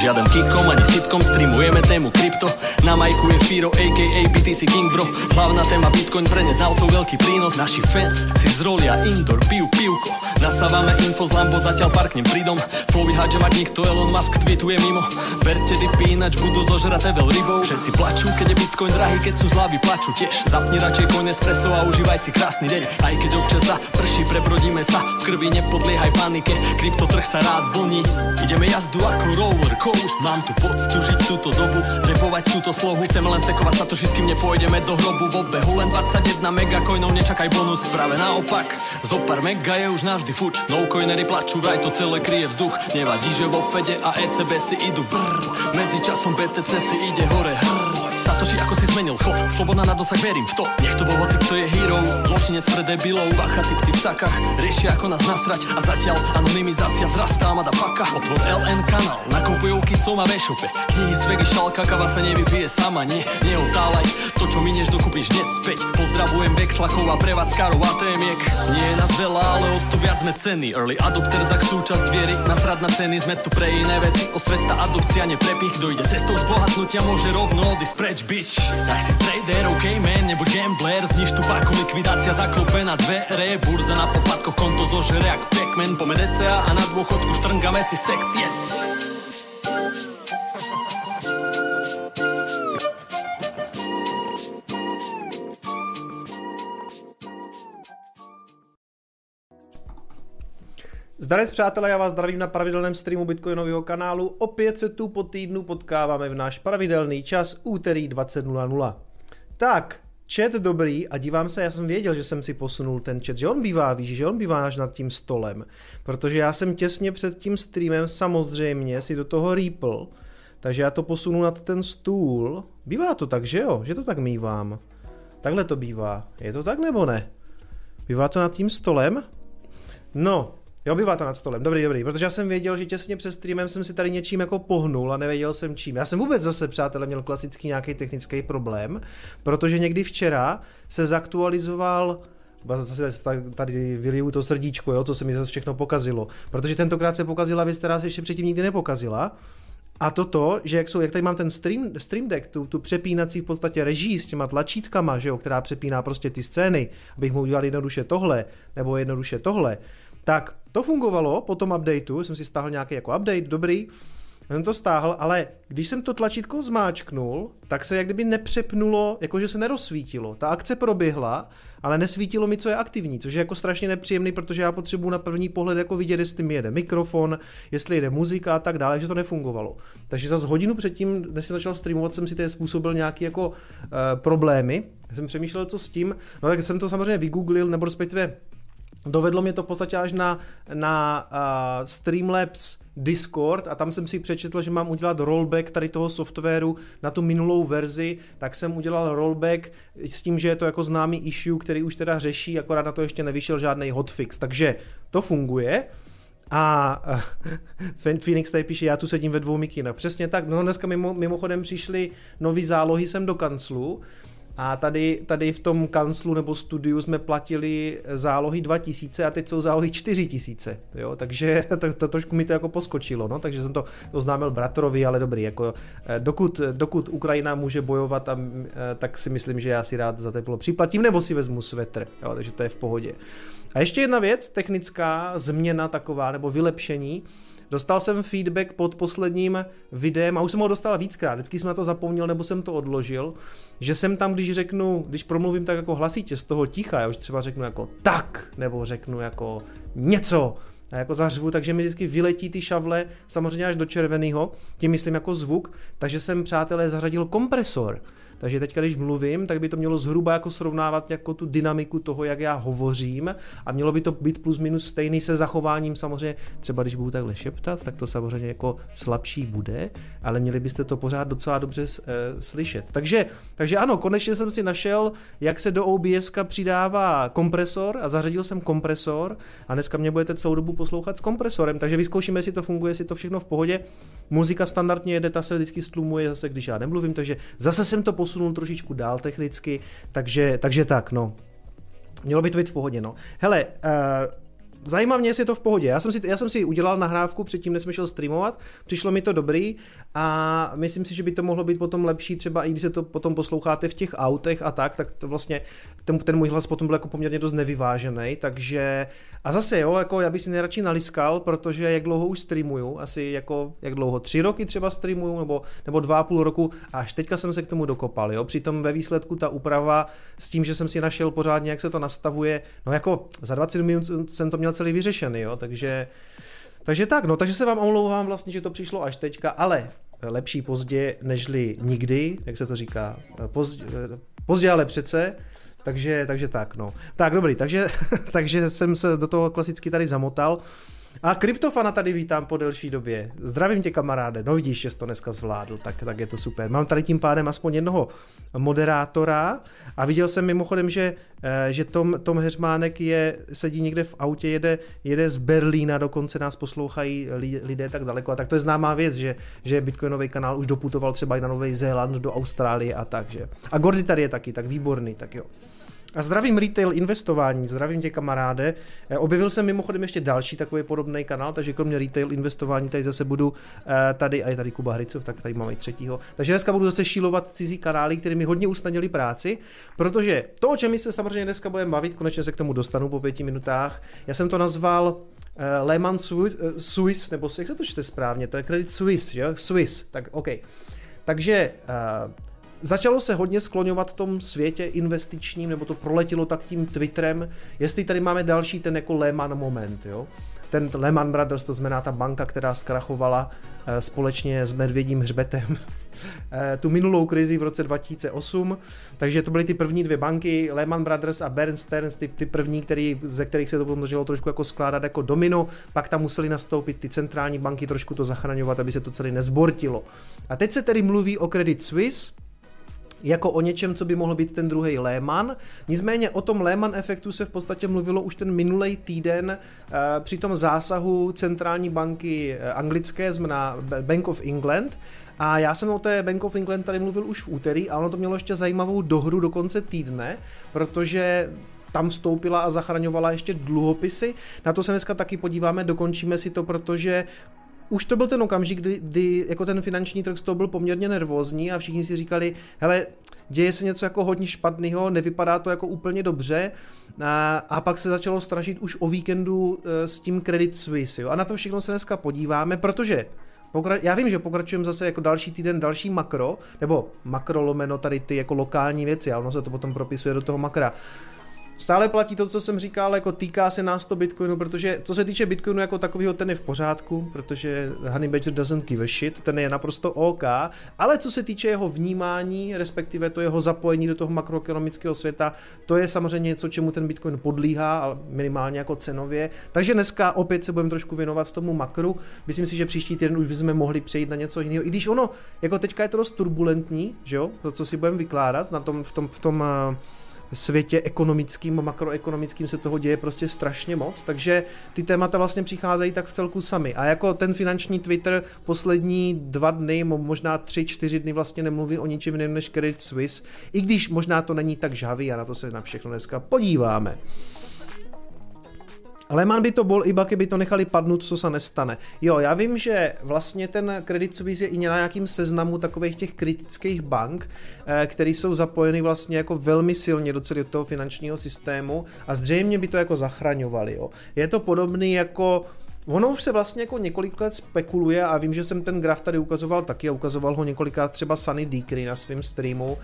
Žiaden kikom ani sitkom, streamujeme tému krypto Na majku je Firo, aka BTC King bro. Hlavná téma Bitcoin pre neznalcov veľký prínos. Naši fans si zrolia indoor, piju pivko Nasávame info z Lambo, zatiaľ parknem pridom. Flowy mať nikto, Elon Musk tweetuje mimo. Verte dipy, ináč budú zožraté veľ rybou. Všetci plačú, keď je Bitcoin drahý, keď sú zlavy plačú tiež. Zapni radšej coin espresso a užívaj si krásny deň. Aj keď občas za prší, prebrodíme sa. V krvi nepodliehaj panike, kryptotrh sa rád vlní Ideme jazdu ako roller coast Mám tu poctu žiť túto dobu, repovať túto slohu Chceme len stekovať sa to, kým nepôjdeme do hrobu V obehu. Len 21 mega coinov, nečakaj bonus. Práve naopak, zo pár mega je už navždy fuč. No coinery plačú, vraj to celé kryje vzduch. Nevadí, že vo Fede a ECB si idú. Brr Medzi časom BTC si ide hore. Hrr Satoshi, ako si zmenil chod. Sloboda na dosah, verím v to. Nech to bol hoci, kto je hero. Zločinec pre debilov. Bacha, typci v sakách Riešia, ako nás nasrať. A zatiaľ anonymizácia zrastá Mada paka. Otvor LN kanál Nakupujú kicom a vešope Knihy z vegy, šalka, kava sa nevypije sama. Nie, neotálaj To, čo minieš, dokúpiš hneď späť. Pozdravujem Vexlakov a prevádzkarov a témiek Nie je nás veľa, ale o to viac sme ceny. Early adopters, ak súčasť viery. Nasrad na ceny, sme tu pre iné veci. Osveta, adopcia, neprepich. Kto ide cestou zbohatnutia, môže rovno odísť preč, bitch. Tak si trader, ok man, nebo gambler. Zniž tu páku, likvidácia zaklope na dvere. Burza na poplatkoch, konto zožere jak Pac-Man. Pome DCA a na dôchodku štrngame si sekt, yes Zdarec přátelé, já vás zdravím na pravidelném streamu Bitcoinového kanálu. Opět se tu po týdnu potkáváme v náš pravidelný čas úterý 20.00. Tak, chat dobrý a dívám se, já jsem věděl, že jsem si posunul ten chat, že on bývá, víš, že on bývá až nad tím stolem, protože já jsem těsně před tím streamem samozřejmě si do toho rýpl, takže já to posunu nad ten stůl. Bývá to tak, že jo? Že to tak mývám. Takhle to bývá. Je to tak nebo ne? Bývá to nad tím stolem? No, Jo, bývá to nad stolem. Dobrý, dobrý, protože já jsem věděl, že těsně před streamem jsem si tady něčím jako pohnul a nevěděl jsem čím. Já jsem vůbec zase, přátelé, měl klasický nějaký technický problém, protože někdy včera se zaktualizoval zase tady vyliju to srdíčko, jo, co se mi zase všechno pokazilo. Protože tentokrát se pokazila věc, která se ještě předtím nikdy nepokazila. A toto, že jak, jsou, jak tady mám ten stream, stream deck, tu, tu přepínací v podstatě režii s těma tlačítkama, že jo, která přepíná prostě ty scény, abych mu udělal jednoduše tohle, nebo jednoduše tohle, tak to fungovalo po tom updateu, jsem si stáhl nějaký jako update, dobrý, jsem to stáhl, ale když jsem to tlačítko zmáčknul, tak se jak kdyby nepřepnulo, jakože se nerozsvítilo. Ta akce proběhla, ale nesvítilo mi, co je aktivní, což je jako strašně nepříjemný, protože já potřebuji na první pohled jako vidět, jestli mi jede mikrofon, jestli jede muzika a tak dále, že to nefungovalo. Takže za hodinu předtím, než jsem začal streamovat, jsem si tady způsobil nějaký jako uh, problémy. Já jsem přemýšlel, co s tím. No tak jsem to samozřejmě vygooglil, nebo respektive Dovedlo mě to v podstatě až na, na uh, Streamlabs Discord a tam jsem si přečetl, že mám udělat rollback tady toho softwaru na tu minulou verzi, tak jsem udělal rollback s tím, že je to jako známý issue, který už teda řeší, akorát na to ještě nevyšel žádný hotfix, takže to funguje. A uh, Phoenix tady píše, já tu sedím ve dvou mikina. Přesně tak, no dneska mimo, mimochodem přišly nový zálohy sem do kanclu, a tady, tady v tom kanclu nebo studiu jsme platili zálohy 2000 a teď jsou zálohy 4000, jo, takže to, to trošku mi to jako poskočilo, no, takže jsem to oznámil bratrovi, ale dobrý, jako eh, dokud, dokud Ukrajina může bojovat, a, eh, tak si myslím, že já si rád za teplo připlatím, nebo si vezmu svetr, jo, takže to je v pohodě. A ještě jedna věc, technická změna taková, nebo vylepšení, Dostal jsem feedback pod posledním videem a už jsem ho dostal víckrát, vždycky jsem na to zapomněl nebo jsem to odložil, že jsem tam, když řeknu, když promluvím tak jako hlasitě z toho ticha, já už třeba řeknu jako tak, nebo řeknu jako něco, a jako zařvu, takže mi vždycky vyletí ty šavle samozřejmě až do červeného, tím myslím jako zvuk, takže jsem, přátelé, zařadil kompresor. Takže teď, když mluvím, tak by to mělo zhruba jako srovnávat jako tu dynamiku toho, jak já hovořím. A mělo by to být plus minus stejný se zachováním. Samozřejmě, třeba když budu takhle šeptat, tak to samozřejmě jako slabší bude, ale měli byste to pořád docela dobře uh, slyšet. Takže, takže ano, konečně jsem si našel, jak se do OBS přidává kompresor a zařadil jsem kompresor. A dneska mě budete celou dobu poslouchat s kompresorem, takže vyzkoušíme, jestli to funguje, jestli to všechno v pohodě. Muzika standardně jede, ta se vždycky stlumuje zase, když já nemluvím, takže zase jsem to posunul trošičku dál technicky, takže, takže tak, no. Mělo by to být v pohodě, no. Hele, uh, zajímá mě, jestli je to v pohodě. Já jsem si, já jsem si udělal nahrávku předtím, než jsme šel streamovat, přišlo mi to dobrý a myslím si, že by to mohlo být potom lepší, třeba i když se to potom posloucháte v těch autech a tak, tak to vlastně ten, ten můj hlas potom byl jako poměrně dost nevyvážený, takže a zase jo, jako já bych si nejradši naliskal, protože jak dlouho už streamuju, asi jako jak dlouho, tři roky třeba streamuju, nebo, nebo dva a půl roku, a až teďka jsem se k tomu dokopal, jo, přitom ve výsledku ta úprava s tím, že jsem si našel pořádně, jak se to nastavuje, no jako za 20 minut jsem to měl celý vyřešený, jo, takže takže tak, no, takže se vám omlouvám vlastně, že to přišlo až teďka, ale lepší pozdě nežli nikdy, jak se to říká, pozdě, pozdě ale přece, takže, takže tak, no. Tak, dobrý, takže, takže jsem se do toho klasicky tady zamotal. A Kryptofana tady vítám po delší době. Zdravím tě kamaráde, no vidíš, že jsi to dneska zvládl, tak, tak je to super. Mám tady tím pádem aspoň jednoho moderátora a viděl jsem mimochodem, že, eh, že Tom, Tom Heřmánek je, sedí někde v autě, jede, jede z Berlína, dokonce nás poslouchají lidé tak daleko a tak to je známá věc, že, že Bitcoinový kanál už doputoval třeba i na Nový Zéland, do Austrálie a tak, že. A Gordy tady je taky, tak výborný, tak jo. A zdravím retail investování, zdravím tě kamaráde. Eh, objevil jsem mimochodem ještě další takový podobný kanál, takže kromě retail investování tady zase budu eh, tady, a je tady Kuba Hricov, tak tady máme i třetího. Takže dneska budu zase šílovat cizí kanály, které mi hodně usnadnili práci, protože to, o čem my se samozřejmě dneska budeme bavit, konečně se k tomu dostanu po pěti minutách. Já jsem to nazval uh, Lehman Swiss, nebo jak se to čte správně, to je Credit Suisse, že? Swiss, tak OK. Takže uh, začalo se hodně skloňovat v tom světě investičním, nebo to proletělo tak tím Twitterem, jestli tady máme další ten jako Lehman moment, jo. Ten Lehman Brothers, to znamená ta banka, která zkrachovala eh, společně s medvědím hřbetem eh, tu minulou krizi v roce 2008, takže to byly ty první dvě banky, Lehman Brothers a Bear Stearns, ty, ty první, který, ze kterých se to potom začalo trošku jako skládat jako domino, pak tam museli nastoupit ty centrální banky, trošku to zachraňovat, aby se to celé nezbortilo. A teď se tedy mluví o Credit Suisse, jako o něčem, co by mohl být ten druhý Lehman. Nicméně o tom Lehman efektu se v podstatě mluvilo už ten minulý týden eh, při tom zásahu centrální banky eh, anglické, znamená Bank of England. A já jsem o té Bank of England tady mluvil už v úterý a ono to mělo ještě zajímavou dohru do konce týdne, protože tam vstoupila a zachraňovala ještě dluhopisy. Na to se dneska taky podíváme, dokončíme si to, protože už to byl ten okamžik, kdy, kdy jako ten finanční trh z toho byl poměrně nervózní a všichni si říkali, hele, děje se něco jako hodně špatného, nevypadá to jako úplně dobře a, a pak se začalo strašit už o víkendu e, s tím Credit Suisse. Jo? A na to všechno se dneska podíváme, protože Pokra- já vím, že pokračujeme zase jako další týden další makro, nebo makro lomeno tady ty jako lokální věci, a ono se to potom propisuje do toho makra. Stále platí to, co jsem říkal, jako týká se nás to Bitcoinu, protože co se týče Bitcoinu jako takového, ten je v pořádku, protože Honey Badger doesn't give a shit, ten je naprosto OK, ale co se týče jeho vnímání, respektive to jeho zapojení do toho makroekonomického světa, to je samozřejmě něco, čemu ten Bitcoin podlíhá, ale minimálně jako cenově. Takže dneska opět se budeme trošku věnovat tomu makru. Myslím si, že příští týden už bychom mohli přejít na něco jiného. I když ono, jako teďka je to dost turbulentní, že jo, to, co si budeme vykládat na tom, v tom, v tom uh, světě ekonomickým makroekonomickým se toho děje prostě strašně moc, takže ty témata vlastně přicházejí tak v celku sami. A jako ten finanční Twitter poslední dva dny, možná tři, čtyři dny vlastně nemluví o ničem jiném než Credit Suisse, i když možná to není tak žavý a na to se na všechno dneska podíváme. Lehman by to bol, iba keby to nechali padnout, co se nestane. Jo, já vím, že vlastně ten Credit Suisse je i na nějakým seznamu takových těch kritických bank, eh, které jsou zapojeny vlastně jako velmi silně do celého toho finančního systému a zřejmě by to jako zachraňovali. Jo. Je to podobný jako Ono už se vlastně jako několik let spekuluje a vím, že jsem ten graf tady ukazoval taky a ukazoval ho několikrát třeba Sunny Decry na svém streamu uh,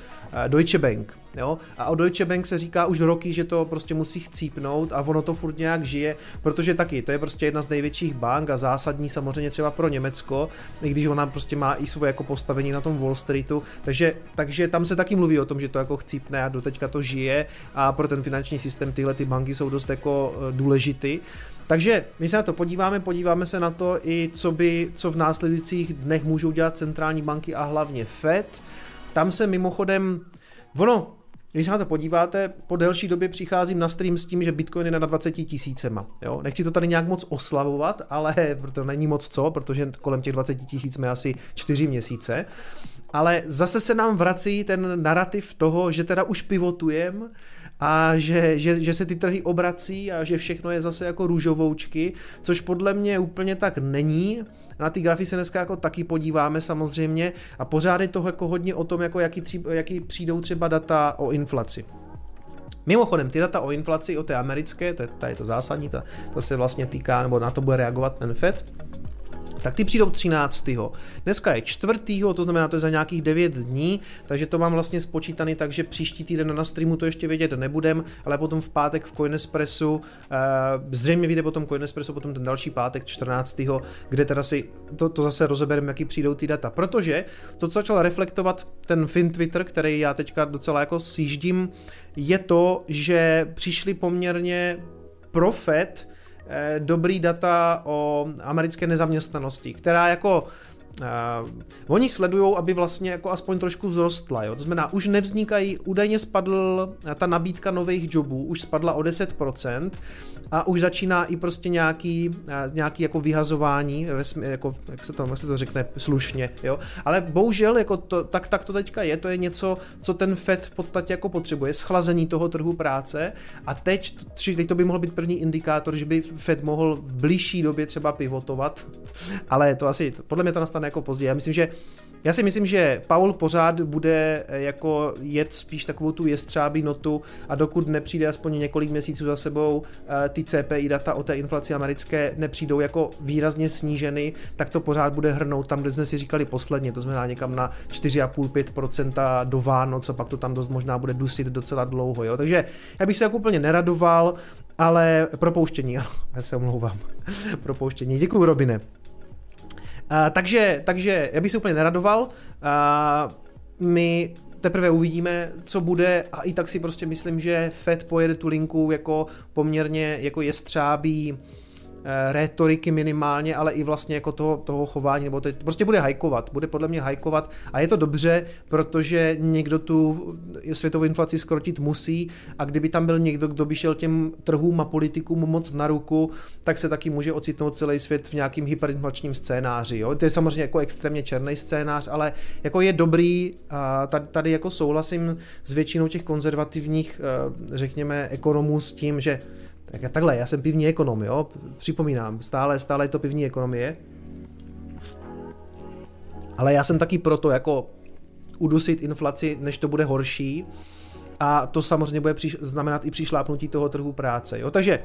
Deutsche Bank. Jo? A o Deutsche Bank se říká už roky, že to prostě musí chcípnout a ono to furt nějak žije, protože taky to je prostě jedna z největších bank a zásadní samozřejmě třeba pro Německo, i když ona prostě má i svoje jako postavení na tom Wall Streetu, takže, takže tam se taky mluví o tom, že to jako chcípne a doteďka to žije a pro ten finanční systém tyhle ty banky jsou dost jako eh, důležitý. Takže my se na to podíváme, podíváme se na to i co by, co v následujících dnech můžou dělat centrální banky a hlavně Fed. Tam se mimochodem, ono, když se na to podíváte, po delší době přicházím na stream s tím, že Bitcoin je na 20 tisícema. Jo? Nechci to tady nějak moc oslavovat, ale to není moc co, protože kolem těch 20 tisíc jsme asi 4 měsíce. Ale zase se nám vrací ten narrativ toho, že teda už pivotujem, a že, že, že se ty trhy obrací a že všechno je zase jako růžovoučky, což podle mě úplně tak není. Na ty grafy se dneska jako taky podíváme samozřejmě a pořád je toho jako hodně o tom, jako jaký, tři, jaký přijdou třeba data o inflaci. Mimochodem, ty data o inflaci, o té americké, to je, ta je to zásadní, ta, ta se vlastně týká, nebo na to bude reagovat ten FED, tak ty přijdou 13. Dneska je 4. to znamená, to je za nějakých 9 dní, takže to mám vlastně spočítaný tak, že příští týden na streamu to ještě vědět nebudem, ale potom v pátek v Coinespressu, uh, zřejmě vyjde potom Coinespressu, potom ten další pátek 14. kde teda si to, to zase rozebereme, jaký přijdou ty data, protože to, co začal reflektovat ten fin Twitter, který já teďka docela jako sjíždím, je to, že přišli poměrně profet Eh, dobrý data o americké nezaměstnanosti, která jako Uh, oni sledují, aby vlastně jako aspoň trošku vzrostla. Jo? To znamená, už nevznikají, údajně spadl ta nabídka nových jobů, už spadla o 10%, a už začíná i prostě nějaký, nějaký jako vyhazování, jako, jak, se to, jak se to řekne slušně, jo. Ale bohužel, jako to, tak, tak to teďka je, to je něco, co ten FED v podstatě jako potřebuje, schlazení toho trhu práce a teď, teď to by mohl být první indikátor, že by FED mohl v blížší době třeba pivotovat, ale to asi, podle mě to nastane jako později. Já myslím, že já si myslím, že Paul pořád bude eh, jako jet spíš takovou tu jestřábí notu a dokud nepřijde aspoň několik měsíců za sebou eh, ty CPI data o té inflaci americké nepřijdou jako výrazně sníženy, tak to pořád bude hrnout tam, kde jsme si říkali posledně, to znamená někam na 4,5-5% do Vánoc a pak to tam dost možná bude dusit docela dlouho. Jo? Takže já bych se jako úplně neradoval, ale propouštění, já se omlouvám, propouštění. Děkuji, Robine. Uh, takže, takže já bych se úplně neradoval. Uh, my teprve uvidíme, co bude a i tak si prostě myslím, že Fed pojede tu linku jako poměrně jako jestřábí Eh, rétoriky minimálně, ale i vlastně jako toho, toho chování, nebo to prostě bude hajkovat, bude podle mě hajkovat a je to dobře, protože někdo tu světovou inflaci skrotit musí a kdyby tam byl někdo, kdo by šel těm trhům a politikům moc na ruku, tak se taky může ocitnout celý svět v nějakým hyperinflačním scénáři. Jo? To je samozřejmě jako extrémně černý scénář, ale jako je dobrý a tady, tady jako souhlasím s většinou těch konzervativních, eh, řekněme, ekonomů s tím, že tak takhle, já jsem pivní ekonom, jo, připomínám, stále, stále je to pivní ekonomie. Ale já jsem taky proto jako udusit inflaci, než to bude horší. A to samozřejmě bude příš- znamenat i přišlápnutí toho trhu práce. Jo? Takže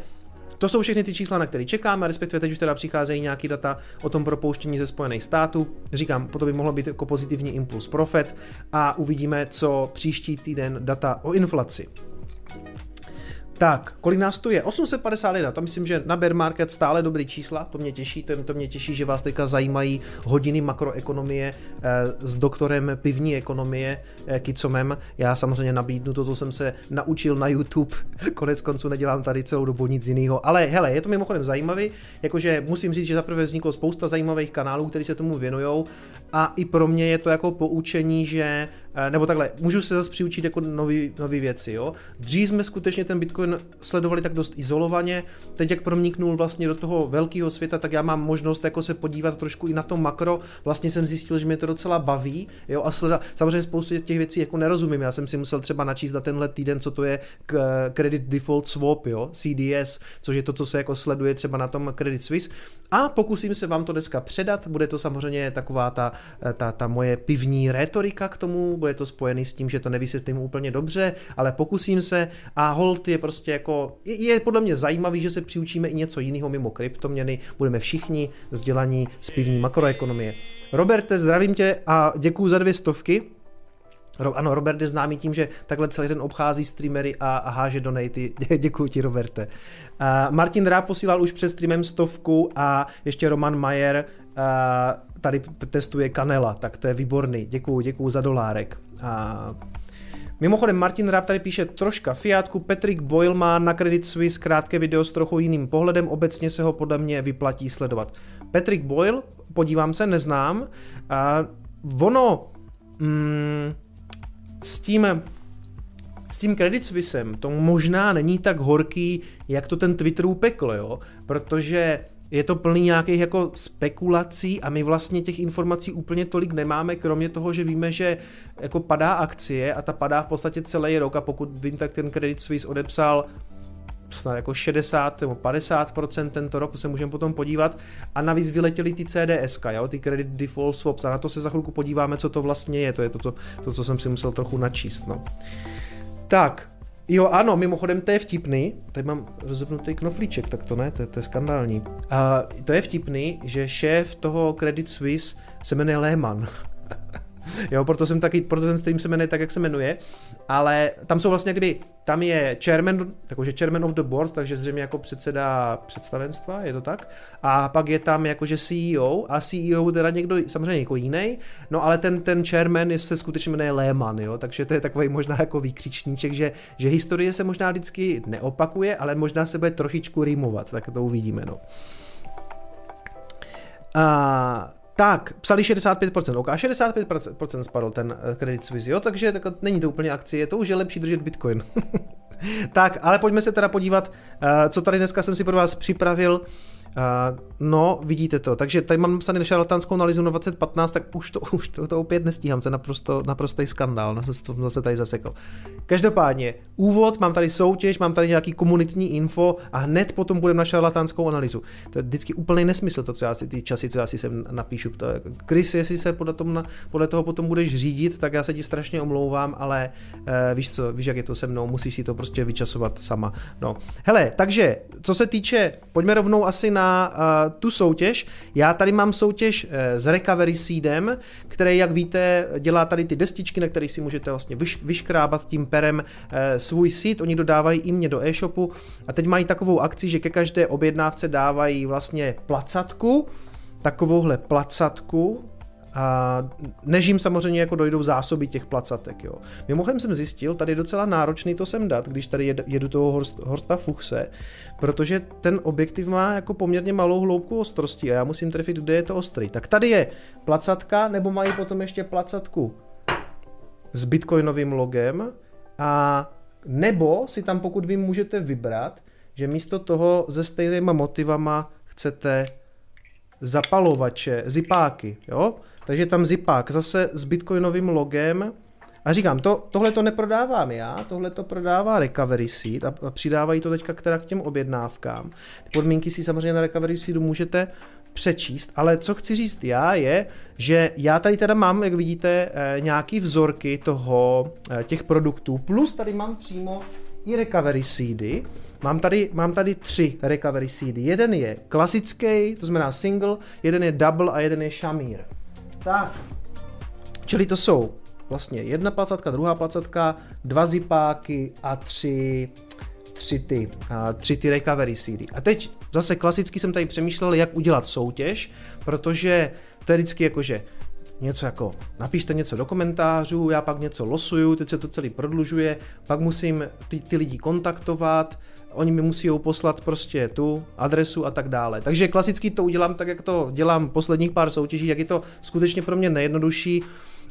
to jsou všechny ty čísla, na které čekáme, respektive teď už teda přicházejí nějaký data o tom propouštění ze Spojených států. Říkám, to by mohlo být jako pozitivní impuls pro FED a uvidíme, co příští týden data o inflaci. Tak, kolik nás tu je? 851, to myslím, že na bear market stále dobrý čísla, to mě těší, to, to mě těší, že vás teďka zajímají hodiny makroekonomie eh, s doktorem pivní ekonomie eh, Kicomem. Já samozřejmě nabídnu to, co jsem se naučil na YouTube, konec konců nedělám tady celou dobu nic jiného, ale hele, je to mimochodem zajímavý, jakože musím říct, že zaprvé vzniklo spousta zajímavých kanálů, které se tomu věnují a i pro mě je to jako poučení, že nebo takhle, můžu se zase přiučit jako nové věci, jo. Dřív jsme skutečně ten Bitcoin sledovali tak dost izolovaně, teď jak proniknul vlastně do toho velkého světa, tak já mám možnost jako se podívat trošku i na to makro, vlastně jsem zjistil, že mě to docela baví, jo, a sleda, samozřejmě spoustu těch věcí jako nerozumím, já jsem si musel třeba načíst na tenhle týden, co to je Credit Default Swap, jo, CDS, což je to, co se jako sleduje třeba na tom Credit Suisse. A pokusím se vám to dneska předat, bude to samozřejmě taková ta, ta, ta moje pivní retorika k tomu, bude to spojený s tím, že to nevysvětlím úplně dobře, ale pokusím se a hold je prostě jako, je, je podle mě zajímavý, že se přiučíme i něco jiného mimo kryptoměny, budeme všichni vzdělaní z pivní makroekonomie. Roberte, zdravím tě a děkuji za dvě stovky. Ano, Robert je známý tím, že takhle celý den obchází streamery a, a háže donaty. Děkuji ti, Roberte. Uh, Martin Ráb posílal už před streamem stovku a ještě Roman Majer uh, tady testuje Kanela, tak to je výborný. Děkuju, děkuju za dolárek. A Mimochodem Martin Ráb tady píše troška Fiatku, Patrick Boyle má na Credit Suisse krátké video s trochu jiným pohledem, obecně se ho podle mě vyplatí sledovat. Patrick Boyle, podívám se, neznám. A ono mm, s tím s tím Credit Suissem to možná není tak horký, jak to ten Twitter upekl, jo? Protože je to plný nějakých jako spekulací a my vlastně těch informací úplně tolik nemáme, kromě toho, že víme, že jako padá akcie a ta padá v podstatě celý rok a pokud vím, tak ten Credit Suisse odepsal snad jako 60 nebo 50% tento rok, to se můžeme potom podívat. A navíc vyletěly ty CDS, jo, ty Credit Default Swaps a na to se za chvilku podíváme, co to vlastně je, to je to, to, to co jsem si musel trochu načíst. No. Tak, Jo, ano, mimochodem to je vtipný, tady mám rozepnutý knoflíček, tak to ne, to je, to je skandální. A to je vtipný, že šéf toho Credit Suisse se jmenuje Lehman. Jo, proto jsem taky, proto ten stream se jmenuje tak, jak se jmenuje, ale tam jsou vlastně kdy, tam je chairman, jakože chairman of the board, takže zřejmě jako předseda představenstva, je to tak, a pak je tam jakože CEO a CEO teda někdo, samozřejmě jako jiný, no ale ten, ten chairman je, se skutečně jmenuje Lehman, jo, takže to je takový možná jako výkřičníček, že, že historie se možná vždycky neopakuje, ale možná se bude trošičku rýmovat, tak to uvidíme, no. A tak, psali 65%, OK, 65% spadl ten eh, Credit Suisse, jo, takže tak, není to úplně akcie, to už je lepší držet Bitcoin. tak, ale pojďme se teda podívat, eh, co tady dneska jsem si pro vás připravil. Uh, no, vidíte to. Takže tady mám napsaný šarlatánskou analýzu na 2015, tak už to, už to, to opět nestíhám, to je naprosto, naprostý skandál, no, to zase tady zasekl. Každopádně, úvod, mám tady soutěž, mám tady nějaký komunitní info a hned potom budeme na šarlatánskou analýzu. To je vždycky úplný nesmysl, to, co já si, ty časy, co já si sem napíšu. To je, Chris, jestli se podle, tom, podle toho potom budeš řídit, tak já se ti strašně omlouvám, ale uh, víš co, víš, jak je to se mnou, musíš si to prostě vyčasovat sama. No. Hele, takže, co se týče, pojďme rovnou asi na na uh, tu soutěž. Já tady mám soutěž uh, s Recovery Seedem, který, jak víte, dělá tady ty destičky, na kterých si můžete vlastně vyš, vyškrábat tím perem uh, svůj seed. Oni dodávají i mě do e-shopu a teď mají takovou akci, že ke každé objednávce dávají vlastně placatku, takovouhle placatku, a než jim samozřejmě jako dojdou zásoby těch placatek. Jo. Mimochodem jsem zjistil, tady je docela náročný to sem dát, když tady jedu toho Horst, Horsta Fuchse, protože ten objektiv má jako poměrně malou hloubku ostrosti a já musím trefit, kde je to ostrý. Tak tady je placatka, nebo mají potom ještě placatku s bitcoinovým logem a nebo si tam pokud vy můžete vybrat, že místo toho se stejnýma motivama chcete zapalovače, zipáky, jo? Takže tam zipák zase s bitcoinovým logem. A říkám, to, tohle to neprodávám já, tohle to prodává Recovery Seed a, a přidávají to teďka která k těm objednávkám. Ty podmínky si samozřejmě na Recovery Seedu můžete přečíst, ale co chci říct já je, že já tady teda mám, jak vidíte, eh, nějaký vzorky toho, eh, těch produktů, plus tady mám přímo i recovery seedy. Mám tady, mám tady tři recovery seedy. Jeden je klasický, to znamená single, jeden je double a jeden je shamir. Tak. Čili to jsou vlastně jedna placatka, druhá placatka, dva zipáky a tři, tři ty, a tři ty recovery CD. A teď zase klasicky jsem tady přemýšlel, jak udělat soutěž, protože to je vždycky jakože něco jako napište něco do komentářů, já pak něco losuju, teď se to celý prodlužuje, pak musím ty, ty lidi kontaktovat, oni mi musí poslat prostě tu adresu a tak dále. Takže klasicky to udělám tak, jak to dělám posledních pár soutěží, jak je to skutečně pro mě nejjednodušší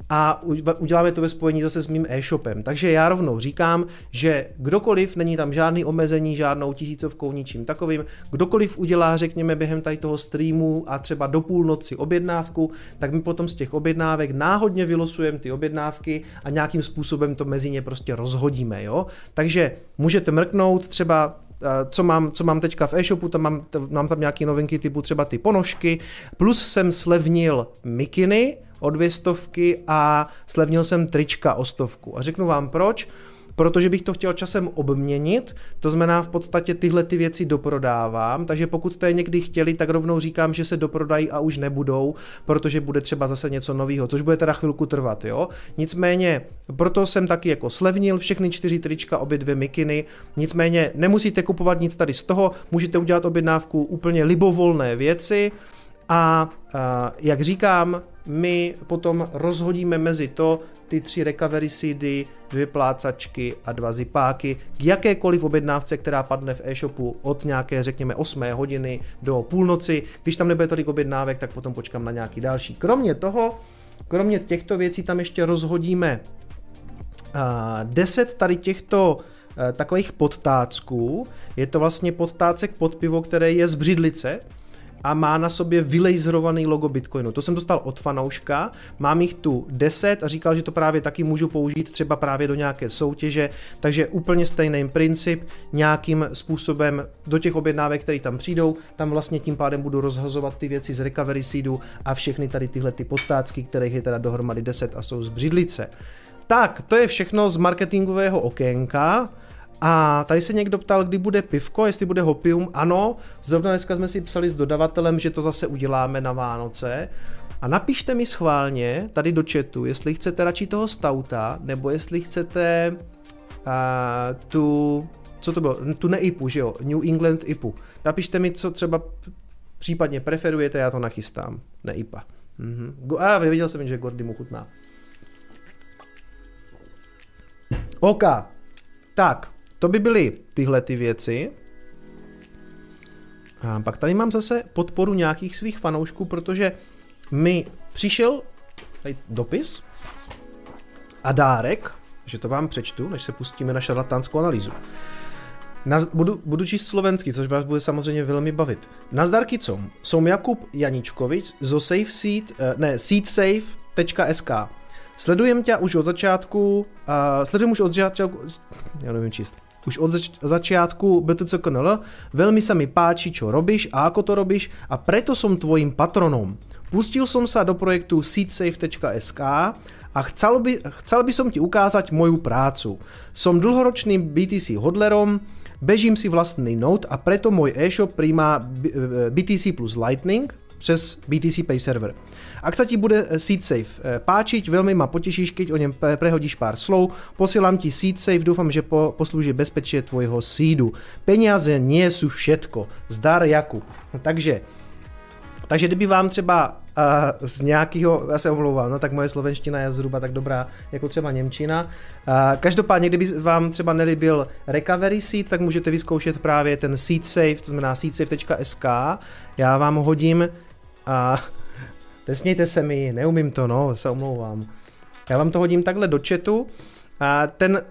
a uděláme to ve spojení zase s mým e-shopem. Takže já rovnou říkám, že kdokoliv, není tam žádný omezení, žádnou tisícovkou, ničím takovým, kdokoliv udělá, řekněme, během tady toho streamu a třeba do půlnoci objednávku, tak my potom z těch objednávek náhodně vylosujeme ty objednávky a nějakým způsobem to mezi ně prostě rozhodíme, jo. Takže můžete mrknout třeba eh, co mám, co mám teďka v e-shopu, tam mám, mám tam nějaké novinky typu třeba ty ponožky, plus jsem slevnil mikiny, o dvě stovky a slevnil jsem trička o stovku. A řeknu vám proč, protože bych to chtěl časem obměnit, to znamená v podstatě tyhle ty věci doprodávám, takže pokud jste je někdy chtěli, tak rovnou říkám, že se doprodají a už nebudou, protože bude třeba zase něco nového, což bude teda chvilku trvat, jo. Nicméně, proto jsem taky jako slevnil všechny čtyři trička, obě dvě mikiny, nicméně nemusíte kupovat nic tady z toho, můžete udělat objednávku úplně libovolné věci, a, a jak říkám, my potom rozhodíme mezi to ty tři recovery seedy, dvě plácačky a dva zipáky k jakékoliv objednávce, která padne v e-shopu od nějaké, řekněme, 8 hodiny do půlnoci. Když tam nebude tolik objednávek, tak potom počkám na nějaký další. Kromě toho, kromě těchto věcí tam ještě rozhodíme deset tady těchto uh, takových podtácků. Je to vlastně podtácek pod pivo, které je z břidlice, a má na sobě vylejzrovaný logo Bitcoinu. To jsem dostal od fanouška, mám jich tu 10 a říkal, že to právě taky můžu použít třeba právě do nějaké soutěže, takže úplně stejný princip, nějakým způsobem do těch objednávek, které tam přijdou, tam vlastně tím pádem budu rozhazovat ty věci z recovery seedu a všechny tady tyhle ty podtácky, kterých je teda dohromady 10 a jsou z břidlice. Tak, to je všechno z marketingového okénka. A tady se někdo ptal, kdy bude pivko, jestli bude hopium. Ano, zrovna dneska jsme si psali s dodavatelem, že to zase uděláme na Vánoce. A napište mi schválně tady do chatu, jestli chcete radši toho stauta, nebo jestli chcete uh, tu, co to bylo, tu neipu, že jo, New England IPu. Napište mi, co třeba případně preferujete, já to nachystám. Neipa. Mhm. A viděl jsem, že Gordy mu chutná. OK. Tak, to by byly tyhle ty věci. A pak tady mám zase podporu nějakých svých fanoušků, protože mi přišel tady dopis a dárek, že to vám přečtu, než se pustíme na šarlatánskou analýzu. Na, budu, budu číst slovensky, což vás bude samozřejmě velmi bavit. Nazdar kicom, jsem Jakub Janičkovič zo SafeSeed, eh, ne, seedsafe.sk. Sledujem tě už od začátku, uh, sledujem už od začátku, já nevím číst, už od zač- začátku BTCKNL, veľmi sa mi páči, čo robíš a ako to robíš a preto som tvojim patronom. Pustil som sa do projektu seedsafe.sk a chcel by, chcel by som ti ukázať moju prácu. Som dlhoročným BTC hodlerom, bežím si vlastný node a preto môj e-shop príjma BTC plus Lightning přes BTC Pay server. Ak sa ti bude eh, Seed Safe eh, páčiť, veľmi ma potešíš, keď o něm prehodíš pár slov. Posílám ti Seed Safe, doufám, že po, poslúži bezpečie tvojho seedu. Peniaze nie sú všetko. Zdar Jakub. No, takže takže kdyby vám třeba uh, z nějakého, já se omlouvám, no tak moje slovenština je zhruba tak dobrá jako třeba Němčina. Uh, každopádně, kdyby vám třeba nelíbil Recovery Seed, tak můžete vyzkoušet právě ten Seed Safe, to znamená seedsafe.sk. Já vám hodím a Nesmějte se mi, neumím to, no, se omlouvám. Já vám to hodím takhle do chatu. A ten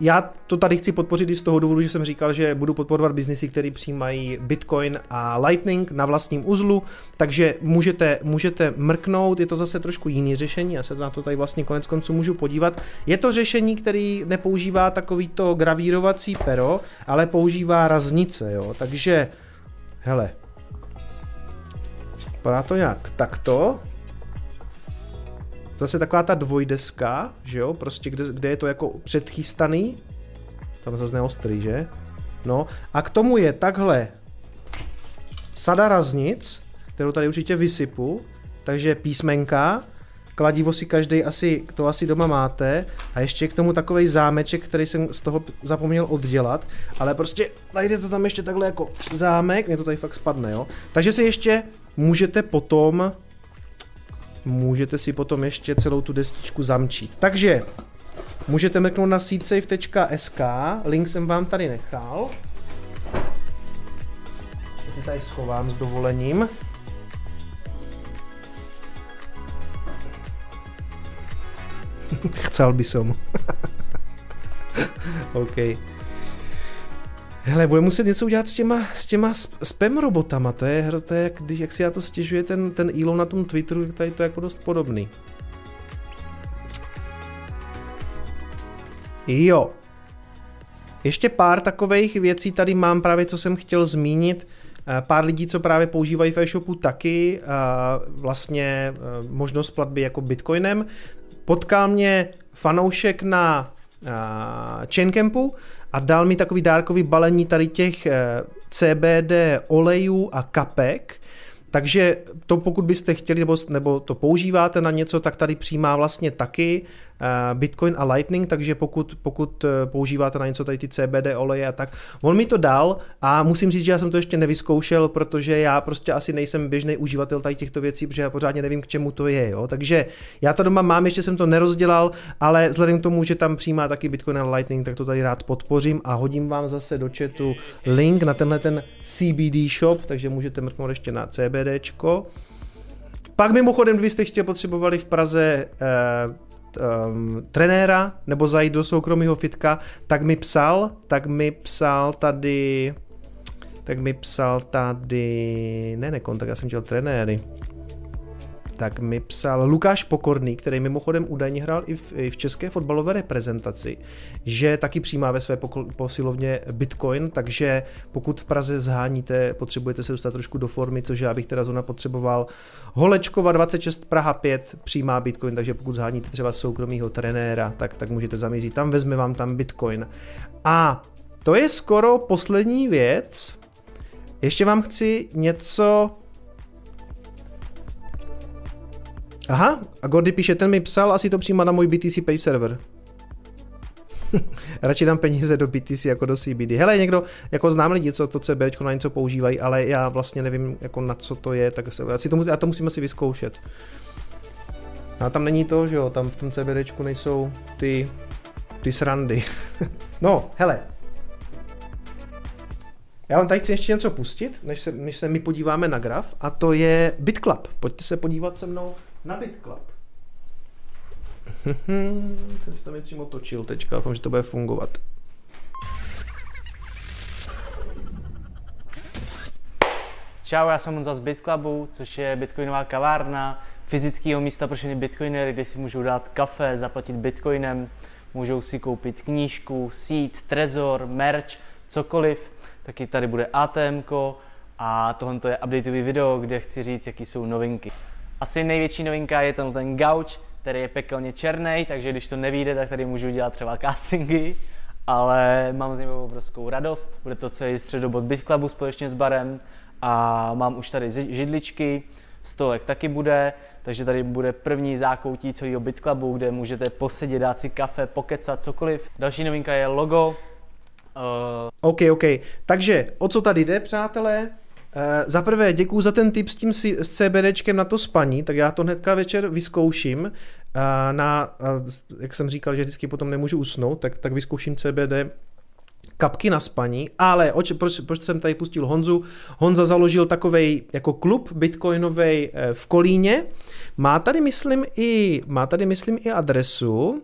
já to tady chci podpořit i z toho důvodu, že jsem říkal, že budu podporovat biznisy, které přijímají Bitcoin a Lightning na vlastním uzlu, takže můžete, můžete mrknout, je to zase trošku jiný řešení, já se na to tady vlastně konec konců můžu podívat. Je to řešení, který nepoužívá takovýto gravírovací pero, ale používá raznice, jo, takže hele, Vypadá to nějak takto. Zase taková ta dvojdeska, že jo, prostě kde, kde je to jako předchystaný. Tam zase neostrý, že? No a k tomu je takhle sada raznic, kterou tady určitě vysypu, takže písmenka, kladivo si každý asi, to asi doma máte a ještě k tomu takový zámeček, který jsem z toho zapomněl oddělat, ale prostě najde to tam ještě takhle jako zámek, mě to tady fakt spadne, jo. Takže si ještě můžete potom můžete si potom ještě celou tu destičku zamčít. Takže můžete mrknout na seedsafe.sk, link jsem vám tady nechal. To si tady schovám s dovolením. Chcel by som. OK. Hele, bude muset něco udělat s těma, s těma spam robotama, to je, to je jak, když, jak si já to stěžuje ten, ten Elon na tom Twitteru, tady to je jako dost podobný. Jo. Ještě pár takových věcí tady mám právě, co jsem chtěl zmínit. Eh, pár lidí, co právě používají v e-shopu taky, eh, vlastně eh, možnost platby jako bitcoinem. Potkal mě fanoušek na Chaincampu a dal mi takový dárkový balení tady těch eh, CBD olejů a kapek, takže to pokud byste chtěli nebo, nebo to používáte na něco, tak tady přijímá vlastně taky Bitcoin a Lightning, takže pokud, pokud eh, používáte na něco tady ty CBD oleje a tak, on mi to dal a musím říct, že já jsem to ještě nevyzkoušel, protože já prostě asi nejsem běžný uživatel tady těchto věcí, protože já pořádně nevím, k čemu to je, jo. Takže já to doma mám, ještě jsem to nerozdělal, ale vzhledem k tomu, že tam přijímá taky Bitcoin a Lightning, tak to tady rád podpořím a hodím vám zase do chatu link na tenhle ten CBD shop, takže můžete mrknout ještě na CBDčko. Pak mimochodem, kdybyste chtěli potřebovali v Praze eh, um, trenéra nebo zajít do soukromého fitka, tak mi psal, tak mi psal tady, tak mi psal tady, ne, ne, kontakt, já jsem chtěl trenéry tak mi psal Lukáš Pokorný, který mimochodem údajně hrál i v, i v české fotbalové reprezentaci, že taky přijímá ve své posilovně Bitcoin, takže pokud v Praze zháníte, potřebujete se dostat trošku do formy, což já bych teda zóna potřeboval. Holečkova 26 Praha 5 přijímá Bitcoin, takže pokud zháníte třeba soukromého trenéra, tak, tak můžete zamířit tam, vezme vám tam Bitcoin. A to je skoro poslední věc. Ještě vám chci něco Aha, a Gordy píše, ten mi psal, asi to přijímá na můj BTC Pay server. Radši dám peníze do BTC jako do CBD. Hele, někdo, jako znám lidi, co to CB na něco používají, ale já vlastně nevím, jako na co to je, tak se, asi to, musím, já to musím asi vyzkoušet. A tam není to, že jo, tam v tom CBDčku nejsou ty, ty srandy. no, hele. Já vám tady chci ještě něco pustit, než se, než se my podíváme na graf, a to je BitClub. Pojďte se podívat se mnou na BitClub. Ten se tam je přímo točil teďka, doufám, že to bude fungovat. Čau, já jsem Honza z BitClubu, což je bitcoinová kavárna, fyzického místa pro všechny bitcoinery, kde si můžou dát kafe, zaplatit bitcoinem, můžou si koupit knížku, seed, trezor, merch, cokoliv. Taky tady bude ATM a tohle je updateový video, kde chci říct, jaký jsou novinky. Asi největší novinka je ten, ten gauč, který je pekelně černý, takže když to nevíde, tak tady můžu dělat třeba castingy, ale mám z něho obrovskou radost. Bude to celý středobod Beat Clubu společně s barem a mám už tady židličky, stolek taky bude, takže tady bude první zákoutí celého Beat Clubu, kde můžete posedět, dát si kafe, pokecat, cokoliv. Další novinka je logo. Uh... OK, OK. Takže o co tady jde, přátelé? Uh, za prvé děkuji za ten tip s tím s CBDčkem na to spaní, tak já to hnedka večer vyzkouším. Uh, na, uh, jak jsem říkal, že vždycky potom nemůžu usnout, tak, tak vyzkouším CBD kapky na spaní, ale oč, proč, proč jsem tady pustil Honzu? Honza založil takový jako klub bitcoinový v Kolíně. Má tady, myslím, i, má tady, myslím, i adresu,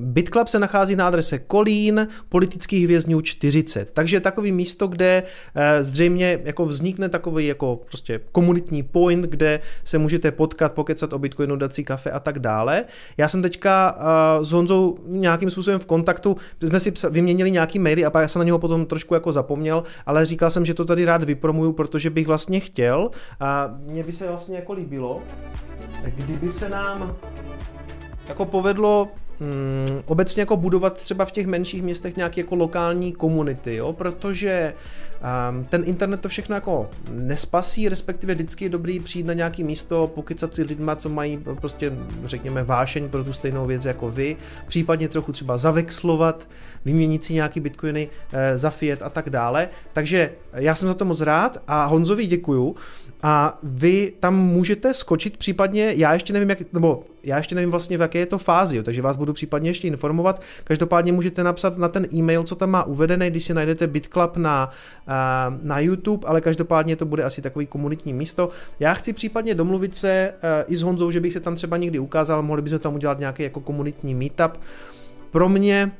BitClub se nachází na adrese Kolín, politických vězňů 40. Takže takový místo, kde eh, zřejmě jako vznikne takový jako prostě komunitní point, kde se můžete potkat, pokecat o Bitcoinu, dát si kafe a tak dále. Já jsem teďka eh, s Honzou nějakým způsobem v kontaktu, jsme si vyměnili nějaký maily a já jsem na něho potom trošku jako zapomněl, ale říkal jsem, že to tady rád vypromuju, protože bych vlastně chtěl a mně by se vlastně jako líbilo, kdyby se nám jako povedlo mm, obecně jako budovat třeba v těch menších městech nějaké jako lokální komunity, jo, protože um, ten internet to všechno jako nespasí, respektive vždycky je dobrý přijít na nějaký místo, pokycat si lidma, co mají prostě, řekněme, vášeň pro tu stejnou věc jako vy, případně trochu třeba zavexlovat, vyměnit si nějaký bitcoiny e, za fiat a tak dále. Takže já jsem za to moc rád a Honzovi děkuju a vy tam můžete skočit případně, já ještě nevím, jak, nebo já ještě nevím vlastně v jaké je to fázi, jo, takže vás budu případně ještě informovat. Každopádně můžete napsat na ten e-mail, co tam má uvedený, když si najdete BitClub na, na YouTube, ale každopádně to bude asi takový komunitní místo. Já chci případně domluvit se e, i s Honzou, že bych se tam třeba někdy ukázal, mohli bychom tam udělat nějaký jako komunitní meetup. Pro mě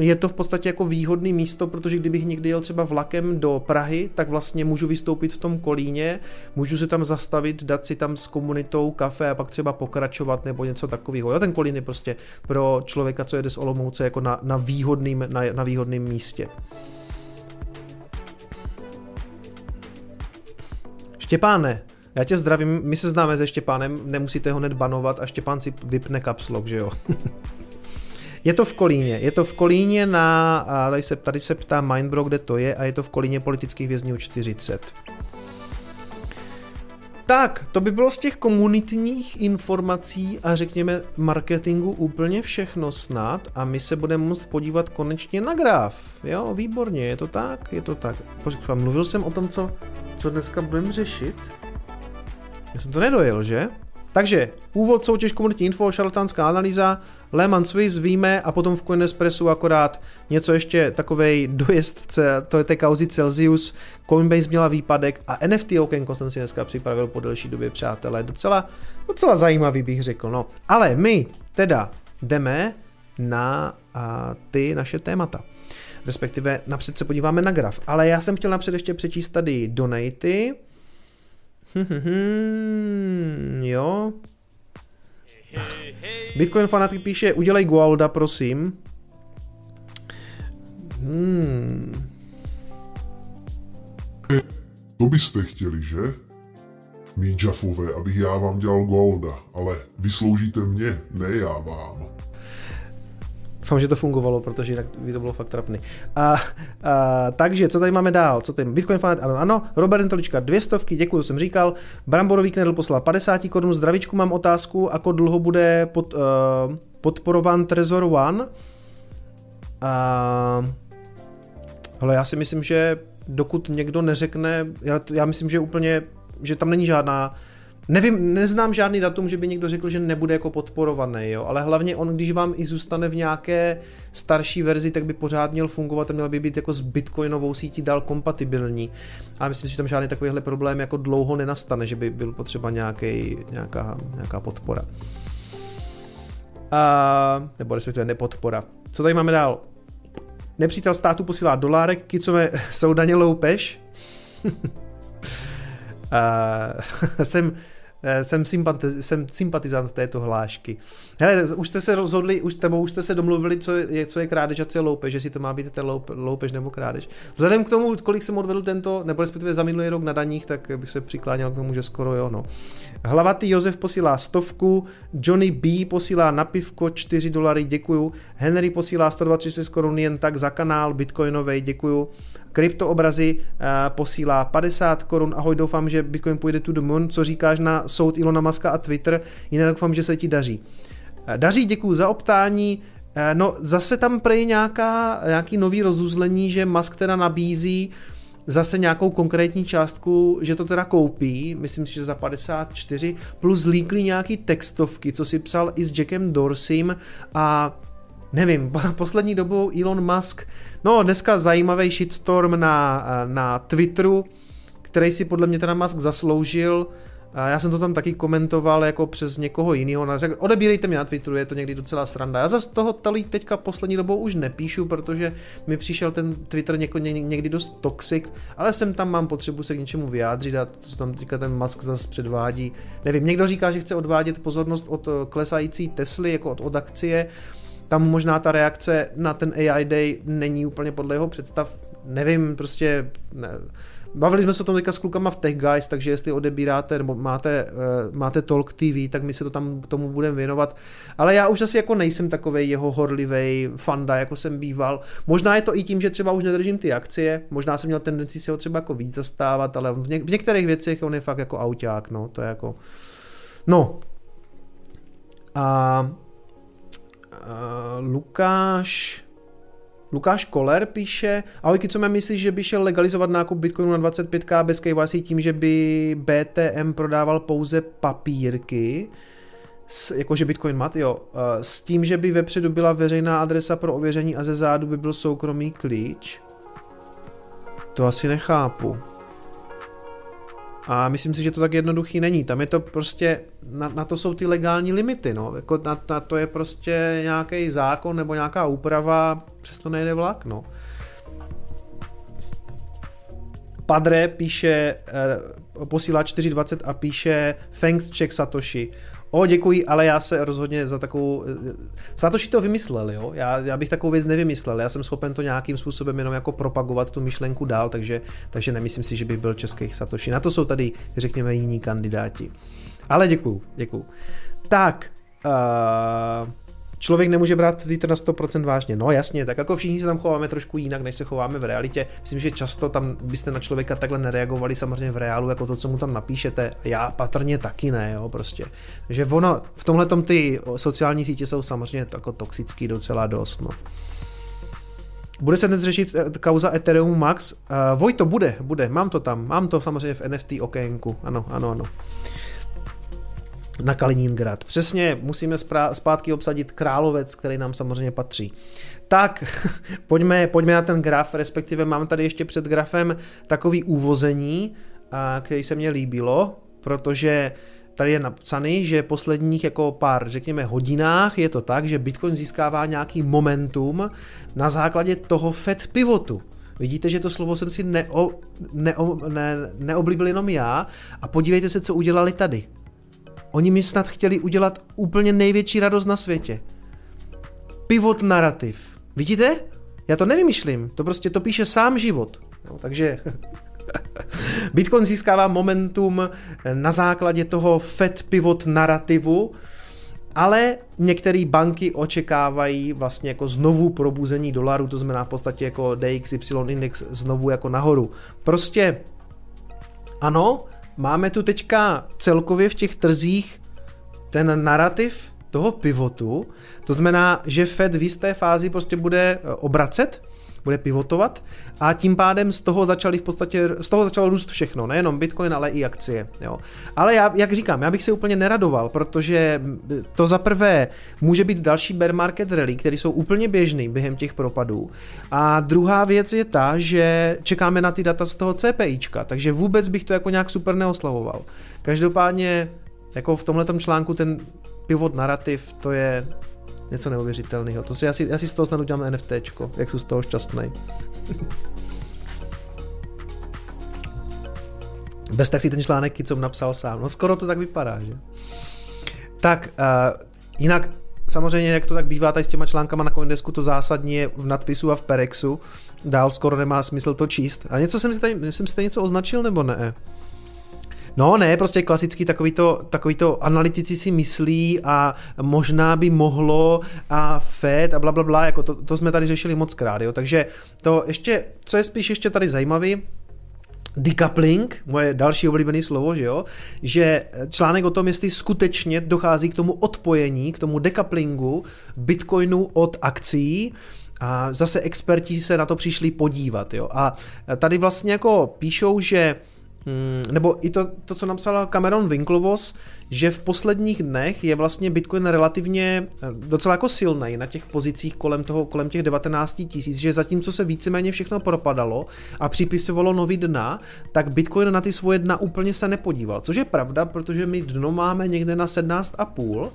je to v podstatě jako výhodný místo, protože kdybych někdy jel třeba vlakem do Prahy, tak vlastně můžu vystoupit v tom kolíně, můžu se tam zastavit, dát si tam s komunitou kafe a pak třeba pokračovat nebo něco takového. Jo, ten kolín je prostě pro člověka, co jede z Olomouce, jako na, na, výhodným, na, na výhodným místě. Štěpáne, já tě zdravím, my se známe se Štěpánem, nemusíte ho hned banovat a Štěpán si vypne kapslok, že jo? Je to v Kolíně, je to v Kolíně na, a tady se, tady se ptá Mindbro, kde to je, a je to v Kolíně politických vězňů 40. Tak, to by bylo z těch komunitních informací a řekněme marketingu úplně všechno snad a my se budeme moct podívat konečně na graf. Jo, výborně, je to tak, je to tak. Počkej, mluvil jsem o tom, co, co dneska budeme řešit. Já jsem to nedojel, že? Takže úvod, soutěž, komunitní info, šarlatánská analýza, Lehman Swiss víme a potom v Coinespressu akorát něco ještě takovej dojezd, to je té kauzy Celsius, Coinbase měla výpadek a NFT okénko jsem si dneska připravil po delší době, přátelé. Docela, docela zajímavý bych řekl, no. Ale my teda jdeme na a, ty naše témata. Respektive napřed se podíváme na graf. Ale já jsem chtěl napřed ještě přečíst tady donaty. Jo. Bitcoin fanatik píše, udělej Gualda, prosím. Hmm. To byste chtěli, že? Mí Jaffové, abych já vám dělal Golda, ale vysloužíte mě, ne já vám. Doufám, že to fungovalo, protože jinak by to bylo fakt trapný. A, a, takže, co tady máme dál? Co tady? Bitcoin Fanet, ano, ano. Robert Intolička, dvě stovky, děkuji, jsem říkal. Bramborový knedl poslal 50 korun, zdravičku mám otázku, ako dlouho bude pod, uh, podporován Trezor One? A, ale já si myslím, že dokud někdo neřekne, já, já myslím, že úplně, že tam není žádná Nevím, neznám žádný datum, že by někdo řekl, že nebude jako podporovaný, jo, ale hlavně on, když vám i zůstane v nějaké starší verzi, tak by pořád měl fungovat a měl by být jako s bitcoinovou sítí dál kompatibilní. A myslím si, že tam žádný takovýhle problém jako dlouho nenastane, že by byl potřeba nějaký, nějaká, nějaká podpora. A, nebo respektive nepodpora. Co tady máme dál? Nepřítel státu posílá dolárek, kicové jsou daně loupež. uh, jsem jsem, sympatiz, jsem sympatizant této hlášky. Hele, už jste se rozhodli, už, tebou už jste se domluvili, co je, co je krádež a co je loupež, že si to má být ten loupe, loupež nebo krádež. Vzhledem k tomu, kolik jsem odvedl tento, nebo respektive za minulý rok na daních, tak bych se přikláněl k tomu, že skoro jo, no. Hlavatý Josef posílá stovku, Johnny B posílá na pivko 4 dolary, děkuju. Henry posílá 126 korun jen tak za kanál bitcoinový, děkuju. Kryptoobrazy uh, posílá 50 korun. Ahoj, doufám, že Bitcoin půjde tu domů. Co říkáš na soud Ilona Maska a Twitter? Jinak doufám, že se ti daří. Uh, daří, děkuji za optání. Uh, no, zase tam prej nějaká, nějaký nový rozuzlení, že Musk teda nabízí zase nějakou konkrétní částku, že to teda koupí, myslím si, že za 54, plus líkly nějaký textovky, co si psal i s Jackem Dorsim a nevím, poslední dobou Elon Musk, no dneska zajímavý shitstorm na, na Twitteru, který si podle mě teda Musk zasloužil, a já jsem to tam taky komentoval jako přes někoho jiného. Řekl, odebírejte mě na Twitteru, je to někdy docela sranda. Já zase toho tady teďka poslední dobou už nepíšu, protože mi přišel ten Twitter něko, někdy dost toxic, ale jsem tam mám potřebu se k něčemu vyjádřit a to, co tam teďka ten Musk zase předvádí. Nevím, někdo říká, že chce odvádět pozornost od klesající Tesly, jako od, od akcie, tam možná ta reakce na ten AI Day není úplně podle jeho představ, nevím, prostě ne. Bavili jsme se o tom teďka s klukama v Tech Guys, takže jestli odebíráte nebo máte, uh, máte Talk TV, tak my se to tam tomu budeme věnovat. Ale já už asi jako nejsem takovej jeho horlivý fanda, jako jsem býval. Možná je to i tím, že třeba už nedržím ty akcie, možná jsem měl tendenci si ho třeba jako víc zastávat, ale v, něk- v některých věcech on je fakt jako auták, no, to je jako... No. A Uh, Lukáš... Lukáš Koller píše, ahoj, co mě myslíš, že by šel legalizovat nákup Bitcoinu na 25k bez KYC tím, že by BTM prodával pouze papírky, s, jakože Bitcoin mat, jo, uh, s tím, že by vepředu byla veřejná adresa pro ověření a ze zádu by byl soukromý klíč? To asi nechápu. A myslím si, že to tak jednoduchý není. Tam je to prostě, na, na to jsou ty legální limity, no. Jako na, na to je prostě nějaký zákon nebo nějaká úprava, přesto nejde vlak, no. Padre píše, eh, posílá 420 a píše Thanks check Satoshi. O, děkuji, ale já se rozhodně za takovou... Satoshi to vymyslel, jo? Já, já bych takovou věc nevymyslel. Já jsem schopen to nějakým způsobem jenom jako propagovat tu myšlenku dál, takže, takže nemyslím si, že bych byl českých Satoshi. Na to jsou tady, řekněme, jiní kandidáti. Ale děkuju, děkuju. Tak, uh, člověk nemůže brát Twitter na 100% vážně. No jasně, tak jako všichni se tam chováme trošku jinak, než se chováme v realitě. Myslím, že často tam byste na člověka takhle nereagovali samozřejmě v reálu, jako to, co mu tam napíšete. Já patrně taky ne, jo, prostě. Takže ono, v tomhle ty sociální sítě jsou samozřejmě jako toxický docela dost, no. Bude se dnes řešit eh, kauza Ethereum Max? Uh, Vojto, bude, bude, mám to tam, mám to samozřejmě v NFT okénku, ano, ano, ano na Kaliningrad. Přesně, musíme zpátky obsadit Královec, který nám samozřejmě patří. Tak, pojďme, pojďme na ten graf, respektive mám tady ještě před grafem takový úvození, který se mně líbilo, protože tady je napsaný, že posledních jako pár, řekněme, hodinách je to tak, že Bitcoin získává nějaký momentum na základě toho Fed pivotu. Vidíte, že to slovo jsem si neo, neo, ne, neoblíbil jenom já a podívejte se, co udělali tady. Oni mi snad chtěli udělat úplně největší radost na světě. Pivot narrativ. Vidíte? Já to nevymýšlím, to prostě to píše sám život. No, takže Bitcoin získává momentum na základě toho Fed pivot narrativu, ale některé banky očekávají vlastně jako znovu probuzení dolaru, to znamená v podstatě jako DXY index znovu jako nahoru. Prostě ano, máme tu teďka celkově v těch trzích ten narrativ toho pivotu, to znamená, že Fed v jisté fázi prostě bude obracet, bude pivotovat a tím pádem z toho začali v podstatě, z toho začalo růst všechno, nejenom Bitcoin, ale i akcie. Jo. Ale já, jak říkám, já bych se úplně neradoval, protože to za prvé může být další bear market rally, které jsou úplně běžný během těch propadů. A druhá věc je ta, že čekáme na ty data z toho CPIčka, takže vůbec bych to jako nějak super neoslavoval. Každopádně jako v tomhle článku ten pivot narrativ, to je něco neuvěřitelného. To si, já, si, já si z toho snad udělám NFT, jak jsem z toho šťastný. Bez tak si ten článek co napsal sám. No skoro to tak vypadá, že? Tak, uh, jinak samozřejmě, jak to tak bývá tady s těma článkama na Coindesku, to zásadní je v nadpisu a v Perexu. Dál skoro nemá smysl to číst. A něco jsem si tady, jsem si tady něco označil, nebo ne? No ne, prostě klasický takový to, takový to analytici si myslí a možná by mohlo a Fed a bla, bla, bla jako to, to jsme tady řešili moc krát, jo. Takže to ještě, co je spíš ještě tady zajímavý, decoupling, moje další oblíbené slovo, že jo, že článek o tom, jestli skutečně dochází k tomu odpojení, k tomu decouplingu Bitcoinu od akcí, a zase experti se na to přišli podívat, jo. A tady vlastně jako píšou, že nebo i to, to, co napsal Cameron Winklevoss, že v posledních dnech je vlastně Bitcoin relativně eh, docela jako silný na těch pozicích kolem toho, kolem těch 19 tisíc, že zatímco se víceméně všechno propadalo a připisovalo nový dna, tak Bitcoin na ty svoje dna úplně se nepodíval, což je pravda, protože my dno máme někde na 17,5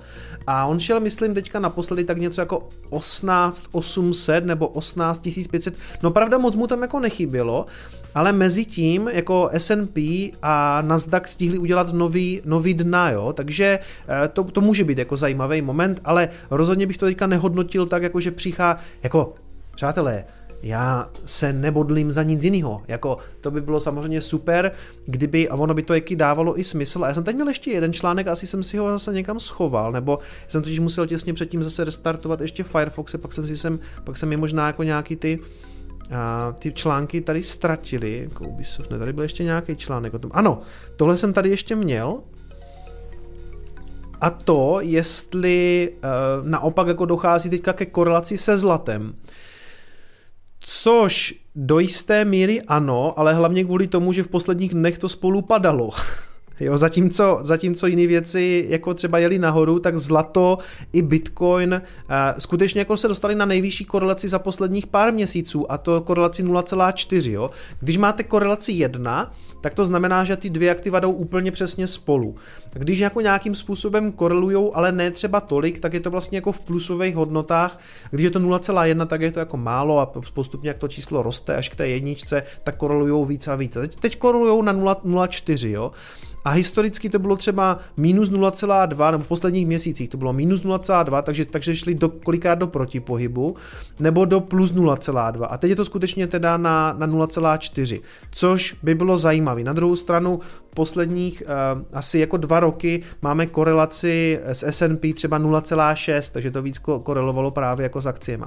a on šel, myslím, teďka naposledy tak něco jako 18 800 nebo 18 500, no pravda moc mu tam jako nechybělo, ale mezi tím jako S&P a Nasdaq stihli udělat nový, nový dna, jo, takže eh, to, to může být jako zajímavý moment, ale rozhodně bych to teďka nehodnotil tak, jako že přichá, jako přátelé, já se nebodlím za nic jiného. Jako, to by bylo samozřejmě super, kdyby, a ono by to jaký dávalo i smysl. A já jsem teď měl ještě jeden článek, asi jsem si ho zase někam schoval, nebo jsem totiž musel těsně předtím zase restartovat ještě Firefox, pak jsem si sem, pak jsem mi možná jako nějaký ty a ty články tady ztratili, jako Ubisoft, ne, tady byl ještě nějaký článek o tom. Ano, tohle jsem tady ještě měl, a to, jestli uh, naopak jako dochází teďka ke korelaci se zlatem. Což do jisté míry ano, ale hlavně kvůli tomu, že v posledních dnech to spolu padalo. Jo, zatímco, zatímco jiné věci jako třeba jeli nahoru, tak zlato i bitcoin uh, skutečně jako se dostali na nejvyšší korelaci za posledních pár měsíců a to korelaci 0,4. Jo. Když máte korelaci 1, tak to znamená, že ty dvě aktiva jdou úplně přesně spolu. Když jako nějakým způsobem korelují, ale ne třeba tolik, tak je to vlastně jako v plusových hodnotách. Když je to 0,1, tak je to jako málo a postupně jak to číslo roste až k té jedničce, tak korelují víc a víc. Teď, teď korelují na 0,4, jo. A historicky to bylo třeba minus 0,2, nebo v posledních měsících to bylo minus 0,2, takže, takže šli do, kolikrát do protipohybu, nebo do plus 0,2. A teď je to skutečně teda na, na 0,4, což by bylo zajímavé. Na druhou stranu posledních uh, asi jako dva roky máme korelaci s S&P třeba 0,6, takže to víc korelovalo právě jako s akciemi.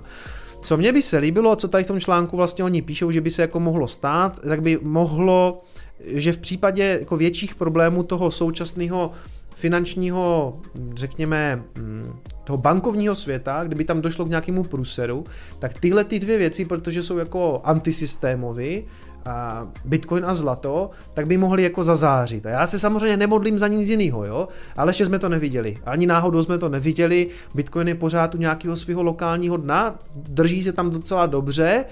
Co mě by se líbilo, co tady v tom článku vlastně oni píšou, že by se jako mohlo stát, tak by mohlo že v případě jako větších problémů toho současného finančního, řekněme, mm, toho bankovního světa, kdyby tam došlo k nějakému průseru, tak tyhle ty dvě věci, protože jsou jako antisystémový, a Bitcoin a zlato, tak by mohli jako zazářit. A já se samozřejmě nemodlím za nic jiného, jo, ale ještě jsme to neviděli. Ani náhodou jsme to neviděli. Bitcoin je pořád u nějakého svého lokálního dna, drží se tam docela dobře,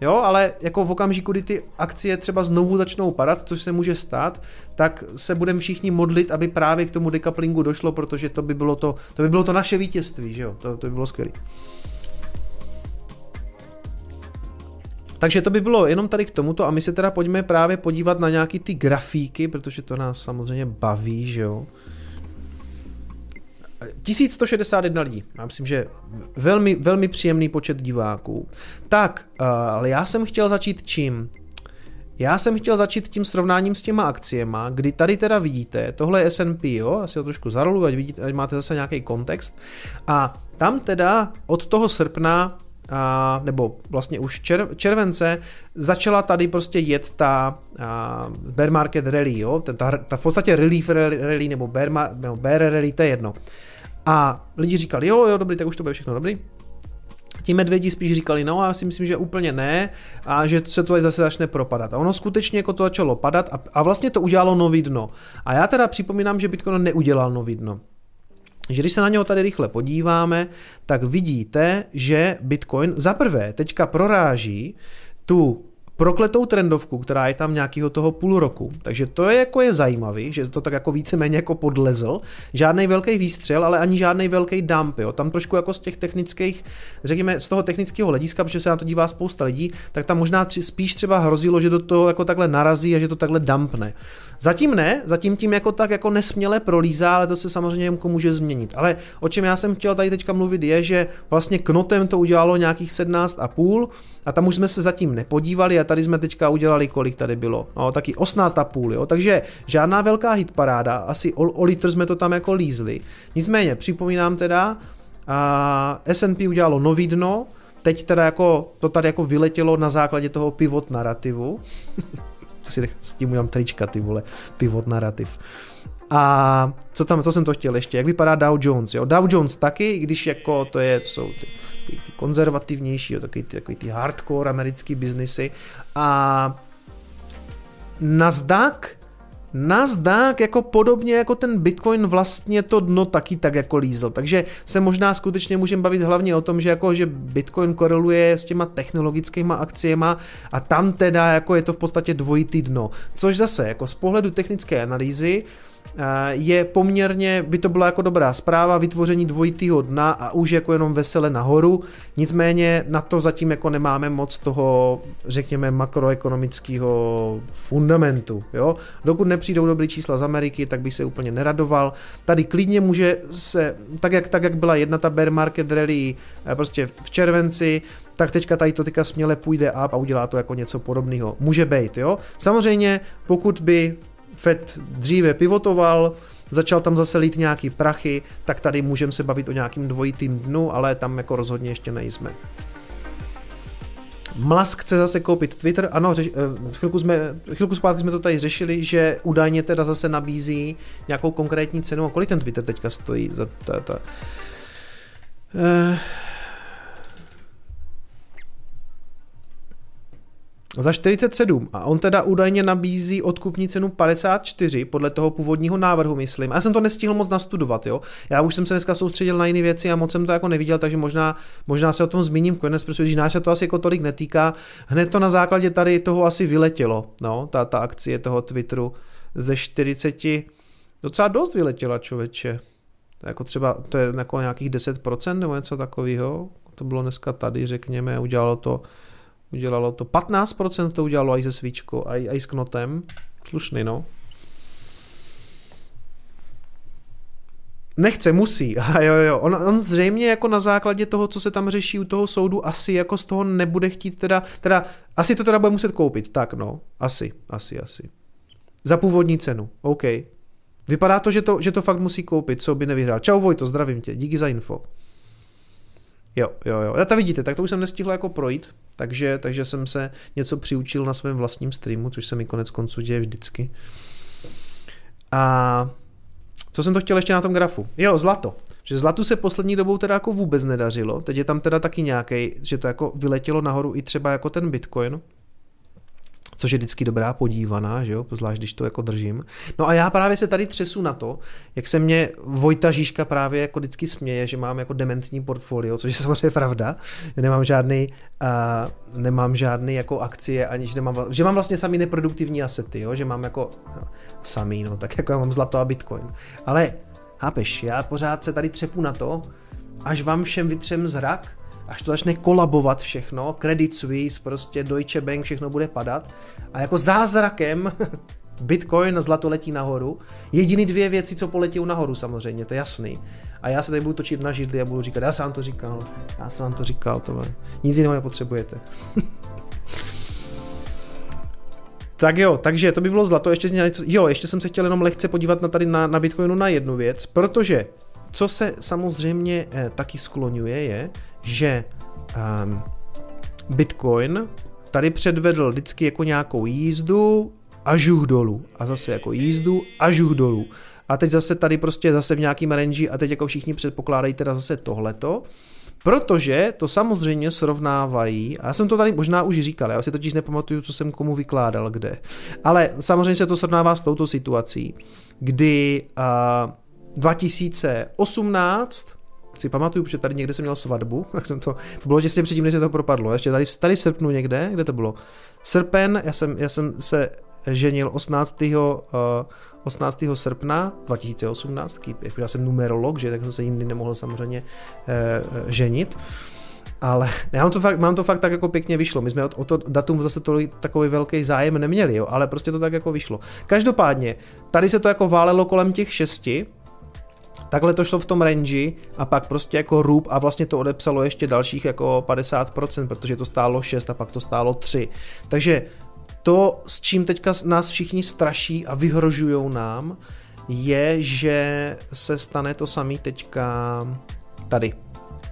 jo, ale jako v okamžiku, kdy ty akcie třeba znovu začnou padat, což se může stát, tak se budeme všichni modlit, aby právě k tomu decouplingu došlo, protože to by bylo to, to, by bylo to naše vítězství, že jo, to, to by bylo skvělé. Takže to by bylo jenom tady k tomuto a my se teda pojďme právě podívat na nějaký ty grafíky, protože to nás samozřejmě baví, že jo. 1161 lidí. Já myslím, že velmi, velmi příjemný počet diváků. Tak, ale já jsem chtěl začít čím? Já jsem chtěl začít tím srovnáním s těma akciema, kdy tady teda vidíte, tohle je S&P, jo, asi ho trošku zarolu, ať, vidíte, ať máte zase nějaký kontext. A tam teda od toho srpna a, nebo vlastně už čer, července začala tady prostě jet ta a, bear market rally, jo? Ta, ta v podstatě relief rally nebo bear, nebo bear rally, to je jedno. A lidi říkali, jo, jo, dobrý, tak už to bude všechno dobrý. Ti medvědi spíš říkali, no já si myslím, že úplně ne a že se to zase začne propadat. A ono skutečně jako to začalo padat a, a vlastně to udělalo nový dno. A já teda připomínám, že Bitcoin neudělal nový dno že když se na něho tady rychle podíváme, tak vidíte, že Bitcoin za prvé teďka proráží tu prokletou trendovku, která je tam nějakého toho půl roku. Takže to je jako je zajímavý, že to tak jako víceméně jako podlezl. Žádný velký výstřel, ale ani žádný velký dump. Jo. Tam trošku jako z těch technických, řekněme, z toho technického hlediska, protože se na to dívá spousta lidí, tak tam možná tři, spíš třeba hrozilo, že do toho jako takhle narazí a že to takhle dumpne. Zatím ne, zatím tím jako tak jako nesměle prolízá, ale to se samozřejmě jemko může změnit. Ale o čem já jsem chtěl tady teďka mluvit je, že vlastně knotem to udělalo nějakých 17,5 a tam už jsme se zatím nepodívali a tady jsme teďka udělali, kolik tady bylo. No, taky 18,5, jo. Takže žádná velká hitparáda, asi o, o litr jsme to tam jako lízli. Nicméně, připomínám teda, a udělalo nový dno, teď teda jako, to tady jako vyletělo na základě toho pivot narrativu. si s tím udělám trička, ty vole, pivot narrativ. A co tam, co jsem to chtěl ještě, jak vypadá Dow Jones, jo? Dow Jones taky, když jako to je, to jsou ty, ty, ty konzervativnější, jo, takový, ty, takový ty hardcore americký biznisy a Nasdaq Nasdaq jako podobně jako ten Bitcoin vlastně to dno taky tak jako lízl. Takže se možná skutečně můžeme bavit hlavně o tom, že jako že Bitcoin koreluje s těma technologickými akciema a tam teda jako je to v podstatě dvojitý dno. Což zase jako z pohledu technické analýzy je poměrně, by to byla jako dobrá zpráva, vytvoření dvojitýho dna a už jako jenom vesele nahoru, nicméně na to zatím jako nemáme moc toho, řekněme, makroekonomického fundamentu, jo. Dokud nepřijdou dobrý čísla z Ameriky, tak bych se úplně neradoval. Tady klidně může se, tak jak, tak jak byla jedna ta bear market rally eh, prostě v červenci, tak teďka tady to teďka směle půjde up a udělá to jako něco podobného. Může být, jo. Samozřejmě, pokud by Fed dříve pivotoval, začal tam zase lít nějaký prachy, tak tady můžeme se bavit o nějakým dvojitým dnu, ale tam jako rozhodně ještě nejsme. Musk chce zase koupit Twitter, ano, řeš, eh, chvilku, jsme, chvilku zpátky jsme to tady řešili, že údajně teda zase nabízí nějakou konkrétní cenu. A kolik ten Twitter teďka stojí? Za ta, ta. Eh, za 47 a on teda údajně nabízí odkupní cenu 54 podle toho původního návrhu, myslím. A já jsem to nestihl moc nastudovat, jo. Já už jsem se dneska soustředil na jiné věci a moc jsem to jako neviděl, takže možná, možná se o tom zmíním konec, protože když nás se to asi jako tolik netýká, hned to na základě tady toho asi vyletělo, no, ta, ta akcie toho Twitteru ze 40 docela dost vyletěla, člověče. Jako třeba, to je jako nějakých 10% nebo něco takového. To bylo dneska tady, řekněme, udělalo to Udělalo to 15% to udělalo i se svíčkou, i, i s knotem. Slušný, no. Nechce, musí. A jo, jo. On, on zřejmě jako na základě toho, co se tam řeší u toho soudu, asi jako z toho nebude chtít teda, teda asi to teda bude muset koupit. Tak no, asi, asi, asi. Za původní cenu, OK. Vypadá to, že to, že to fakt musí koupit, co by nevyhrál. Čau Vojto, zdravím tě, díky za info. Jo, jo, jo. To vidíte, tak to už jsem nestihl jako projít, takže, takže jsem se něco přiučil na svém vlastním streamu, což se mi konec konců děje vždycky. A co jsem to chtěl ještě na tom grafu? Jo, zlato. Že zlatu se poslední dobou teda jako vůbec nedařilo. Teď je tam teda taky nějaký, že to jako vyletělo nahoru i třeba jako ten Bitcoin. Což je vždycky dobrá podívaná, že jo, zvlášť když to jako držím. No a já právě se tady třesu na to, jak se mě Vojta Žižka právě jako vždycky směje, že mám jako dementní portfolio, což je samozřejmě pravda, že nemám žádný, uh, nemám žádný jako akcie, ani že, nemám, že mám vlastně samý neproduktivní asety, jo, že mám jako no, samý, no, tak jako já mám zlato a bitcoin. Ale chápeš, já pořád se tady třepu na to, až vám všem vytřem zrak, až to začne kolabovat všechno, Credit Suisse, prostě Deutsche Bank, všechno bude padat a jako zázrakem Bitcoin zlato letí nahoru. Jediný dvě věci, co poletí nahoru samozřejmě, to je jasný. A já se tady budu točit na židli a budu říkat, já jsem vám to říkal, já jsem vám to říkal, to nic jiného nepotřebujete. Tak jo, takže to by bylo zlato. Ještě, jo, ještě jsem se chtěl jenom lehce podívat na tady na, na Bitcoinu na jednu věc, protože co se samozřejmě eh, taky skloňuje je, že um, Bitcoin tady předvedl vždycky jako nějakou jízdu a žuh dolů. A zase jako jízdu a žuh dolů. A teď zase tady prostě zase v nějakým range a teď jako všichni předpokládají teda zase tohleto. Protože to samozřejmě srovnávají, a já jsem to tady možná už říkal, já si totiž nepamatuju, co jsem komu vykládal kde, ale samozřejmě se to srovnává s touto situací, kdy uh, 2018 si pamatuju, protože tady někde jsem měl svatbu, tak jsem to, to bylo těsně předtím, než se to propadlo. Ještě tady, tady v srpnu někde, kde to bylo? Srpen, já jsem, já jsem se ženil 18. Uh, 18. srpna 2018, jak já jsem numerolog, že tak jsem se jindy nemohl samozřejmě uh, ženit. Ale já mám to, fakt, mám to fakt tak jako pěkně vyšlo. My jsme o, o to datum zase tolik, takový velký zájem neměli, jo, ale prostě to tak jako vyšlo. Každopádně, tady se to jako válelo kolem těch šesti, Takhle to šlo v tom range a pak prostě jako růb a vlastně to odepsalo ještě dalších jako 50%, protože to stálo 6 a pak to stálo 3. Takže to, s čím teďka nás všichni straší a vyhrožují nám, je, že se stane to samý teďka tady.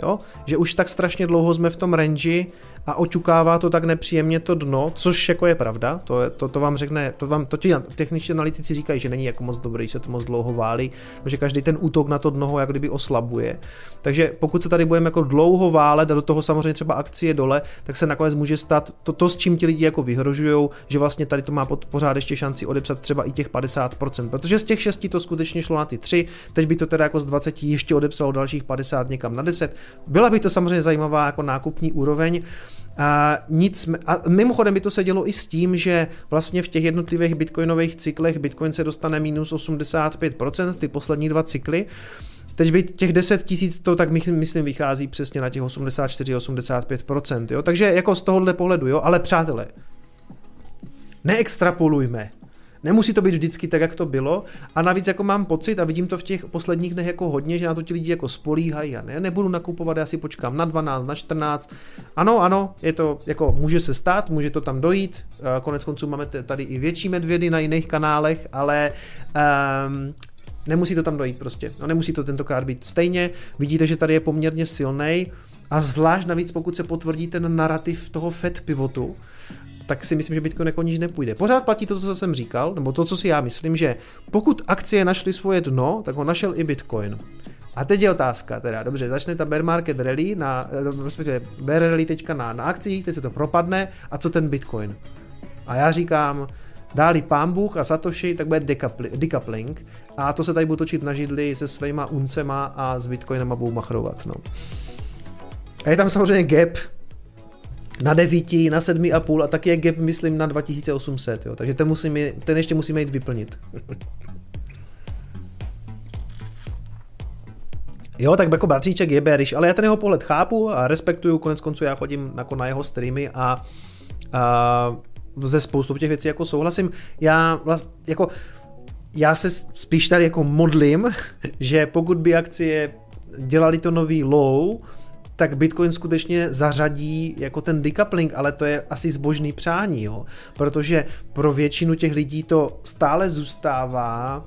Jo? Že už tak strašně dlouho jsme v tom range a oťukává to tak nepříjemně to dno, což jako je pravda, to, je, to, to vám řekne, to vám to ti techničtí analytici říkají, že není jako moc dobrý, se to moc dlouho válí, protože každý ten útok na to dno jak kdyby oslabuje. Takže pokud se tady budeme jako dlouho válet a do toho samozřejmě třeba akcie dole, tak se nakonec může stát to, to s čím ti lidi jako vyhrožují, že vlastně tady to má pořád ještě šanci odepsat třeba i těch 50%, protože z těch 6 to skutečně šlo na ty 3, teď by to teda jako z 20 ještě odepsalo dalších 50 někam na 10. Byla by to samozřejmě zajímavá jako nákupní úroveň, a, nic, a mimochodem by to se dělo i s tím, že vlastně v těch jednotlivých bitcoinových cyklech Bitcoin se dostane minus 85%, ty poslední dva cykly, Teď by těch 10 tisíc to tak myslím vychází přesně na těch 84-85%, jo? takže jako z tohohle pohledu, jo, ale přátelé, neextrapolujme, Nemusí to být vždycky tak, jak to bylo. A navíc jako mám pocit a vidím to v těch posledních dnech jako hodně, že na to ti lidi jako spolíhají a ne, nebudu nakupovat, já si počkám na 12, na 14. Ano, ano, je to jako může se stát, může to tam dojít. Konec konců máme tady i větší medvědy na jiných kanálech, ale um, nemusí to tam dojít prostě. No, nemusí to tentokrát být stejně. Vidíte, že tady je poměrně silný. A zvlášť navíc, pokud se potvrdí ten narrativ toho Fed pivotu, tak si myslím, že Bitcoin jako níž nepůjde. Pořád platí to, co jsem říkal, nebo to, co si já myslím, že pokud akcie našly svoje dno, tak ho našel i Bitcoin. A teď je otázka, teda dobře, začne ta bear market rally, na, eh, respektive bear rally teďka na, na akcích, teď se to propadne a co ten Bitcoin? A já říkám, dáli pán Bůh a Satoshi, tak bude decoupling a to se tady budu točit na židli se svýma uncema a s Bitcoinama budou machrovat. No. A je tam samozřejmě gap, na 9, na 7,5 a taky je gap, myslím, na 2800, jo. takže ten, musím, ten ještě musíme jít vyplnit. Jo, tak jako bratříček je bearish, ale já ten jeho pohled chápu a respektuju, konec konců já chodím jako na jeho streamy a, a ze spoustu těch věcí jako souhlasím. Já vlast, jako já se spíš tady jako modlím, že pokud by akcie dělali to nový low, tak Bitcoin skutečně zařadí jako ten decoupling, ale to je asi zbožný přání, jo? protože pro většinu těch lidí to stále zůstává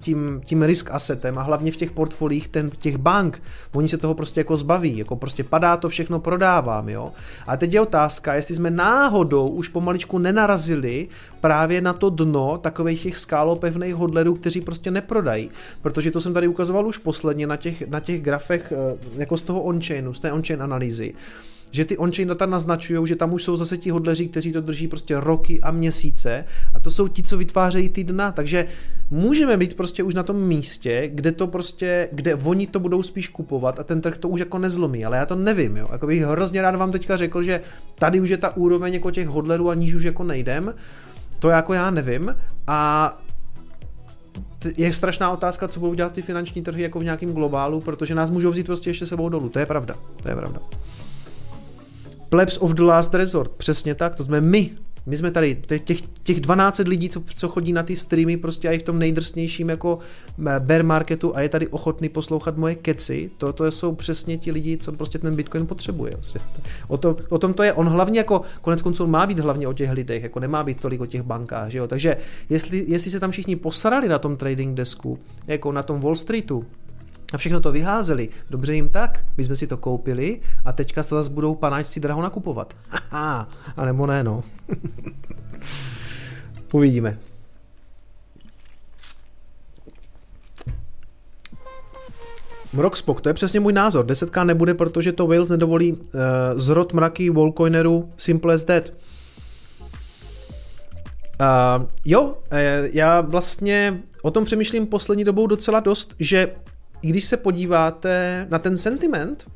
tím, tím risk assetem a hlavně v těch portfolích ten, těch bank, oni se toho prostě jako zbaví, jako prostě padá to všechno, prodávám, jo. A teď je otázka, jestli jsme náhodou už pomaličku nenarazili právě na to dno takových těch skálopevných hodlerů, kteří prostě neprodají, protože to jsem tady ukazoval už posledně na těch, na těch grafech eh, jako z toho on-chainu, z té on-chain analýzy že ty on-chain data naznačují, že tam už jsou zase ti hodleři, kteří to drží prostě roky a měsíce a to jsou ti, co vytvářejí ty dna, takže můžeme být prostě už na tom místě, kde to prostě, kde oni to budou spíš kupovat a ten trh to už jako nezlomí, ale já to nevím, jo. Jako bych hrozně rád vám teďka řekl, že tady už je ta úroveň jako těch hodlerů a níž už jako nejdem, to jako já nevím a je strašná otázka, co budou dělat ty finanční trhy jako v nějakém globálu, protože nás můžou vzít prostě ještě sebou dolů. To je pravda. To je pravda. Plebs of the Last Resort, přesně tak, to jsme my. My jsme tady, těch, těch 12 lidí, co, co chodí na ty streamy, prostě i v tom nejdrsnějším jako bear marketu a je tady ochotný poslouchat moje keci, to, to jsou přesně ti lidi, co prostě ten Bitcoin potřebuje. Prostě. O, to, o tom to je, on hlavně jako, konec konců má být hlavně o těch lidech, jako nemá být tolik o těch bankách, že jo? takže jestli, jestli se tam všichni posrali na tom trading desku, jako na tom Wall Streetu, a všechno to vyházeli. Dobře jim tak, my jsme si to koupili a teďka to zase budou panáčci draho nakupovat. Haha, a nebo ne, no. Uvidíme. Mroxpok, to je přesně můj názor. Desetka nebude, protože to Wales nedovolí uh, zrod mraky wallcoinerů Simple as Dead. Uh, jo, uh, já vlastně o tom přemýšlím poslední dobou docela dost, že když se podíváte na ten sentiment,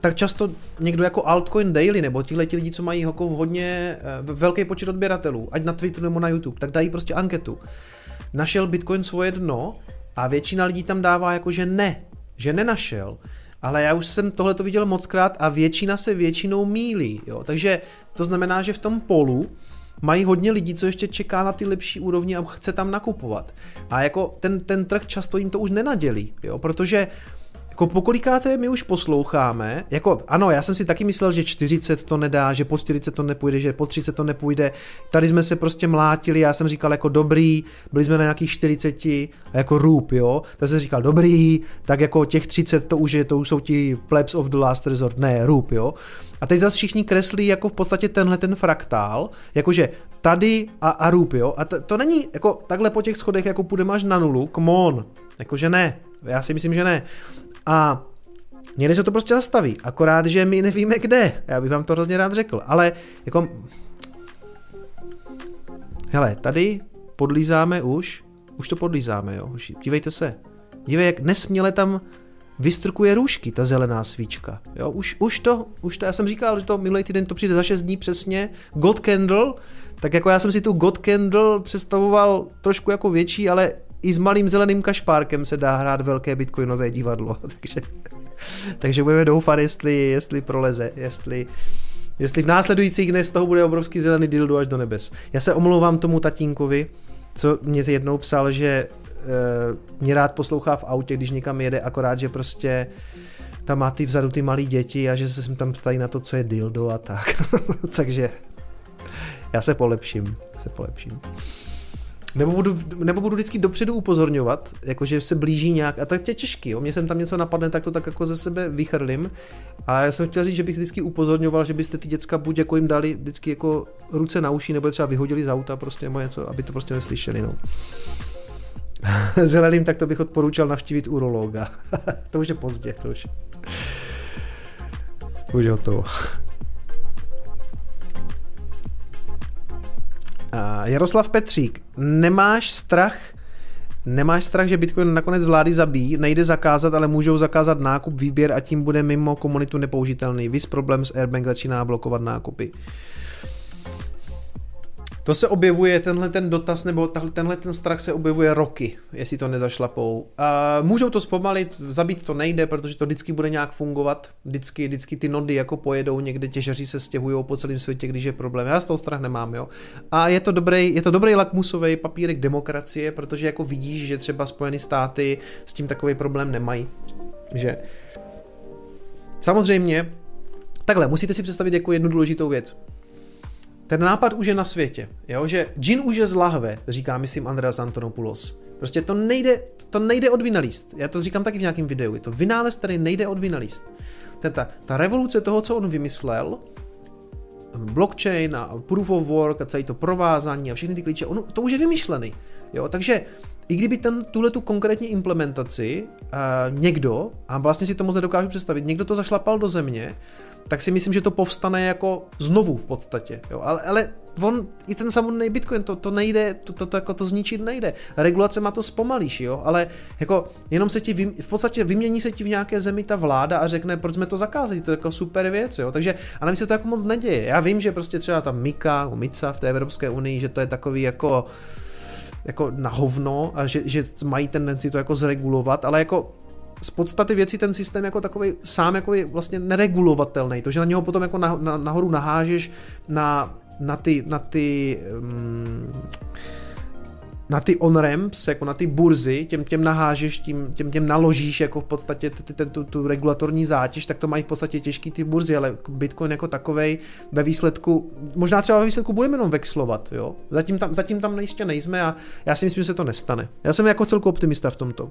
tak často někdo jako Altcoin Daily nebo tihle ti lidi, co mají jako hodně eh, velký počet odběratelů, ať na Twitteru nebo na YouTube, tak dají prostě anketu. Našel Bitcoin svoje dno a většina lidí tam dává jako, že ne, že nenašel. Ale já už jsem tohle to viděl mockrát a většina se většinou mílí. Jo? Takže to znamená, že v tom polu mají hodně lidí, co ještě čeká na ty lepší úrovně a chce tam nakupovat. A jako ten, ten trh často jim to už nenadělí, jo, protože jako pokolikáté my už posloucháme, jako ano, já jsem si taky myslel, že 40 to nedá, že po 40 to nepůjde, že po 30 to nepůjde. Tady jsme se prostě mlátili, já jsem říkal jako dobrý, byli jsme na nějakých 40 jako růb, jo. Tak jsem říkal dobrý, tak jako těch 30 to už je, to už jsou ti plebs of the last resort, ne, růb, jo. A teď zase všichni kreslí jako v podstatě tenhle ten fraktál, jakože tady a, a růb, jo. A to, to není jako takhle po těch schodech, jako půjdeme až na nulu, come on. Jakože ne, já si myslím, že ne. A někde se to prostě zastaví, akorát, že my nevíme kde. Já bych vám to hrozně rád řekl, ale jako... Hele, tady podlízáme už, už to podlízáme, jo. Dívejte se. Dívej, jak nesměle tam vystrkuje růžky, ta zelená svíčka. Jo, už, už, to, už to, já jsem říkal, že to minulý týden to přijde za 6 dní přesně, God Candle, tak jako já jsem si tu God Candle představoval trošku jako větší, ale i s malým zeleným kašpárkem se dá hrát velké bitcoinové divadlo, takže, takže budeme doufat, jestli, jestli proleze, jestli, jestli v následujících dnech z toho bude obrovský zelený dildo až do nebes. Já se omlouvám tomu tatínkovi, co mě jednou psal, že uh, mě rád poslouchá v autě, když někam jede, akorát, že prostě tam má ty vzadu ty malí děti a že se sem tam ptají na to, co je dildo a tak. Takže já se polepším, se polepším. Nebo budu, nebo budu vždycky dopředu upozorňovat, jakože se blíží nějak, a tak je těžký, jo. Mně sem tam něco napadne, tak to tak jako ze sebe vychrlim. A já jsem chtěl říct, že bych vždycky upozorňoval, že byste ty děcka buď jako jim dali vždycky jako ruce na uši, nebo třeba vyhodili z auta prostě nebo něco, aby to prostě neslyšeli, no. Zeleným, tak to bych odporučil navštívit urologa. to už je pozdě, to už. Už je hotovo. Jaroslav Petřík, nemáš strach, Nemáš strach, že Bitcoin nakonec vlády zabíjí, nejde zakázat, ale můžou zakázat nákup, výběr a tím bude mimo komunitu nepoužitelný. Vys problém s Airbank začíná blokovat nákupy. To se objevuje, tenhle ten dotaz nebo tenhle ten strach se objevuje roky, jestli to nezašlapou. A můžou to zpomalit, zabít to nejde, protože to vždycky bude nějak fungovat. Vždycky, vždycky ty nody jako pojedou, někde těžaři se stěhují po celém světě, když je problém. Já z toho strach nemám, jo. A je to dobrý, je to dobrý lakmusový papírek demokracie, protože jako vidíš, že třeba Spojené státy s tím takový problém nemají. Že Samozřejmě, takhle, musíte si představit jako jednu důležitou věc ten nápad už je na světě, jo? že džin už je z lahve, říká myslím Andreas Antonopoulos. Prostě to nejde, to nejde od vynalíst. Já to říkám taky v nějakém videu. Je to vynález, který nejde od vynalíst. Ta, ta revoluce toho, co on vymyslel, blockchain a proof of work a celé to provázání a všechny ty klíče, on, to už je vymyšlený. Jo? Takže i kdyby ten, tuhle tu konkrétní implementaci uh, někdo, a vlastně si to moc nedokážu představit, někdo to zašlapal do země, tak si myslím, že to povstane jako znovu v podstatě. Jo. Ale, ale on, i ten samotný Bitcoin, to, to nejde, to, to, to, jako to zničit nejde. Regulace má to zpomalíš, jo, ale jako jenom se ti, vym, v podstatě vymění se ti v nějaké zemi ta vláda a řekne, proč jsme to zakázali, to je jako super věc, jo. Takže, a navíc se to jako moc neděje. Já vím, že prostě třeba ta Mika, Mica v té Evropské unii, že to je takový jako jako na hovno a že, že mají tendenci to jako zregulovat, ale jako z podstaty věcí ten systém jako takový sám jako je vlastně neregulovatelný. To, že na něho potom jako na, na, nahoru nahážeš na, na ty, na ty um, na ty on-ramps, jako na ty burzy, těm, těm nahážeš, tím, těm, těm naložíš jako v podstatě ty, ten, tu, tu regulatorní zátěž, tak to mají v podstatě těžký ty burzy, ale Bitcoin jako takovej ve výsledku, možná třeba ve výsledku budeme jenom vexlovat, jo. Zatím tam, zatím tam ještě nejsme a já si myslím, že se to nestane. Já jsem jako celku optimista v tomto.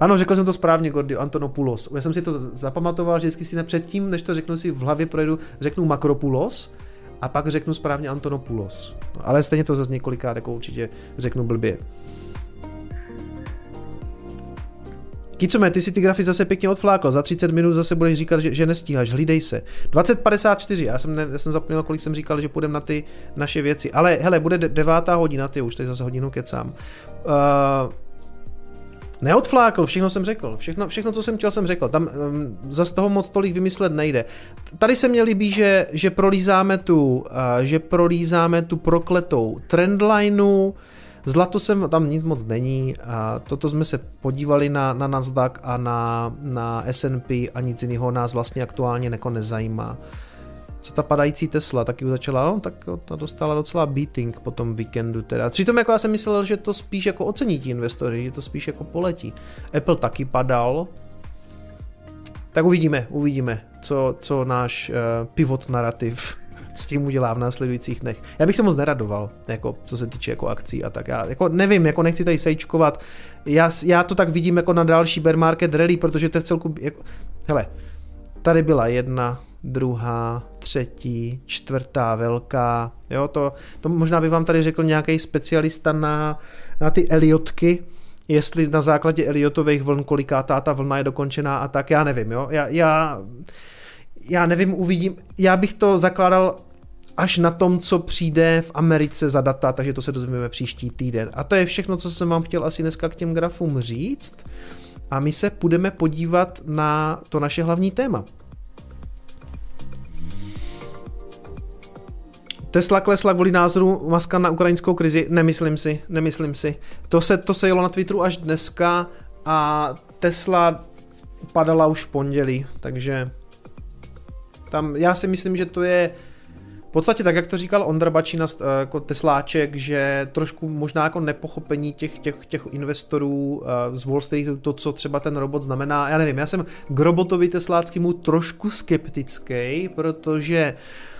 Ano, řekl jsem to správně, Gordy, Antonopoulos. Já jsem si to zapamatoval, že vždycky si předtím, než to řeknu si v hlavě projdu, řeknu Makropoulos a pak řeknu správně Antonopoulos. No, ale stejně to zase několikrát jako určitě řeknu blbě. Kicome, ty si ty grafy zase pěkně odflákl, za 30 minut zase budeš říkat, že, že nestíháš, hlídej se. 2054, já jsem, ne, já jsem zapomněl, kolik jsem říkal, že půjdeme na ty naše věci, ale hele, bude devátá hodina, ty už tady zase hodinu kecám. Uh, Neodflákl, všechno jsem řekl. Všechno, všechno, co jsem chtěl, jsem řekl. Tam um, za z toho moc tolik vymyslet nejde. Tady se mně líbí, že, že prolízáme tu, uh, že prolízáme tu prokletou trendlineu, Zlato sem tam nic moc není a toto jsme se podívali na, na Nasdaq a na, na S&P a nic jiného nás vlastně aktuálně neko nezajímá co ta padající Tesla, taky už začala, no, tak ta dostala docela beating po tom víkendu teda. Přitom jako já jsem myslel, že to spíš jako ocení ti investory, že to spíš jako poletí. Apple taky padal, tak uvidíme, uvidíme, co, co náš uh, pivot narrativ s tím udělá v následujících dnech. Já bych se moc neradoval, jako, co se týče jako akcí a tak. Já jako nevím, jako nechci tady sejčkovat. Já, já to tak vidím jako na další bear market rally, protože to je v celku... Jako, hele, tady byla jedna, druhá, třetí, čtvrtá velká. Jo, to, to možná by vám tady řekl nějaký specialista na, na ty Eliotky, jestli na základě Eliotových vln, koliká ta vlna je dokončená a tak, já nevím, jo. Já, já, já nevím, uvidím, já bych to zakládal až na tom, co přijde v Americe za data, takže to se dozvíme příští týden. A to je všechno, co jsem vám chtěl asi dneska k těm grafům říct. A my se půjdeme podívat na to naše hlavní téma. Tesla klesla kvůli názoru Maska na ukrajinskou krizi? Nemyslím si, nemyslím si. To se, to se jelo na Twitteru až dneska a Tesla padala už v pondělí, takže tam já si myslím, že to je v podstatě tak, jak to říkal Ondra Bačina jako Tesláček, že trošku možná jako nepochopení těch, těch, těch investorů eh, z Wall Streetu, to, co třeba ten robot znamená. Já nevím, já jsem k robotovi tesláckému trošku skeptický, protože uh,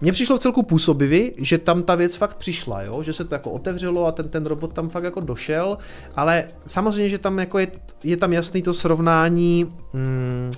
mně přišlo v celku působivý, že tam ta věc fakt přišla, jo? že se to jako otevřelo a ten, ten robot tam fakt jako došel, ale samozřejmě, že tam jako je, je tam jasný to srovnání hmm,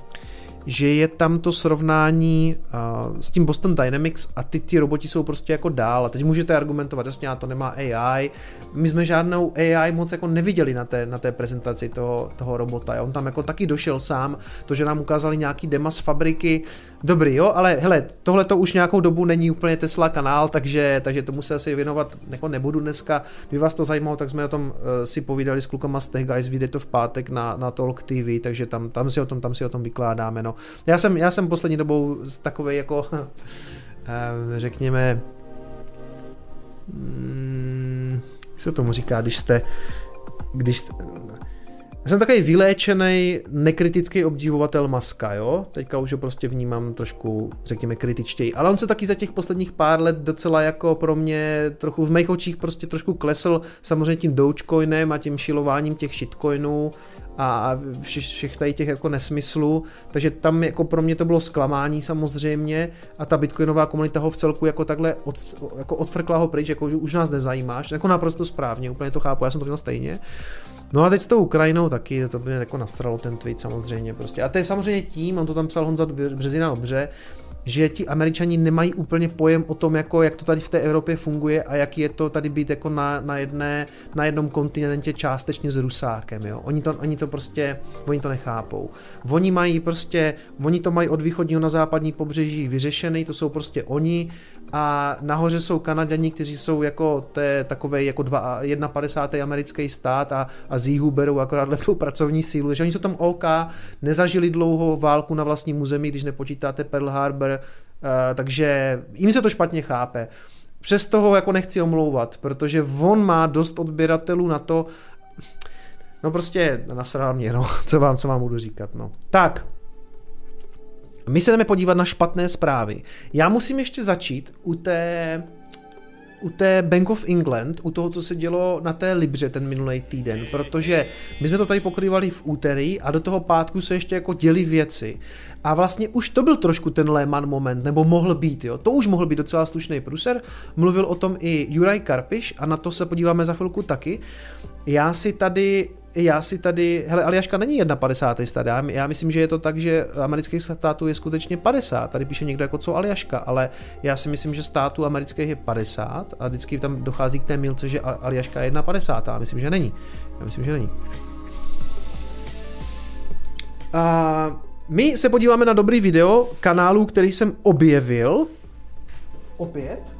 že je tam to srovnání uh, s tím Boston Dynamics a ty, ty roboti jsou prostě jako dál. A teď můžete argumentovat, jasně, to nemá AI. My jsme žádnou AI moc jako neviděli na té, na té prezentaci toho, toho robota. On tam jako taky došel sám, to, že nám ukázali nějaký dema z fabriky. Dobrý, jo, ale hele, tohle to už nějakou dobu není úplně Tesla kanál, takže, takže tomu se asi věnovat jako nebudu dneska. Kdyby vás to zajímalo, tak jsme o tom uh, si povídali s klukama z Tech Guys, vyjde to v pátek na, na Talk TV, takže tam, tam, si o tom, tam si o tom vykládáme. No. Já jsem, já jsem poslední dobou takový jako, eh, řekněme, hmm, jak se tomu říká, když jste, když jste, jsem takový vyléčený, nekritický obdivovatel Maska, jo? Teďka už ho prostě vnímám trošku, řekněme, kritičtěji. Ale on se taky za těch posledních pár let docela jako pro mě trochu v mých očích prostě trošku klesl samozřejmě tím Dogecoinem a tím šilováním těch shitcoinů a všech, všech tady těch jako nesmyslů, takže tam jako pro mě to bylo zklamání samozřejmě a ta bitcoinová komunita ho v celku jako takhle od, jako odfrkla ho pryč, jako už nás nezajímáš, jako naprosto správně, úplně to chápu, já jsem to měl stejně. No a teď s tou Ukrajinou taky, to mě jako nastralo ten tweet samozřejmě prostě. A to je samozřejmě tím, on to tam psal Honza Březina dobře, že ti američani nemají úplně pojem o tom, jako, jak to tady v té Evropě funguje a jak je to tady být jako na, na, jedné, na jednom kontinentě částečně s Rusákem. Jo? Oni, to, oni to prostě, oni to nechápou. Oni mají prostě, oni to mají od východního na západní pobřeží vyřešený, to jsou prostě oni a nahoře jsou Kanaděni, kteří jsou jako to je takový jako 51. americký stát a, a z jihu berou akorát levnou pracovní sílu, takže oni jsou tam OK, nezažili dlouho válku na vlastním území, když nepočítáte Pearl Harbor, uh, takže jim se to špatně chápe. Přes toho jako nechci omlouvat, protože on má dost odběratelů na to, no prostě nasral mě, no, co vám, co vám budu říkat, no. Tak, my se jdeme podívat na špatné zprávy. Já musím ještě začít u té u té Bank of England, u toho, co se dělo na té Libře ten minulý týden, protože my jsme to tady pokrývali v úterý a do toho pátku se ještě jako děli věci. A vlastně už to byl trošku ten Lehman moment, nebo mohl být, jo. To už mohl být docela slušný pruser. Mluvil o tom i Juraj Karpiš a na to se podíváme za chvilku taky. Já si tady já si tady, hele, Aljaška není 51. stát, já, já myslím, že je to tak, že amerických států je skutečně 50, tady píše někdo jako co Aljaška, ale já si myslím, že států amerických je 50 a vždycky tam dochází k té milce, že Aljaška je 51, já myslím, že není. Já myslím, že není. A my se podíváme na dobrý video kanálu, který jsem objevil. Opět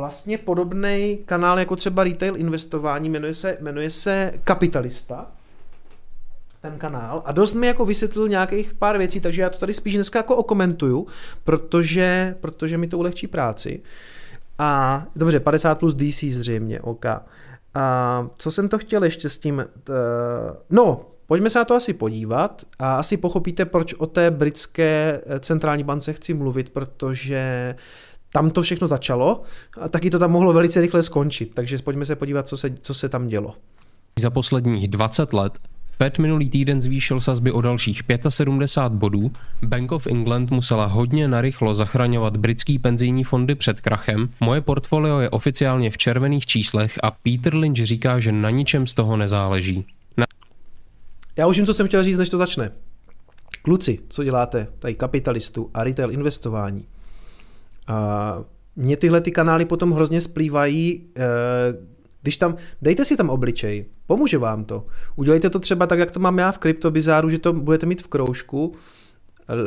vlastně podobný kanál jako třeba retail investování, jmenuje se, jmenuje se Kapitalista, ten kanál a dost mi jako vysvětlil nějakých pár věcí, takže já to tady spíš dneska jako okomentuju, protože, protože mi to ulehčí práci. A dobře, 50 plus DC zřejmě, OK. A co jsem to chtěl ještě s tím? T, no, pojďme se na to asi podívat a asi pochopíte, proč o té britské centrální bance chci mluvit, protože tam to všechno začalo a taky to tam mohlo velice rychle skončit, takže pojďme se podívat, co se, co se tam dělo. Za posledních 20 let Fed minulý týden zvýšil sazby o dalších 75 bodů, Bank of England musela hodně narychlo zachraňovat britský penzijní fondy před krachem, moje portfolio je oficiálně v červených číslech a Peter Lynch říká, že na ničem z toho nezáleží. Na... Já už vím, co jsem chtěl říct, než to začne. Kluci, co děláte tady kapitalistu a retail investování? A mě tyhle ty kanály potom hrozně splývají, eh, když tam, dejte si tam obličej, pomůže vám to. Udělejte to třeba tak, jak to mám já v kryptobizáru, že to budete mít v kroužku.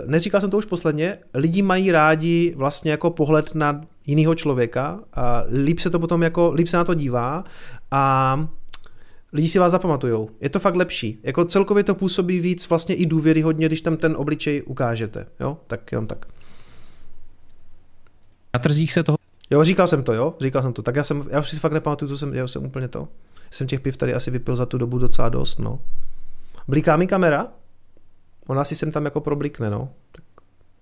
Neříkal jsem to už posledně, lidi mají rádi vlastně jako pohled na jiného člověka a líp se to potom jako, líp se na to dívá a lidi si vás zapamatujou. Je to fakt lepší. Jako celkově to působí víc vlastně i důvěryhodně, když tam ten obličej ukážete. Jo, tak jenom tak. Na trzích se toho... Jo, říkal jsem to, jo, říkal jsem to. Tak já jsem, já už si fakt nepamatuju, co jsem, já jsem úplně to. Jsem těch piv tady asi vypil za tu dobu docela dost, no. Bliká mi kamera? Ona si sem tam jako problikne, no. Tak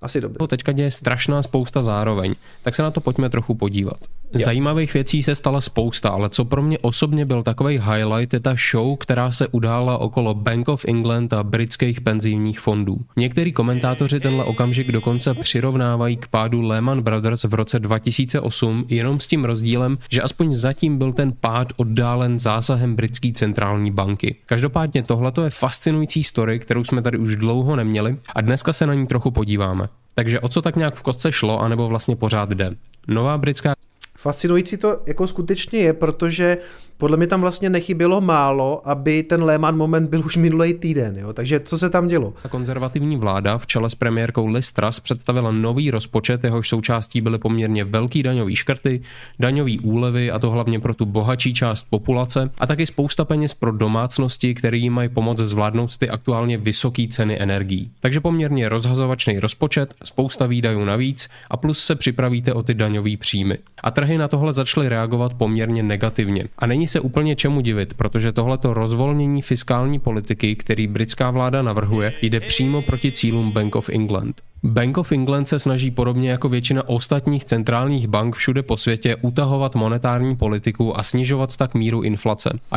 asi dobře. Teďka děje strašná spousta zároveň, tak se na to pojďme trochu podívat. Jo. Zajímavých věcí se stala spousta, ale co pro mě osobně byl takový highlight je ta show, která se udála okolo Bank of England a britských penzijních fondů. Někteří komentátoři tenhle okamžik dokonce přirovnávají k pádu Lehman Brothers v roce 2008, jenom s tím rozdílem, že aspoň zatím byl ten pád oddálen zásahem britské centrální banky. Každopádně tohle je fascinující story, kterou jsme tady už dlouho neměli a dneska se na ní trochu podíváme. Takže o co tak nějak v kostce šlo, anebo vlastně pořád jde? Nová britská Fascinující to jako skutečně je, protože podle mě tam vlastně nechybělo málo, aby ten Lehman moment byl už minulý týden. Jo? Takže co se tam dělo? Konzervativní vláda v čele s premiérkou Liz Truss představila nový rozpočet, jehož součástí byly poměrně velký daňový škrty, daňový úlevy a to hlavně pro tu bohatší část populace a taky spousta peněz pro domácnosti, které jim mají pomoct zvládnout ty aktuálně vysoké ceny energií. Takže poměrně rozhazovačný rozpočet, spousta výdajů navíc a plus se připravíte o ty daňové příjmy. A trhy na tohle začaly reagovat poměrně negativně. A není se úplně čemu divit, protože tohleto rozvolnění fiskální politiky, který britská vláda navrhuje, jde přímo proti cílům Bank of England. Bank of England se snaží podobně jako většina ostatních centrálních bank všude po světě utahovat monetární politiku a snižovat tak míru inflace. A...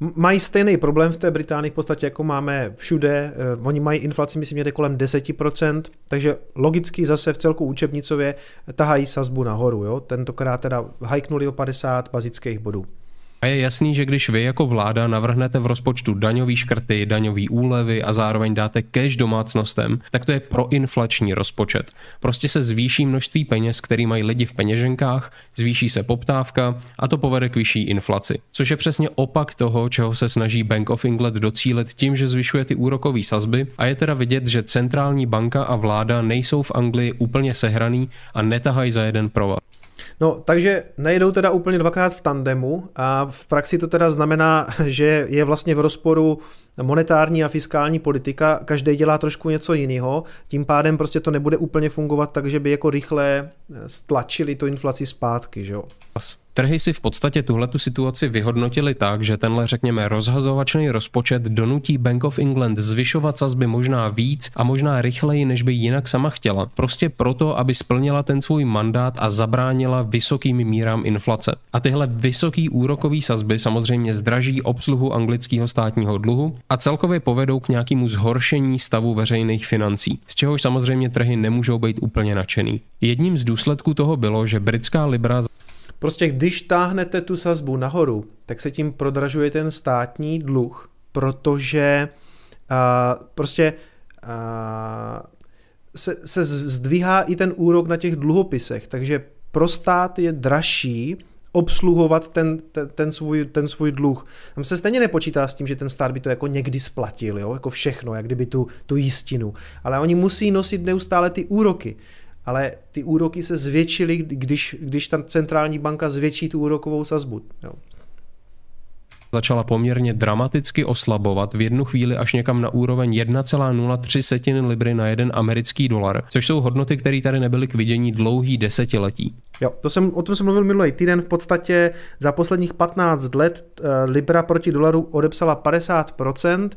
Mají stejný problém v té Británii v podstatě jako máme všude. Eh, oni mají inflaci, myslím, někde kolem 10%, takže logicky zase v celku učebnicově tahají sazbu nahoru. Jo? Tentokrát teda hajknuli o 50 bazických bodů. A je jasný, že když vy jako vláda navrhnete v rozpočtu daňový škrty, daňový úlevy a zároveň dáte cash domácnostem, tak to je proinflační rozpočet. Prostě se zvýší množství peněz, který mají lidi v peněženkách, zvýší se poptávka a to povede k vyšší inflaci. Což je přesně opak toho, čeho se snaží Bank of England docílit tím, že zvyšuje ty úrokové sazby a je teda vidět, že centrální banka a vláda nejsou v Anglii úplně sehraný a netahají za jeden provaz. No, takže nejdou teda úplně dvakrát v tandemu a v praxi to teda znamená, že je vlastně v rozporu monetární a fiskální politika, každý dělá trošku něco jiného, tím pádem prostě to nebude úplně fungovat tak, že by jako rychle stlačili tu inflaci zpátky, že jo. Trhy si v podstatě tuhle tu situaci vyhodnotili tak, že tenhle, řekněme, rozhazovačný rozpočet donutí Bank of England zvyšovat sazby možná víc a možná rychleji, než by jinak sama chtěla. Prostě proto, aby splnila ten svůj mandát a zabránila vysokým mírám inflace. A tyhle vysoký úrokový sazby samozřejmě zdraží obsluhu anglického státního dluhu a celkově povedou k nějakému zhoršení stavu veřejných financí, z čehož samozřejmě trhy nemůžou být úplně nadšený. Jedním z důsledků toho bylo, že britská libra Prostě když táhnete tu sazbu nahoru, tak se tím prodražuje ten státní dluh, protože uh, prostě uh, se, se zdvíhá i ten úrok na těch dluhopisech, takže pro stát je dražší obsluhovat ten, ten, ten, svůj, ten svůj dluh. Tam se stejně nepočítá s tím, že ten stát by to jako někdy splatil, jo? jako všechno, jak kdyby tu, tu jistinu. Ale oni musí nosit neustále ty úroky ale ty úroky se zvětšily, když, když ta centrální banka zvětší tu úrokovou sazbu. Jo začala poměrně dramaticky oslabovat v jednu chvíli až někam na úroveň 1,03 libry na jeden americký dolar, což jsou hodnoty, které tady nebyly k vidění dlouhý desetiletí. Jo, to jsem, o tom jsem mluvil minulý týden. V podstatě za posledních 15 let eh, Libra proti dolaru odepsala 50%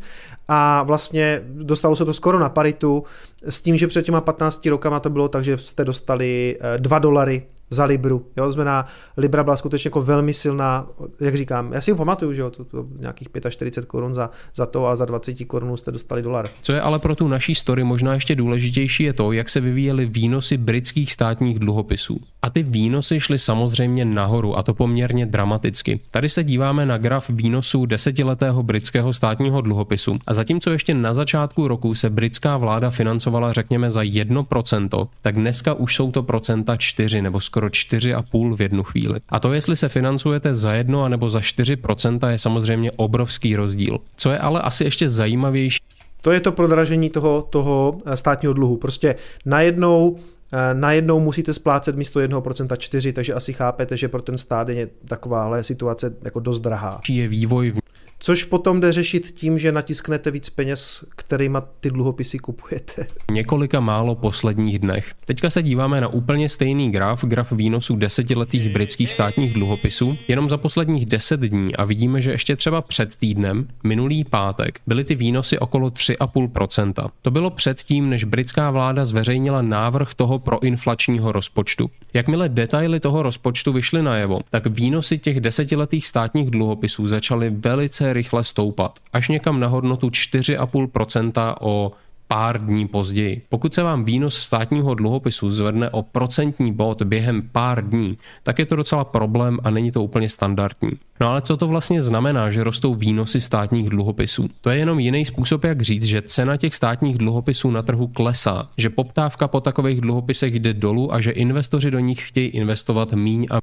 a vlastně dostalo se to skoro na paritu s tím, že před těma 15 rokama to bylo tak, že jste dostali 2 eh, dolary za Libru. Jo, znamená, Libra byla skutečně jako velmi silná, jak říkám, já si ho pamatuju, že jo, to, to nějakých 45 korun za, za to a za 20 korun jste dostali dolar. Co je ale pro tu naší story možná ještě důležitější je to, jak se vyvíjely výnosy britských státních dluhopisů. A ty výnosy šly samozřejmě nahoru a to poměrně dramaticky. Tady se díváme na graf výnosů desetiletého britského státního dluhopisu a zatímco ještě na začátku roku se britská vláda financovala řekněme za 1%, tak dneska už jsou to procenta 4 nebo skoro skoro 4,5 v jednu chvíli. A to, jestli se financujete za 1 nebo za 4%, je samozřejmě obrovský rozdíl. Co je ale asi ještě zajímavější, to je to prodražení toho, toho eh, státního dluhu. Prostě najednou eh, najednou musíte splácet místo 1% 4, takže asi chápete, že pro ten stát je takováhle situace jako dost drahá. Je vývoj Což potom jde řešit tím, že natisknete víc peněz, kterýma ty dluhopisy kupujete. Několika málo posledních dnech. Teďka se díváme na úplně stejný graf, graf výnosů desetiletých britských státních dluhopisů, jenom za posledních deset dní a vidíme, že ještě třeba před týdnem, minulý pátek, byly ty výnosy okolo 3,5%. To bylo předtím, než britská vláda zveřejnila návrh toho proinflačního rozpočtu. Jakmile detaily toho rozpočtu vyšly najevo, tak výnosy těch desetiletých státních dluhopisů začaly velice rychle stoupat, až někam na hodnotu 4,5% o pár dní později. Pokud se vám výnos státního dluhopisu zvedne o procentní bod během pár dní, tak je to docela problém a není to úplně standardní. No ale co to vlastně znamená, že rostou výnosy státních dluhopisů? To je jenom jiný způsob, jak říct, že cena těch státních dluhopisů na trhu klesá, že poptávka po takových dluhopisech jde dolů a že investoři do nich chtějí investovat míň a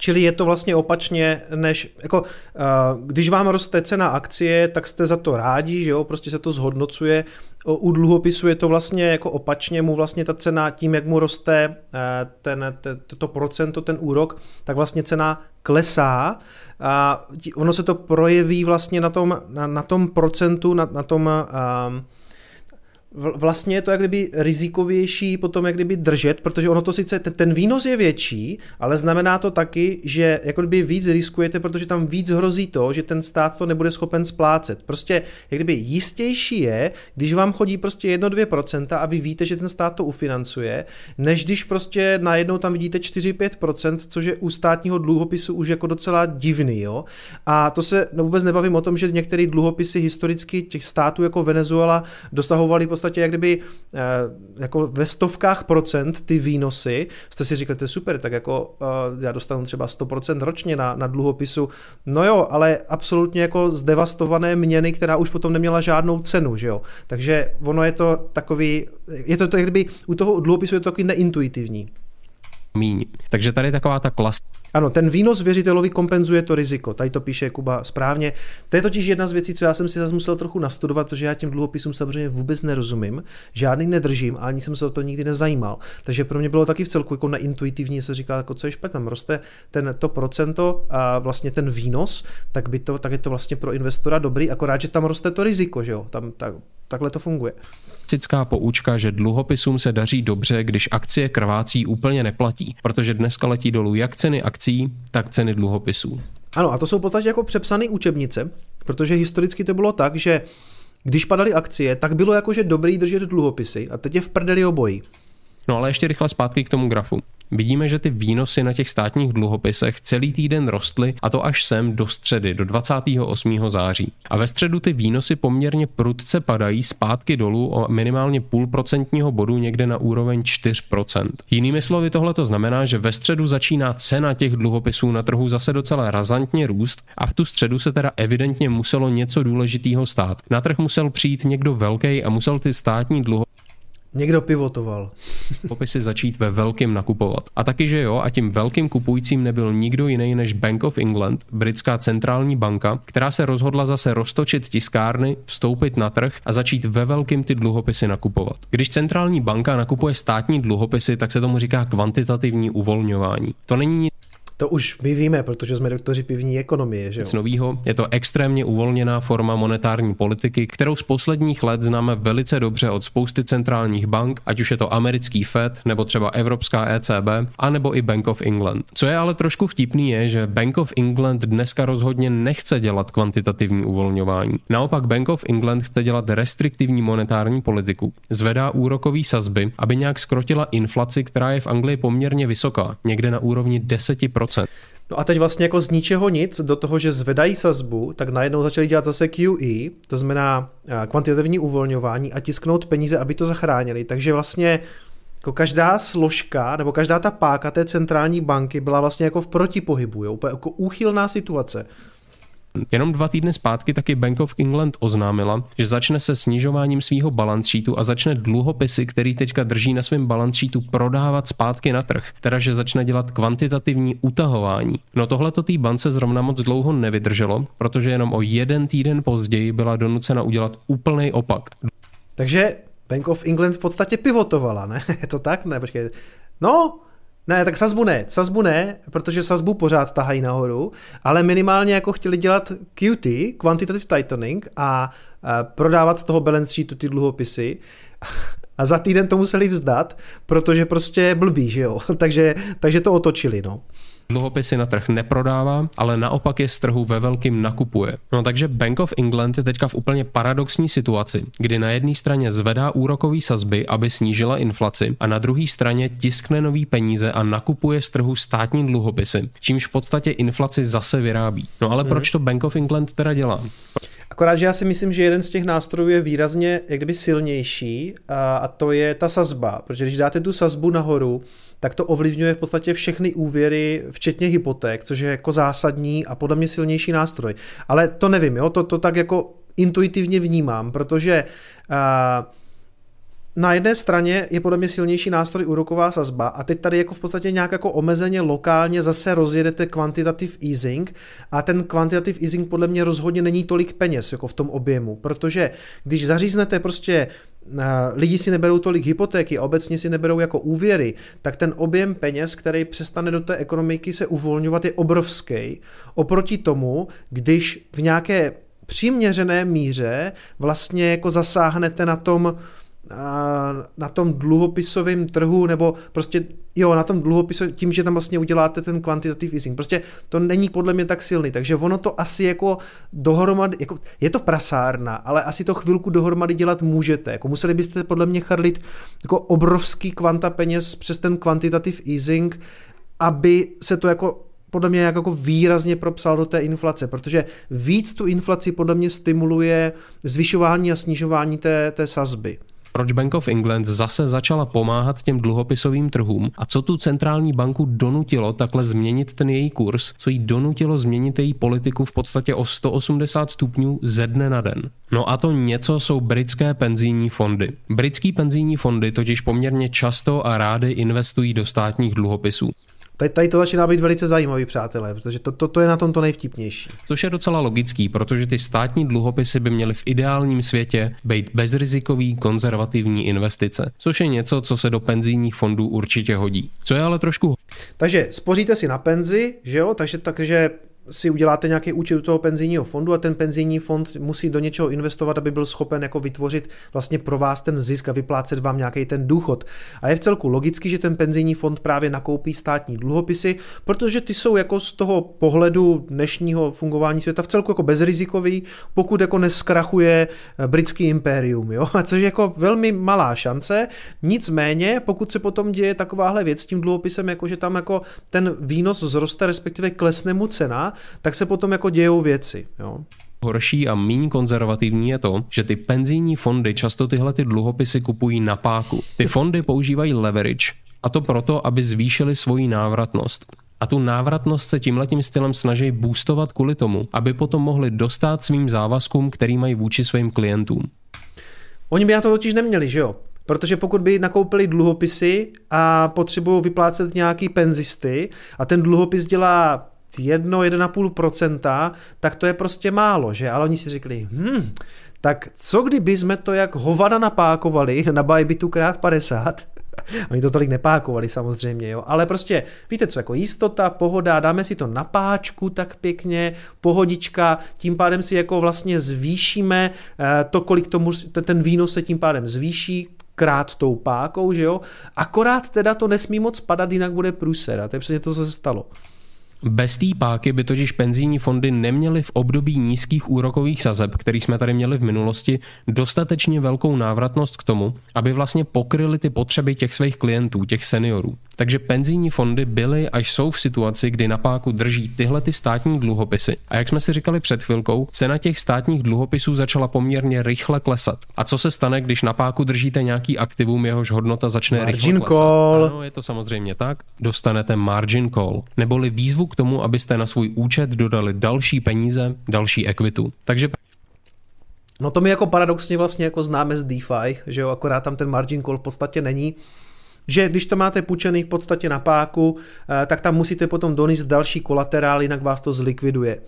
Čili je to vlastně opačně, než jako, když vám roste cena akcie, tak jste za to rádi, že jo, prostě se to zhodnocuje. U dluhopisu je to vlastně jako opačně, mu vlastně ta cena tím, jak mu roste ten, to procento, ten úrok, tak vlastně cena klesá a ono se to projeví vlastně na tom, na, na tom procentu, na, na tom um, vlastně je to jak kdyby rizikovější potom jak kdyby držet, protože ono to sice, ten, ten výnos je větší, ale znamená to taky, že jako kdyby víc riskujete, protože tam víc hrozí to, že ten stát to nebude schopen splácet. Prostě jak kdyby jistější je, když vám chodí prostě 1-2% a vy víte, že ten stát to ufinancuje, než když prostě najednou tam vidíte 4-5%, což je u státního dluhopisu už jako docela divný, jo. A to se no vůbec nebavím o tom, že některé dluhopisy historicky těch států jako Venezuela dosahovaly podstatě jak kdyby eh, jako ve stovkách procent ty výnosy, jste si říkali, to je super, tak jako eh, já dostanu třeba 100% ročně na, na dluhopisu, no jo, ale absolutně jako zdevastované měny, která už potom neměla žádnou cenu, že jo. Takže ono je to takový, je to, to jak kdyby u toho dluhopisu je to takový neintuitivní míň. Takže tady taková ta klas. Ano, ten výnos věřitelovi kompenzuje to riziko. Tady to píše Kuba správně. To je totiž jedna z věcí, co já jsem si zase musel trochu nastudovat, protože já těm dluhopisům samozřejmě vůbec nerozumím, žádný nedržím a ani jsem se o to nikdy nezajímal. Takže pro mě bylo taky v celku jako neintuitivní se říká, jako co je špatně, tam roste ten, to procento a vlastně ten výnos, tak, by to, tak je to vlastně pro investora dobrý, akorát, že tam roste to riziko, že jo, tam tak, takhle to funguje klasická poučka, že dluhopisům se daří dobře, když akcie krvácí úplně neplatí, protože dneska letí dolů jak ceny akcí, tak ceny dluhopisů. Ano, a to jsou v podstatě jako přepsané učebnice, protože historicky to bylo tak, že když padaly akcie, tak bylo jakože dobrý držet dluhopisy a teď je v prdeli obojí. No ale ještě rychle zpátky k tomu grafu. Vidíme, že ty výnosy na těch státních dluhopisech celý týden rostly a to až sem do středy, do 28. září. A ve středu ty výnosy poměrně prudce padají zpátky dolů o minimálně půl procentního bodu někde na úroveň 4%. Jinými slovy tohle to znamená, že ve středu začíná cena těch dluhopisů na trhu zase docela razantně růst a v tu středu se teda evidentně muselo něco důležitého stát. Na trh musel přijít někdo velký a musel ty státní dluhopisy Někdo pivotoval. Popisy začít ve velkým nakupovat. A taky, že jo, a tím velkým kupujícím nebyl nikdo jiný než Bank of England, britská centrální banka, která se rozhodla zase roztočit tiskárny, vstoupit na trh a začít ve velkým ty dluhopisy nakupovat. Když centrální banka nakupuje státní dluhopisy, tak se tomu říká kvantitativní uvolňování. To není nic to už my víme, protože jsme doktoři pivní ekonomie. Že jo? Nic novýho. Je to extrémně uvolněná forma monetární politiky, kterou z posledních let známe velice dobře od spousty centrálních bank, ať už je to americký Fed, nebo třeba Evropská ECB, anebo i Bank of England. Co je ale trošku vtipný je, že Bank of England dneska rozhodně nechce dělat kvantitativní uvolňování. Naopak Bank of England chce dělat restriktivní monetární politiku. Zvedá úrokové sazby, aby nějak skrotila inflaci, která je v Anglii poměrně vysoká, někde na úrovni 10%. No a teď vlastně jako z ničeho nic, do toho, že zvedají sazbu, tak najednou začali dělat zase QE, to znamená eh, kvantitativní uvolňování a tisknout peníze, aby to zachránili. Takže vlastně jako každá složka nebo každá ta páka té centrální banky byla vlastně jako v protipohybu, jo? úplně jako úchylná situace. Jenom dva týdny zpátky taky Bank of England oznámila, že začne se snižováním svého balance sheetu a začne dluhopisy, který teďka drží na svém balance sheetu, prodávat zpátky na trh, teda že začne dělat kvantitativní utahování. No tohle to té bance zrovna moc dlouho nevydrželo, protože jenom o jeden týden později byla donucena udělat úplný opak. Takže Bank of England v podstatě pivotovala, ne? Je to tak? Ne, počkej. No, ne, tak sazbu ne, sazbu ne, protože sazbu pořád tahají nahoru, ale minimálně jako chtěli dělat QT, Quantitative Tightening, a, a prodávat z toho balance sheetu ty dluhopisy. A za týden to museli vzdat, protože prostě blbý, že jo. takže, takže to otočili, no dluhopisy na trh neprodává, ale naopak je z trhu ve velkým nakupuje. No takže Bank of England je teďka v úplně paradoxní situaci, kdy na jedné straně zvedá úrokové sazby, aby snížila inflaci, a na druhé straně tiskne nový peníze a nakupuje z trhu státní dluhopisy, čímž v podstatě inflaci zase vyrábí. No ale mm. proč to Bank of England teda dělá? Akorát, že já si myslím, že jeden z těch nástrojů je výrazně jak kdyby silnější a, a to je ta sazba, protože když dáte tu sazbu nahoru, tak to ovlivňuje v podstatě všechny úvěry, včetně hypoték, což je jako zásadní a podle mě silnější nástroj. Ale to nevím, jo, to, to tak jako intuitivně vnímám, protože uh, na jedné straně je podle mě silnější nástroj úroková sazba a teď tady jako v podstatě nějak jako omezeně lokálně zase rozjedete quantitative easing a ten quantitative easing podle mě rozhodně není tolik peněz jako v tom objemu, protože když zaříznete prostě lidi si neberou tolik hypotéky obecně si neberou jako úvěry, tak ten objem peněz, který přestane do té ekonomiky se uvolňovat, je obrovský. Oproti tomu, když v nějaké přiměřené míře vlastně jako zasáhnete na tom na tom dluhopisovém trhu, nebo prostě jo, na tom dluhopisu, tím, že tam vlastně uděláte ten quantitative easing. Prostě to není podle mě tak silný, takže ono to asi jako dohromady, jako, je to prasárna, ale asi to chvilku dohromady dělat můžete. Jako museli byste podle mě charlit jako obrovský kvanta peněz přes ten quantitative easing, aby se to jako podle mě jako výrazně propsal do té inflace, protože víc tu inflaci podle mě stimuluje zvyšování a snižování té, té sazby proč Bank of England zase začala pomáhat těm dluhopisovým trhům a co tu centrální banku donutilo takhle změnit ten její kurz, co jí donutilo změnit její politiku v podstatě o 180 stupňů ze dne na den. No a to něco jsou britské penzijní fondy. Britský penzijní fondy totiž poměrně často a rády investují do státních dluhopisů. Tady, tady to začíná být velice zajímavý, přátelé, protože to, to, to je na tom to nejvtipnější. Což je docela logický, protože ty státní dluhopisy by měly v ideálním světě být bezrizikový konzervativní investice, což je něco, co se do penzijních fondů určitě hodí. Co je ale trošku takže spoříte si na penzi, že jo, takže, takže si uděláte nějaký účet u toho penzijního fondu a ten penzijní fond musí do něčeho investovat, aby byl schopen jako vytvořit vlastně pro vás ten zisk a vyplácet vám nějaký ten důchod. A je v celku logicky, že ten penzijní fond právě nakoupí státní dluhopisy, protože ty jsou jako z toho pohledu dnešního fungování světa v celku jako bezrizikový, pokud jako neskrachuje eh, britský impérium, jo? A což je jako velmi malá šance. Nicméně, pokud se potom děje takováhle věc s tím dluhopisem, jako že tam jako ten výnos zroste, respektive klesne mu cena, tak se potom jako dějou věci. Jo. Horší a méně konzervativní je to, že ty penzijní fondy často tyhle ty dluhopisy kupují na páku. Ty fondy používají leverage, a to proto, aby zvýšili svoji návratnost. A tu návratnost se tímhletím stylem snaží boostovat kvůli tomu, aby potom mohli dostat svým závazkům, který mají vůči svým klientům. Oni by na to totiž neměli, že jo? Protože pokud by nakoupili dluhopisy a potřebují vyplácet nějaký penzisty a ten dluhopis dělá 1-1,5%, tak to je prostě málo, že? Ale oni si řekli, hm, tak co kdyby jsme to jak hovada napákovali na Bybitu krát 50? Oni to tolik nepákovali samozřejmě, jo. Ale prostě, víte co, jako jistota, pohoda, dáme si to na páčku tak pěkně, pohodička, tím pádem si jako vlastně zvýšíme eh, to, kolik tomu, ten výnos se tím pádem zvýší, krát tou pákou, že jo. Akorát teda to nesmí moc padat, jinak bude průser. A to je přesně to, co se stalo. Bez té páky by totiž penzijní fondy neměly v období nízkých úrokových sazeb, který jsme tady měli v minulosti, dostatečně velkou návratnost k tomu, aby vlastně pokryly ty potřeby těch svých klientů, těch seniorů. Takže penzijní fondy byly až jsou v situaci, kdy na páku drží tyhle ty státní dluhopisy. A jak jsme si říkali před chvilkou, cena těch státních dluhopisů začala poměrně rychle klesat. A co se stane, když na páku držíte nějaký aktivum, jehož hodnota začne margin rychle klesat? Call. Ano, je to samozřejmě tak. Dostanete margin call, neboli výzvu k tomu, abyste na svůj účet dodali další peníze, další ekvitu. Takže No to my jako paradoxně vlastně jako známe z DeFi, že jo, akorát tam ten margin call v podstatě není, že když to máte půjčený v podstatě na páku, eh, tak tam musíte potom donést další kolaterál, jinak vás to zlikviduje.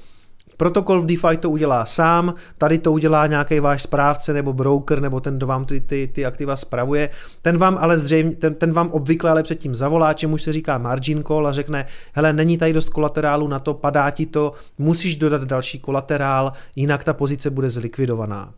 Protokol v DeFi to udělá sám, tady to udělá nějaký váš správce nebo broker, nebo ten, kdo vám ty, ty, ty aktiva spravuje. Ten vám ale zřejmě, ten, ten vám obvykle ale předtím zavolá, čemu se říká margin call a řekne, hele, není tady dost kolaterálu na to, padá ti to, musíš dodat další kolaterál, jinak ta pozice bude zlikvidovaná.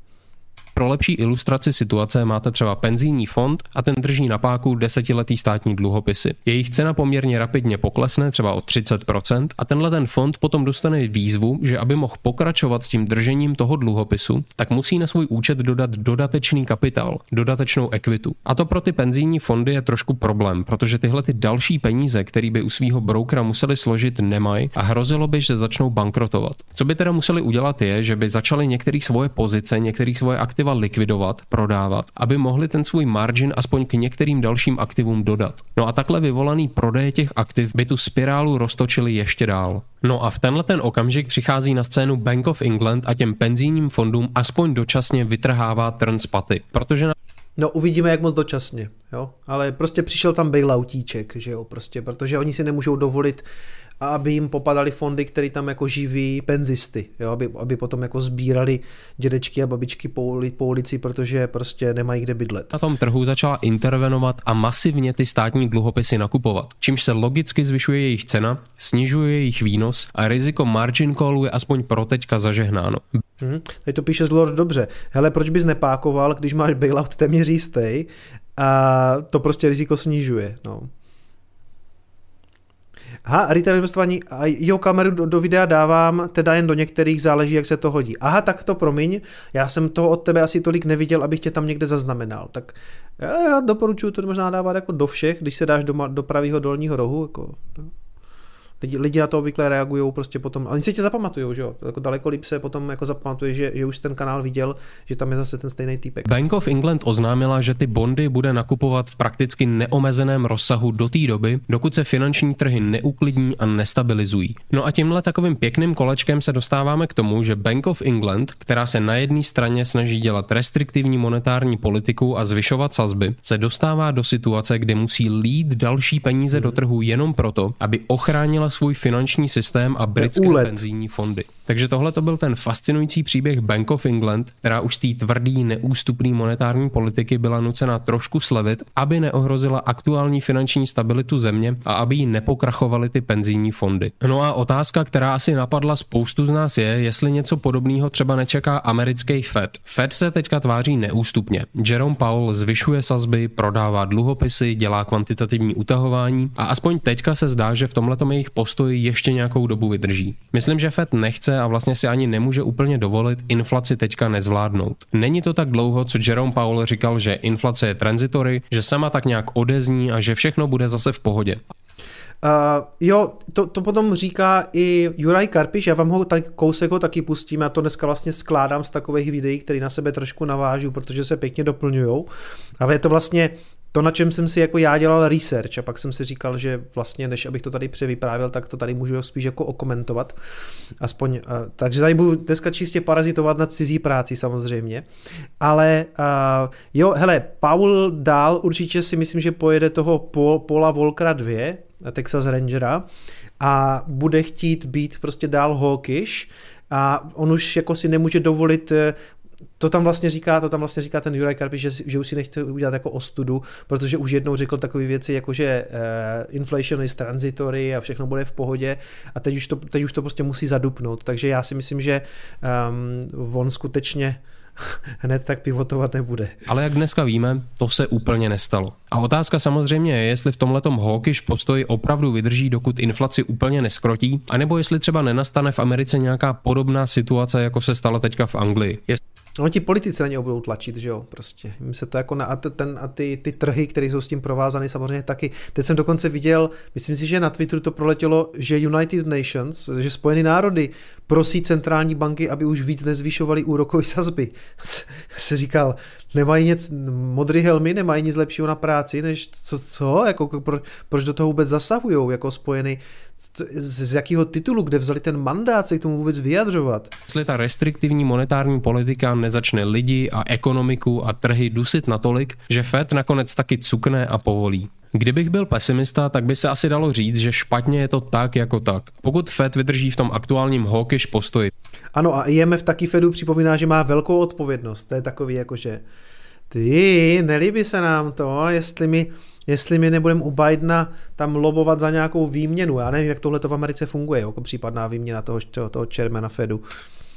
Pro lepší ilustraci situace máte třeba penzijní fond a ten drží na páku desetiletý státní dluhopisy. Jejich cena poměrně rapidně poklesne třeba o 30% a tenhle ten fond potom dostane výzvu, že aby mohl pokračovat s tím držením toho dluhopisu, tak musí na svůj účet dodat dodatečný kapitál, dodatečnou ekvitu. A to pro ty penzijní fondy je trošku problém, protože tyhle ty další peníze, které by u svého brokera museli složit, nemají a hrozilo by, že začnou bankrotovat. Co by teda museli udělat je, že by začali některé svoje pozice, některé svoje aktivity aktiva likvidovat, prodávat, aby mohli ten svůj margin aspoň k některým dalším aktivům dodat. No a takhle vyvolaný prodej těch aktiv by tu spirálu roztočili ještě dál. No a v tenhle ten okamžik přichází na scénu Bank of England a těm penzijním fondům aspoň dočasně vytrhává trn z paty, protože na No uvidíme, jak moc dočasně, jo. Ale prostě přišel tam bailoutíček, že jo, prostě, protože oni si nemůžou dovolit a aby jim popadaly fondy, které tam jako živí penzisty, jo, aby, aby potom jako sbírali dědečky a babičky po, uli, po ulici, protože prostě nemají kde bydlet. Na tom trhu začala intervenovat a masivně ty státní dluhopisy nakupovat, čímž se logicky zvyšuje jejich cena, snižuje jejich výnos a riziko margin callu je aspoň pro teďka zažehnáno. Hmm, tady to píše Zlord dobře. Hele, proč bys nepákoval, když máš bailout téměř jistý a to prostě riziko snižuje. No. Aha, retail investování, jo, kameru do, do videa dávám, teda jen do některých, záleží, jak se to hodí. Aha, tak to promiň, já jsem toho od tebe asi tolik neviděl, abych tě tam někde zaznamenal. Tak já doporučuji to možná dávat jako do všech, když se dáš do, do pravého dolního rohu. Jako, no lidi, lidi na to obvykle reagují prostě potom, oni si tě zapamatují, že jo, jako daleko líp se potom jako zapamatuje, že, že už ten kanál viděl, že tam je zase ten stejný týpek. Bank of England oznámila, že ty bondy bude nakupovat v prakticky neomezeném rozsahu do té doby, dokud se finanční trhy neuklidní a nestabilizují. No a tímhle takovým pěkným kolečkem se dostáváme k tomu, že Bank of England, která se na jedné straně snaží dělat restriktivní monetární politiku a zvyšovat sazby, se dostává do situace, kde musí lít další peníze do trhu jenom proto, aby ochránila svůj finanční systém a britské penzijní fondy. Takže tohle to byl ten fascinující příběh Bank of England, která už té tvrdý, neústupný monetární politiky byla nucena trošku slevit, aby neohrozila aktuální finanční stabilitu země a aby jí nepokrachovaly ty penzijní fondy. No a otázka, která asi napadla spoustu z nás je, jestli něco podobného třeba nečeká americký Fed. Fed se teďka tváří neústupně. Jerome Powell zvyšuje sazby, prodává dluhopisy, dělá kvantitativní utahování a aspoň teďka se zdá, že v tomhle jejich postoj ještě nějakou dobu vydrží. Myslím, že Fed nechce a vlastně si ani nemůže úplně dovolit inflaci teďka nezvládnout. Není to tak dlouho, co Jerome Powell říkal, že inflace je transitory, že sama tak nějak odezní a že všechno bude zase v pohodě. Uh, jo, to, to potom říká i Juraj Karpiš, já vám ho tak, kousek ho taky pustím, já to dneska vlastně skládám z takových videí, které na sebe trošku navážu, protože se pěkně doplňují. Ale je to vlastně to, na čem jsem si jako já dělal research a pak jsem si říkal, že vlastně než abych to tady převyprávěl, tak to tady můžu spíš jako okomentovat. Aspoň, uh, takže tady budu dneska čistě parazitovat na cizí práci samozřejmě. Ale uh, jo, hele, Paul dál určitě si myslím, že pojede toho Pol, Pola Volkra 2, Texas Rangera a bude chtít být prostě dál hawkish a on už jako si nemůže dovolit eh, to tam vlastně říká, to tam vlastně říká ten Juraj Karpi, že, že už si nechce udělat jako ostudu, protože už jednou řekl takové věci, jako že uh, inflation is transitory a všechno bude v pohodě a teď už to, teď už to prostě musí zadupnout, takže já si myslím, že um, on skutečně hned tak pivotovat nebude. Ale jak dneska víme, to se úplně nestalo. A otázka samozřejmě je, jestli v tomhletom hawkish postoj opravdu vydrží, dokud inflaci úplně neskrotí, anebo jestli třeba nenastane v Americe nějaká podobná situace, jako se stala teďka v Anglii. Jest- No ti politici na něj budou tlačit, že jo, prostě. Jim se to jako na, a, ten, a ty, ty trhy, které jsou s tím provázány samozřejmě taky. Teď jsem dokonce viděl, myslím si, že na Twitteru to proletělo, že United Nations, že Spojené národy prosí centrální banky, aby už víc nezvyšovaly úrokové sazby. se říkal, nemají nic, modrý helmy nemají nic lepšího na práci, než co, co jako pro, proč do toho vůbec zasahují jako spojený, z, z jakého titulu, kde vzali ten mandát se k tomu vůbec vyjadřovat. Jestli ta restriktivní monetární politika nezačne lidi a ekonomiku a trhy dusit natolik, že Fed nakonec taky cukne a povolí. Kdybych byl pesimista, tak by se asi dalo říct, že špatně je to tak jako tak. Pokud Fed vydrží v tom aktuálním hawkish postoji. Ano a IMF taky Fedu připomíná, že má velkou odpovědnost. To je takový jako, že ty, nelíbí se nám to, jestli mi, jestli mi nebudeme u Bidena tam lobovat za nějakou výměnu. Já nevím, jak tohle to v Americe funguje, jako případná výměna toho, toho, toho chairmana Fedu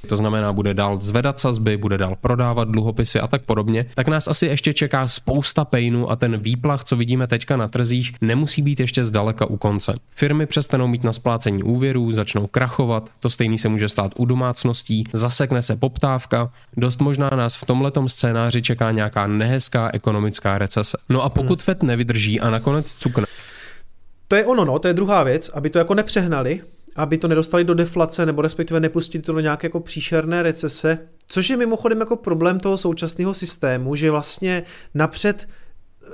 to znamená bude dál zvedat sazby, bude dál prodávat dluhopisy a tak podobně, tak nás asi ještě čeká spousta painu a ten výplach, co vidíme teďka na trzích, nemusí být ještě zdaleka u konce. Firmy přestanou mít na splácení úvěrů, začnou krachovat, to stejný se může stát u domácností, zasekne se poptávka, dost možná nás v tomhletom scénáři čeká nějaká nehezká ekonomická recese. No a pokud hmm. Fed nevydrží a nakonec cukne, to je ono, no, to je druhá věc, aby to jako nepřehnali, aby to nedostali do deflace nebo respektive nepustili to do nějaké jako příšerné recese, což je mimochodem jako problém toho současného systému, že vlastně napřed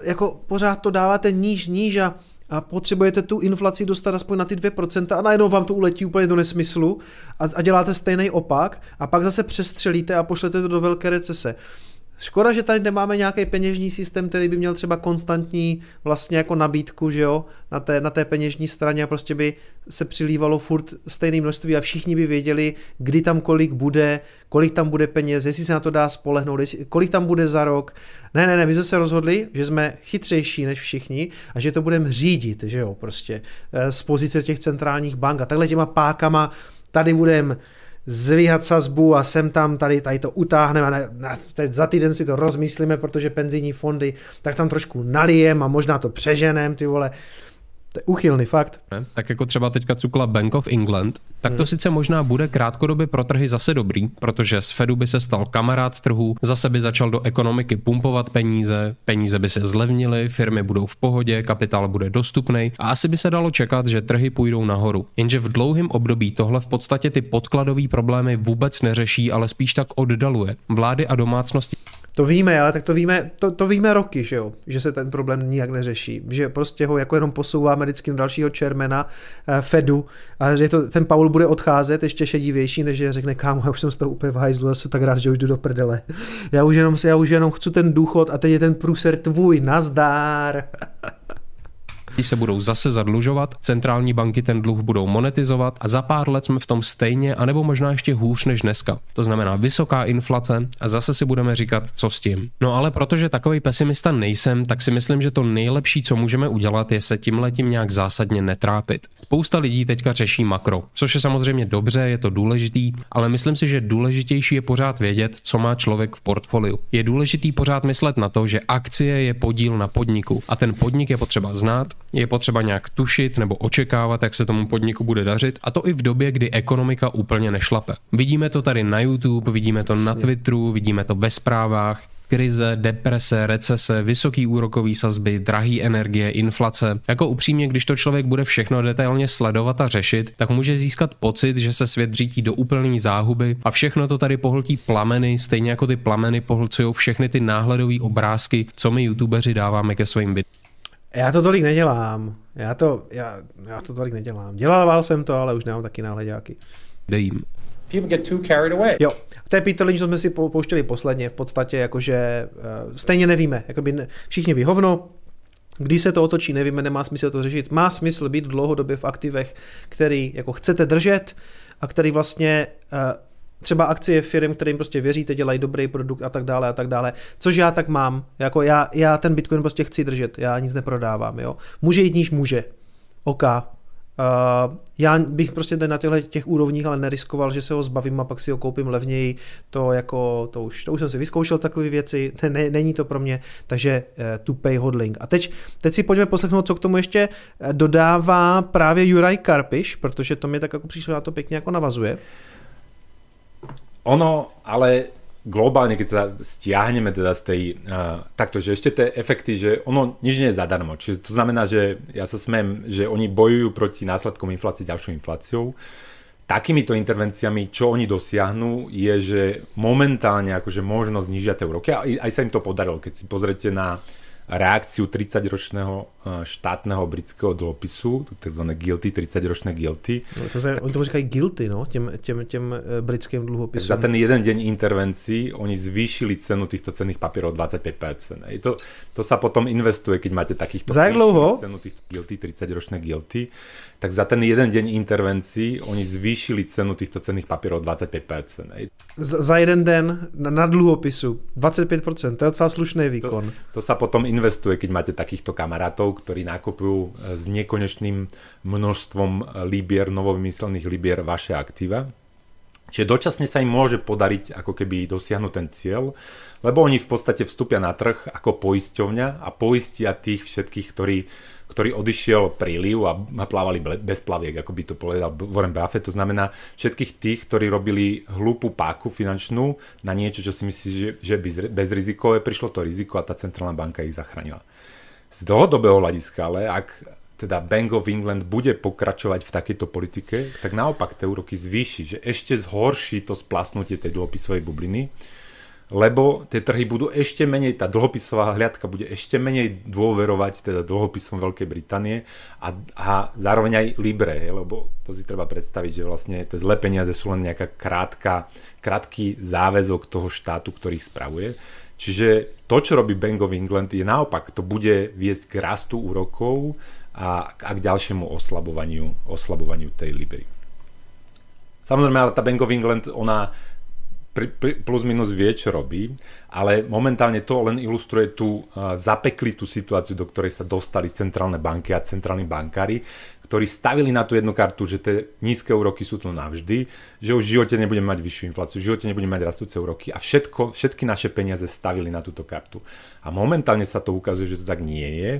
jako pořád to dáváte níž, níž a, a potřebujete tu inflaci dostat aspoň na ty 2% a najednou vám to uletí úplně do nesmyslu a, a děláte stejný opak a pak zase přestřelíte a pošlete to do velké recese. Škoda, že tady nemáme nějaký peněžní systém, který by měl třeba konstantní vlastně jako nabídku, že jo, na té, na té peněžní straně a prostě by se přilívalo furt stejné množství a všichni by věděli, kdy tam kolik bude, kolik tam bude peněz, jestli se na to dá spolehnout, jestli, kolik tam bude za rok. Ne, ne, ne, my jsme se rozhodli, že jsme chytřejší než všichni a že to budeme řídit, že jo, prostě eh, z pozice těch centrálních bank a takhle těma pákama tady budeme zvíhat sazbu a sem tam tady, tady to utáhneme a ne, teď za týden si to rozmyslíme, protože penzijní fondy, tak tam trošku nalijem a možná to přeženem, ty vole. To je uchylný fakt. Tak jako třeba teďka cukla Bank of England, tak to hmm. sice možná bude krátkodobě pro trhy zase dobrý, protože z Fedu by se stal kamarád trhu, zase by začal do ekonomiky pumpovat peníze, peníze by se zlevnily, firmy budou v pohodě, kapitál bude dostupný a asi by se dalo čekat, že trhy půjdou nahoru. Jenže v dlouhém období tohle v podstatě ty podkladové problémy vůbec neřeší, ale spíš tak oddaluje. Vlády a domácnosti to víme, ale tak to víme, to, to víme roky, že jo, že se ten problém nijak neřeší, že prostě ho jako jenom posouváme vždycky na dalšího čermena eh, Fedu a že to, ten Paul bude odcházet ještě šedivější, než že řekne, kámo, já už jsem z toho úplně v hajzlu, já jsem tak rád, že už jdu do prdele. Já už jenom, já už jenom chci ten důchod a teď je ten průser tvůj, nazdár. se budou zase zadlužovat, centrální banky ten dluh budou monetizovat a za pár let jsme v tom stejně, anebo možná ještě hůř než dneska. To znamená vysoká inflace a zase si budeme říkat, co s tím. No ale protože takový pesimista nejsem, tak si myslím, že to nejlepší, co můžeme udělat, je se tím letím nějak zásadně netrápit. Spousta lidí teďka řeší makro, což je samozřejmě dobře, je to důležitý, ale myslím si, že důležitější je pořád vědět, co má člověk v portfoliu. Je důležitý pořád myslet na to, že akcie je podíl na podniku a ten podnik je potřeba znát, je potřeba nějak tušit nebo očekávat, jak se tomu podniku bude dařit, a to i v době, kdy ekonomika úplně nešlape. Vidíme to tady na YouTube, vidíme to na Twitteru, vidíme to ve zprávách, krize, deprese, recese, vysoký úrokový sazby, drahý energie, inflace. Jako upřímně, když to člověk bude všechno detailně sledovat a řešit, tak může získat pocit, že se svět řítí do úplné záhuby a všechno to tady pohltí plameny, stejně jako ty plameny pohlcují všechny ty náhledové obrázky, co my youtubeři dáváme ke svým videím. Já to tolik nedělám. Já to, já, já to tolik nedělám. Dělával jsem to, ale už nemám taky náhledáky. Dejím. People get too carried away. Jo, to je Peter Lynch, co jsme si pouštěli posledně, v podstatě jakože uh, stejně nevíme, jakoby ne, všichni ví hovno, když se to otočí, nevíme, nemá smysl to řešit. Má smysl být dlouhodobě v aktivech, který jako chcete držet a který vlastně uh, třeba akcie firm, kterým prostě věříte, dělají dobrý produkt a tak dále a tak dále. Což já tak mám. Jako já, já ten Bitcoin prostě chci držet, já nic neprodávám. Jo. Může jít níž může. OK. Uh, já bych prostě na těchto těch úrovních ale neriskoval, že se ho zbavím a pak si ho koupím levněji. To jako, to už, to už jsem si vyzkoušel takové věci, ne, ne, není to pro mě, takže uh, to pay hodling. A teď, teď si pojďme poslechnout, co k tomu ještě eh, dodává právě Juraj Karpiš, protože to mi tak jako přišlo na to pěkně jako navazuje. Ono, ale globálne, keď sa stiahneme teda z tej, uh, takto, že ešte tie efekty, že ono nič nie je zadarmo. Čiže to znamená, že ja sa smiem, že oni bojujú proti následkom inflácie ďalšou infláciou. Takýmito intervenciami, čo oni dosiahnu, je, že momentálne akože možno znižia tie úroky. Aj, aj sa im to podarilo. Keď si pozrete na reakciu 30-ročného eh, štátného britského dlhopisu, tzv. guilty, 30-ročné guilty. No, to se, oni to říkají guilty, no, těm, těm, těm eh, britským dluhopisům. Za ten jeden deň intervencií oni zvýšili cenu týchto cenných papierov 25%. I to, to sa potom investuje, keď máte takýchto... Za jak dlouho? Cenu týchto guilty, 30-ročné guilty tak za ten jeden deň intervencií oni zvýšili cenu týchto cenných papierov 25%. Z, za jeden den na, na dluhopisu 25%, to je docela slušný výkon. To, to sa potom investuje, keď máte takýchto kamarátov, ktorí nakupujú e, s nekonečným množstvom e, libier, novovymyslených libier vaše aktíva. Čiže dočasne sa im môže podariť ako keby dosiahnuť ten cieľ, lebo oni v podstate vstúpia na trh ako poisťovňa a poistia tých všetkých, ktorí ktorý odišiel príliv a plávali bez plaviek, ako by to povedal Warren Buffett. To znamená všetkých tých, ktorí robili hlúpu páku finančnú na niečo, čo si myslí, že, že bezrizikové, prišlo to riziko a tá centrálna banka ich zachránila. Z dlhodobého hľadiska, ale ak teda Bank of England bude pokračovať v takejto politike, tak naopak tie úroky zvýši, že ešte zhorší to splasnutie tej dlhopisovej bubliny lebo tie trhy budú ešte menej, tá dlhopisová hliadka bude ešte menej dôverovať teda dlhopisom Veľkej Británie a, a zároveň aj Libre, lebo to si treba predstaviť, že vlastne tie zlé peniaze sú len nejaká krátka, krátky záväzok toho štátu, ktorý ich spravuje. Čiže to, čo robí Bank of England, je naopak, to bude viesť k rastu úrokov a, a k ďalšiemu oslabovaniu, oslabovaniu tej Libry. Samozrejme, ale tá Bank of England, ona plus minus vie, čo robí, ale momentálne to len ilustruje tú zapeklitú situáciu, do ktorej sa dostali centrálne banky a centrálni bankári, ktorí stavili na tú jednu kartu, že tie nízke úroky sú tu navždy, že už v živote nebudeme mať vyššiu infláciu, v živote nebudeme mať rastúce úroky a všetko, všetky naše peniaze stavili na túto kartu. A momentálne sa to ukazuje, že to tak nie je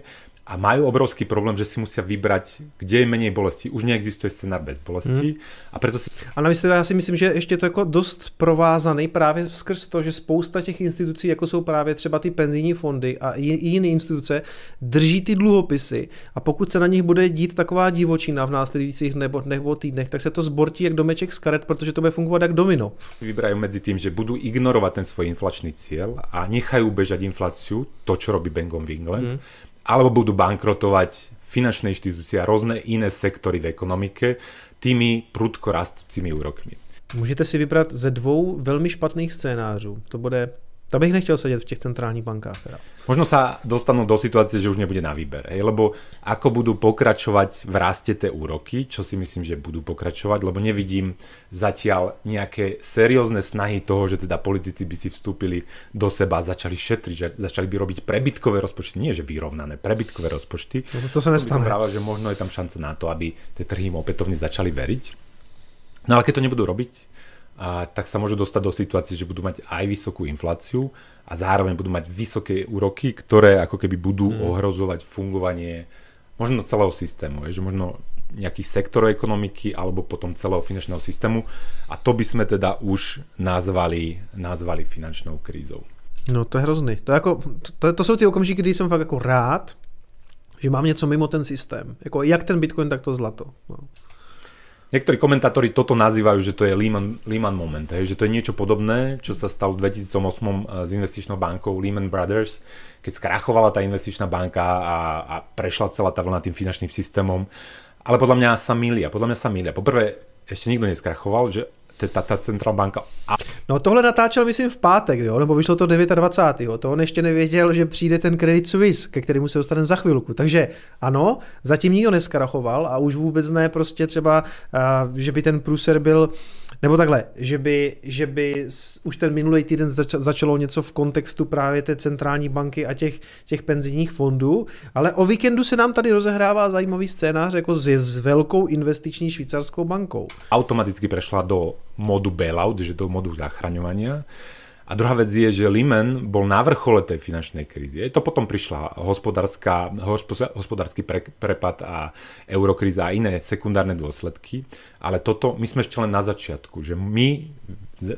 a majú obrovský problém, že si musia vybrať, kde je menej bolesti. Už neexistuje scénar bez bolesti hmm. a preto si... A navíc teda já si myslím, že ještě to jako dost provázaný právě skrz to, že spousta těch institucí, jako jsou právě třeba ty penzijní fondy a i jiné instituce, drží ty dluhopisy a pokud se na nich bude dít taková divočina v následujících nebo, nebo týdnech, tak se to zbortí jak domeček z karet, protože to bude fungovat jak domino. Vybrajú medzi tým, že budú ignorovať ten svoj inflačný cieľ a nechajú bežať infláciu, to, čo robí Bank of England, hmm alebo budú bankrotovať finančné inštitúcie a rôzne iné sektory v ekonomike tými prudko rastúcimi úrokmi. Můžete si vybrat ze dvou velmi špatných scénářů. To bude to bych nechtěl sedět v těch centrálních bankách. Teda. Možno sa dostanú do situácie, že už nebude na výber. Hej? Lebo ako budú pokračovať v raste tie úroky, čo si myslím, že budú pokračovať, lebo nevidím zatiaľ nejaké seriózne snahy toho, že teda politici by si vstúpili do seba a začali šetriť, že začali by robiť prebytkové rozpočty. Nie, že vyrovnané, prebytkové rozpočty. No to, to sa nestane. Práve, že možno je tam šanca na to, aby tie trhy im opätovne začali veriť. No ale keď to nebudú robiť, a tak sa môžu dostať do situácie, že budú mať aj vysokú infláciu a zároveň budú mať vysoké úroky, ktoré ako keby budú hmm. ohrozovať fungovanie možno celého systému, je, že možno nejakých sektorov ekonomiky alebo potom celého finančného systému a to by sme teda už nazvali, nazvali finančnou krízou. No to je hrozný. To, jako, to, to jsou ty okamžiky, kdy jsem fakt jako rád, že mám něco mimo ten systém. Jako jak ten Bitcoin, tak to zlato. No. Niektorí komentátori toto nazývajú, že to je Lehman, Lehman moment, hej, že to je niečo podobné, čo sa stalo v 2008 eh, s investičnou bankou Lehman Brothers, keď skrachovala tá investičná banka a, a prešla celá tá vlna tým finančným systémom. Ale podľa mňa sa milia, podľa mňa sa milia. Poprvé, ešte nikto neskrachoval, že ta, ta centrální banka. A... No tohle natáčel myslím v pátek, jo? nebo vyšlo to 29. To on ještě nevěděl, že přijde ten Credit Suisse, ke kterému se dostaneme za chvilku. Takže ano, zatím nikdo neskrachoval a už vůbec ne prostě třeba, že by ten průser byl nebo takhle, že by, že by už ten minulý týden začalo něco v kontextu právě té centrální banky a těch, těch penzijních fondů, ale o víkendu se nám tady rozehrává zajímavý scénář jako s, s velkou investiční švýcarskou bankou. Automaticky prešla do modu bailout, že do modu zachraňovania a druhá vec je, že Lehman bol na vrchole tej finančnej krízy. To potom prišla hospodárska, hospodársky pre, prepad a eurokríza a iné sekundárne dôsledky. Ale toto, my sme ešte len na začiatku, že my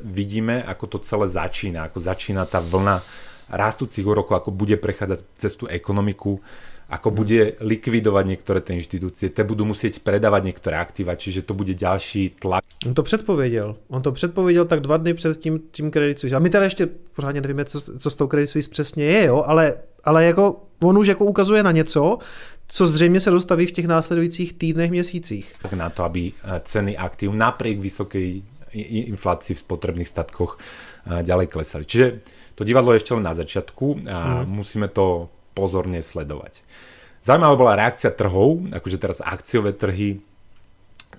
vidíme, ako to celé začína, ako začína tá vlna rastúcich úrokov, ako bude prechádzať cez tú ekonomiku ako bude likvidovať niektoré tie inštitúcie, te budú musieť predávať niektoré aktíva, čiže to bude ďalší tlak. On to předpověděl. On to předpověděl tak dva dny před tím, tím Credit Suisse. A my teda ještě pořádně nevíme, co, co s tou Credit Suisse přesně je, jo? Ale, ale jako on už jako ukazuje na něco, co zřejmě se dostaví v těch následujících týdnech, měsících. Tak na to, aby eh, ceny aktív napriek vysokej inflácii v spotrebných statkoch eh, ďalej klesali. Čiže to divadlo je ešte len na začiatku a hmm. musíme to pozorne sledovať. Zaujímavá bola reakcia trhov, akože teraz akciové trhy,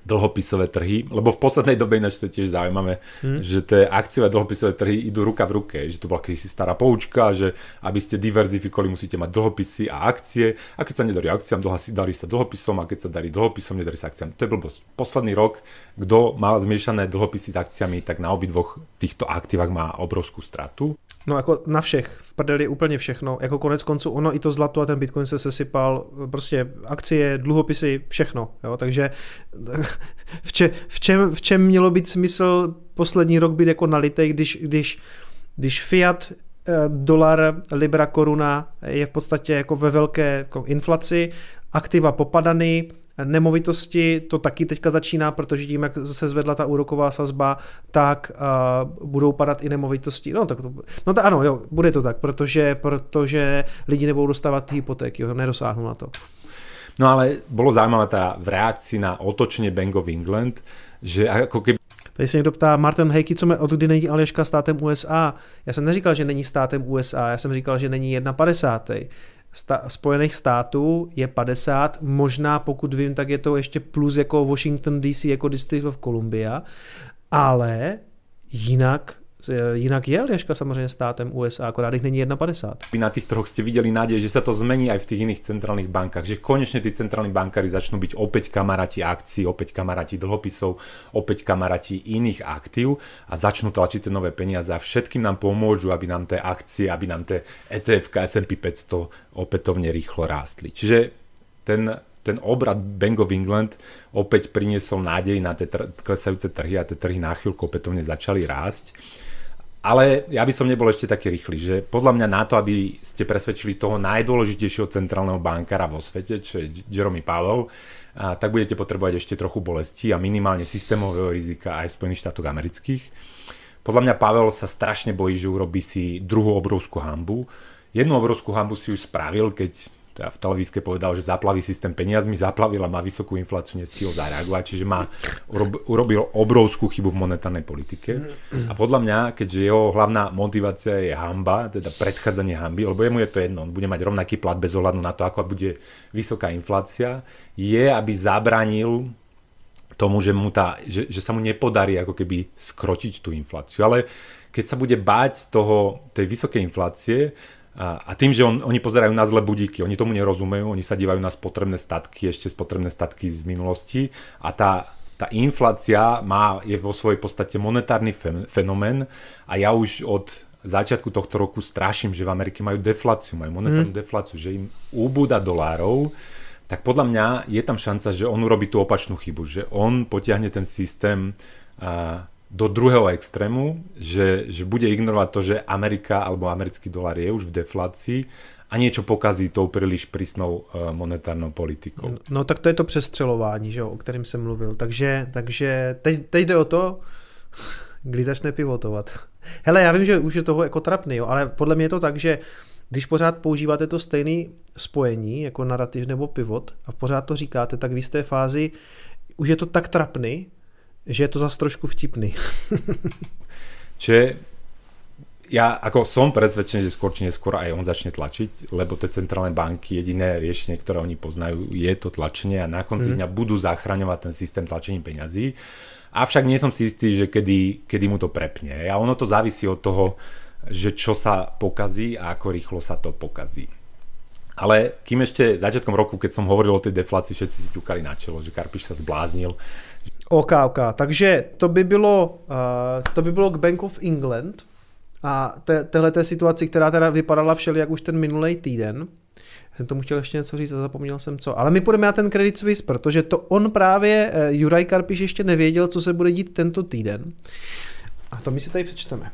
dlhopisové trhy, lebo v poslednej dobe ináč to je tiež zaujímavé, hmm. že tie akciové dlhopisové trhy idú ruka v ruke, že to bola kedysi stará poučka, že aby ste diverzifikovali, musíte mať dlhopisy a akcie a keď sa nedarí akciám, darí sa dlhopisom a keď sa darí dlhopisom, nedarí sa akciám. To je blbosť. Posledný rok, kto mal zmiešané dlhopisy s akciami, tak na obidvoch týchto aktívach má obrovskú stratu. No jako na všech, v prdeli úplně všechno. Jako konec konců ono i to zlato a ten Bitcoin se sesypal, prostě akcie, dluhopisy, všechno. Jo? Takže v, če, v, čem, v čem mělo být smysl poslední rok být jako nalitej, když, když, když fiat eh, dolar, libra, koruna je v podstatě jako ve velké jako inflaci, aktiva popadaný, Nemovitosti to taky teďka začíná, protože tím, jak se zvedla ta úroková sazba, tak uh, budou padat i nemovitosti. No tak to, no tak ano, jo, bude to tak, protože, protože lidi nebudou dostávat hypotéky, jo, nedosáhnou na to. No ale bolo zaujímavé teda v reakci na otočenie Bank of England, že ako keby Tady se někdo ptá, Martin Hejky, co mě, od kdy není Aleška státem USA? Já jsem neříkal, že není státem USA, já jsem říkal, že není 1,50 sta- Spojených států je 50, možná pokud vím, tak je to ještě plus jako Washington DC, jako District of Columbia, ale jinak Jinak je Aljaška samozřejmě státem USA, akorát ich není 1,50. Vy na tých troch ste videli nádej, že sa to zmení aj v tých iných centrálnych bankách, že konečne tí centrálni bankári začnú byť opäť kamaráti akcií, opäť kamaráti dlhopisov, opäť kamaráti iných aktív a začnú tlačiť tie nové peniaze a všetkým nám pomôžu, aby nám tie akcie, aby nám tie ETF, S&P 500 opätovne rýchlo rástli. Čiže ten ten obrad Bank of England opäť priniesol nádej na tie tr- klesajúce trhy a tie trhy na chvíľku opätovne začali rásť. Ale ja by som nebol ešte taký rýchly, že podľa mňa na to, aby ste presvedčili toho najdôležitejšieho centrálneho bankára vo svete, čo je Jeremy Powell, a tak budete potrebovať ešte trochu bolesti a minimálne systémového rizika aj v Spojených štátoch amerických. Podľa mňa Pavel sa strašne bojí, že urobí si druhú obrovskú hambu. Jednu obrovskú hambu si už spravil, keď teda v televízke povedal, že zaplaví systém peniazmi, zaplavil a má vysokú infláciu, nestihol zareagovať, čiže má, urobil obrovskú chybu v monetárnej politike. A podľa mňa, keďže jeho hlavná motivácia je hamba, teda predchádzanie hamby, lebo jemu je to jedno, on bude mať rovnaký plat bez ohľadu na to, ako bude vysoká inflácia, je, aby zabránil tomu, že, mu tá, že, že sa mu nepodarí ako keby skrotiť tú infláciu. Ale keď sa bude báť toho, tej vysokej inflácie, a, a tým, že on, oni pozerajú na zlé budíky, oni tomu nerozumejú, oni sa dívajú na spotrebné statky, ešte spotrebné statky z minulosti. A tá, tá inflácia má, je vo svojej podstate monetárny fenomén. A ja už od začiatku tohto roku straším, že v Amerike majú defláciu, majú monetárnu mm. defláciu, že im ubúda dolárov, tak podľa mňa je tam šanca, že on urobí tú opačnú chybu, že on potiahne ten systém a, do druhého extrému, že, že bude ignorovať to, že Amerika alebo americký dolar je už v deflácii a niečo pokazí tou príliš prísnou uh, monetárnou politikou. No, no tak to je to přestřelování, že jo, o kterém jsem mluvil. Takže, takže teď, teď jde o to, kdy začne pivotovat. Hele, já vím, že už je toho jako trapný, jo, ale podle mě je to tak, že když pořád používáte to stejné spojení, jako narrativ nebo pivot, a pořád to říkáte, tak v jisté fázi už je to tak trapný, že je to zase trošku vtipný. Čiže ja ako som presvedčený, že skôr či neskôr aj on začne tlačiť, lebo tie centrálne banky, jediné riešenie, ktoré oni poznajú, je to tlačenie a na konci mm. dňa budú zachraňovať ten systém tlačení peňazí. Avšak nie som si istý, že kedy, kedy mu to prepne. A ono to závisí od toho, že čo sa pokazí a ako rýchlo sa to pokazí. Ale kým ešte začiatkom roku, keď som hovoril o tej deflácii, všetci si ťukali na čelo, že Karpiš sa zbláznil, OK, OK. Takže to by bylo, uh, to by bylo k Bank of England a te, téhle té situaci, která teda vypadala všelijak už ten minulý týden. Jsem tomu chtěl ještě něco říct a zapomněl jsem co. Ale my půjdeme na ten Credit Suisse, protože to on právě, uh, Juraj Karpiš ještě nevěděl, co se bude dít tento týden. A to my si tady přečteme.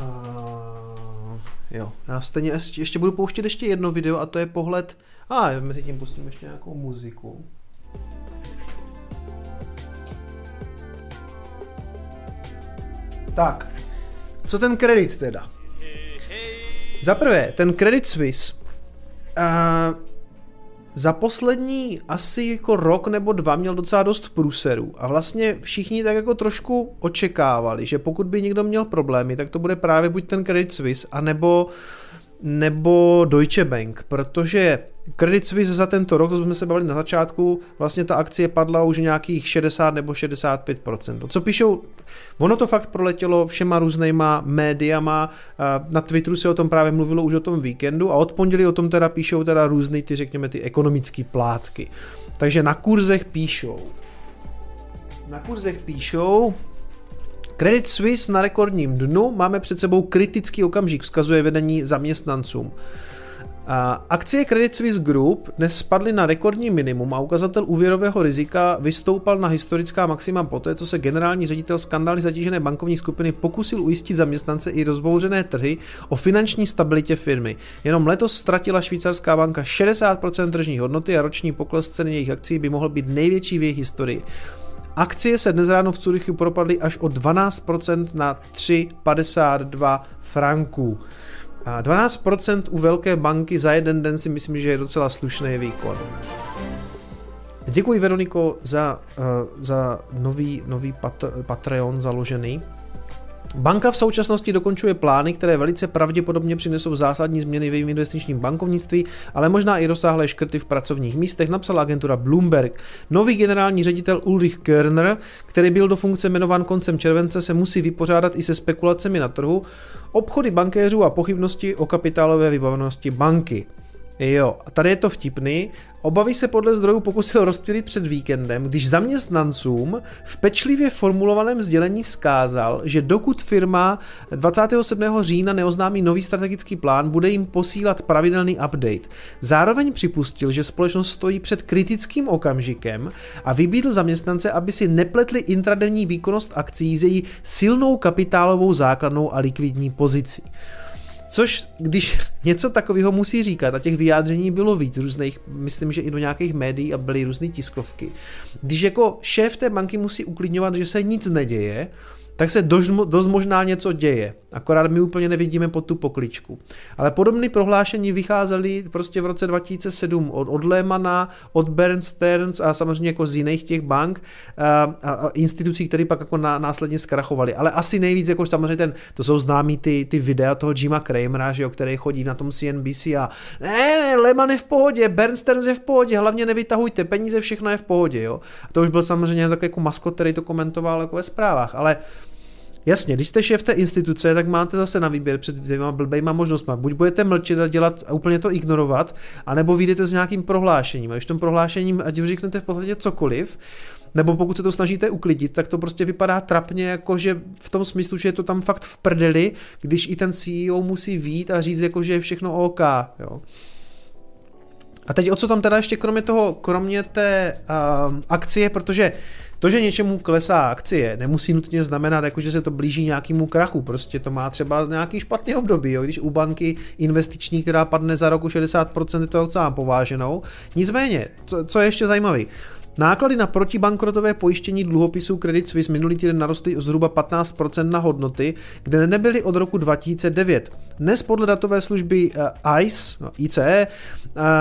Uh, jo, já stejně ještě, ještě budu pouštět ještě jedno video a to je pohled, a ah, mezi tím pustím ještě nějakou muziku. Tak, co ten kredit teda? Za prvé, ten Credit Suisse uh, za poslední asi jako rok nebo dva měl docela dost průserů a vlastně všichni tak jako trošku očekávali, že pokud by někdo měl problémy, tak to bude právě buď ten Credit Suisse, anebo nebo Deutsche Bank, protože Credit Suisse za tento rok, to jsme se bavili na začátku, vlastně ta akcie padla už nějakých 60 nebo 65%. Co píšou, ono to fakt proletělo všema různýma médiama, na Twitteru se o tom právě mluvilo už o tom víkendu a od pondělí o tom teda píšou teda různý ty, řekněme, ty ekonomické plátky. Takže na kurzech píšou. Na kurzech píšou, Credit Suisse na rekordním dnu, máme před sebou kritický okamžik, vzkazuje vedení zaměstnancům. Akcie Credit Suisse Group dnes spadly na rekordní minimum a ukazatel úvěrového rizika vystoupal na historická maxima poté, co se generální ředitel skandály zatížené bankovní skupiny pokusil ujistit zaměstnance i rozbouřené trhy o finanční stabilitě firmy. Jenom letos ztratila švýcarská banka 60% tržní hodnoty a roční pokles ceny jejich akcí by mohl být největší v jejich historii. Akcie se dnes ráno v Curychu propadly až o 12% na 3,52 franků. A 12% u velké banky za jeden den si myslím, že je docela slušný výkon. Děkuji Veroniko za, uh, za nový, nový pat, Patreon založený. Banka v současnosti dokončuje plány, které velice pravděpodobně přinesou zásadní změny v jejím investičním bankovnictví, ale možná i rozsáhlé škrty v pracovních místech, napsala agentura Bloomberg. Nový generální ředitel Ulrich Körner, který byl do funkce jmenován koncem července, se musí vypořádat i se spekulacemi na trhu, obchody bankéřů a pochybnosti o kapitálové vybavenosti banky. Jo, a tady je to vtipný. Obavy se podle zdrojů pokusil rozptýlit před víkendem, když zaměstnancům v pečlivě formulovaném sdělení vzkázal, že dokud firma 27. října neoznámí nový strategický plán, bude jim posílat pravidelný update. Zároveň připustil, že společnost stojí před kritickým okamžikem a vybídl zaměstnance, aby si nepletli intradenní výkonnost akcí s její silnou kapitálovou základnou a likvidní pozicí. Což, když něco takového musí říkat, a těch vyjádření bylo víc různých, myslím, že i do nějakých médií a byly různé tiskovky, když jako šéf té banky musí uklidňovat, že se nic neděje, tak se dost, dost možná něco děje. Akorát my úplně nevidíme pod tu pokličku. Ale podobné prohlášení vycházely prostě v roce 2007 od, od Lehmana, od Bernsteins a samozřejmě jako z jiných těch bank a, a, a institucí, které pak jako ná, následně zkrachovaly. Ale asi nejvíc, jako samozřejmě ten, to jsou známý ty, ty videa toho Jima Kramera, že jo, který chodí na tom CNBC a ne, ne, Lehman je v pohodě, Bernsteins je v pohodě, hlavně nevytahujte peníze, všechno je v pohodě, jo. A to už byl samozřejmě takový jako maskot, který to komentoval jako ve zprávách, ale Jasně, když jste šéf té instituce, tak máte zase na výběr před dvěma blbejma možnostmi. Buď budete mlčet a dělat a úplně to ignorovat, anebo vyjdete s nějakým prohlášením. A když tom prohlášením, ať řeknete v podstatě cokoliv, nebo pokud se to snažíte uklidit, tak to prostě vypadá trapně, jako že v tom smyslu, že je to tam fakt v prdeli, když i ten CEO musí vít a říct, jako že je všechno OK. Jo. A teď o co tam teda ještě kromě toho, kromě té uh, akcie, protože to, že něčemu klesá akcie, nemusí nutně znamenat, jako, že se to blíží nějakému krachu. Prostě to má třeba nějaký špatný období. Jo? Když u banky investiční, která padne za roku 60%, je to docela pováženou. Nicméně, co, co je ještě zajímavé, Náklady na protibankrotové pojištění dluhopisů Credit Suisse minulý týden narostly o zhruba 15% na hodnoty, kde nebyly od roku 2009. Dnes podle datové služby eh, ICE, no ICE eh,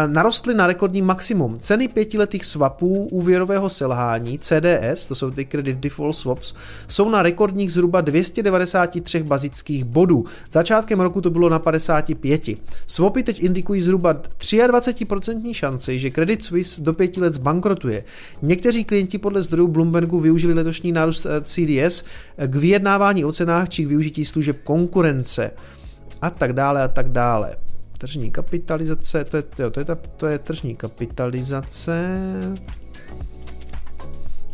narostly na rekordní maximum. Ceny pětiletých swapů úvěrového selhání CDS, to jsou ty Credit Default Swaps, jsou na rekordních zhruba 293 bazických bodů. Začátkem roku to bylo na 55. Swapy teď indikují zhruba 23% šanci, že Credit Suisse do pěti let zbankrotuje. Někteří klienti podle zdrojů Bloombergu využili letošní nárůst eh, CDS eh, k vyjednávání o cenách či k využití služeb konkurence a tak dále a tak dále. Tržní kapitalizace, to je, to je, to je, to je tržní kapitalizace.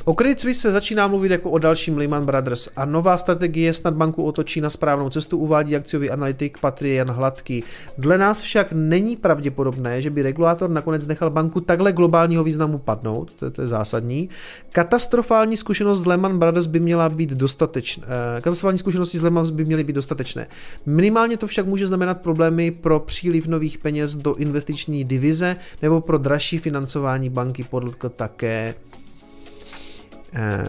O Credit Suisse se začíná mluvit jako o dalším Lehman Brothers a nová strategie snad banku otočí na správnou cestu, uvádí akciový analytik Patrie Jan Hladký. Dle nás však není pravděpodobné, že by regulátor nakonec nechal banku takhle globálního významu padnout, to je, to je zásadní. Katastrofální zkušenost z Lehman Brothers by měla být dostatečné. Eh, katastrofální zkušenosti z Lehman by měly být dostatečné. Minimálně to však může znamenat problémy pro příliv nových peněz do investiční divize nebo pro dražší financování banky, podle také Euh...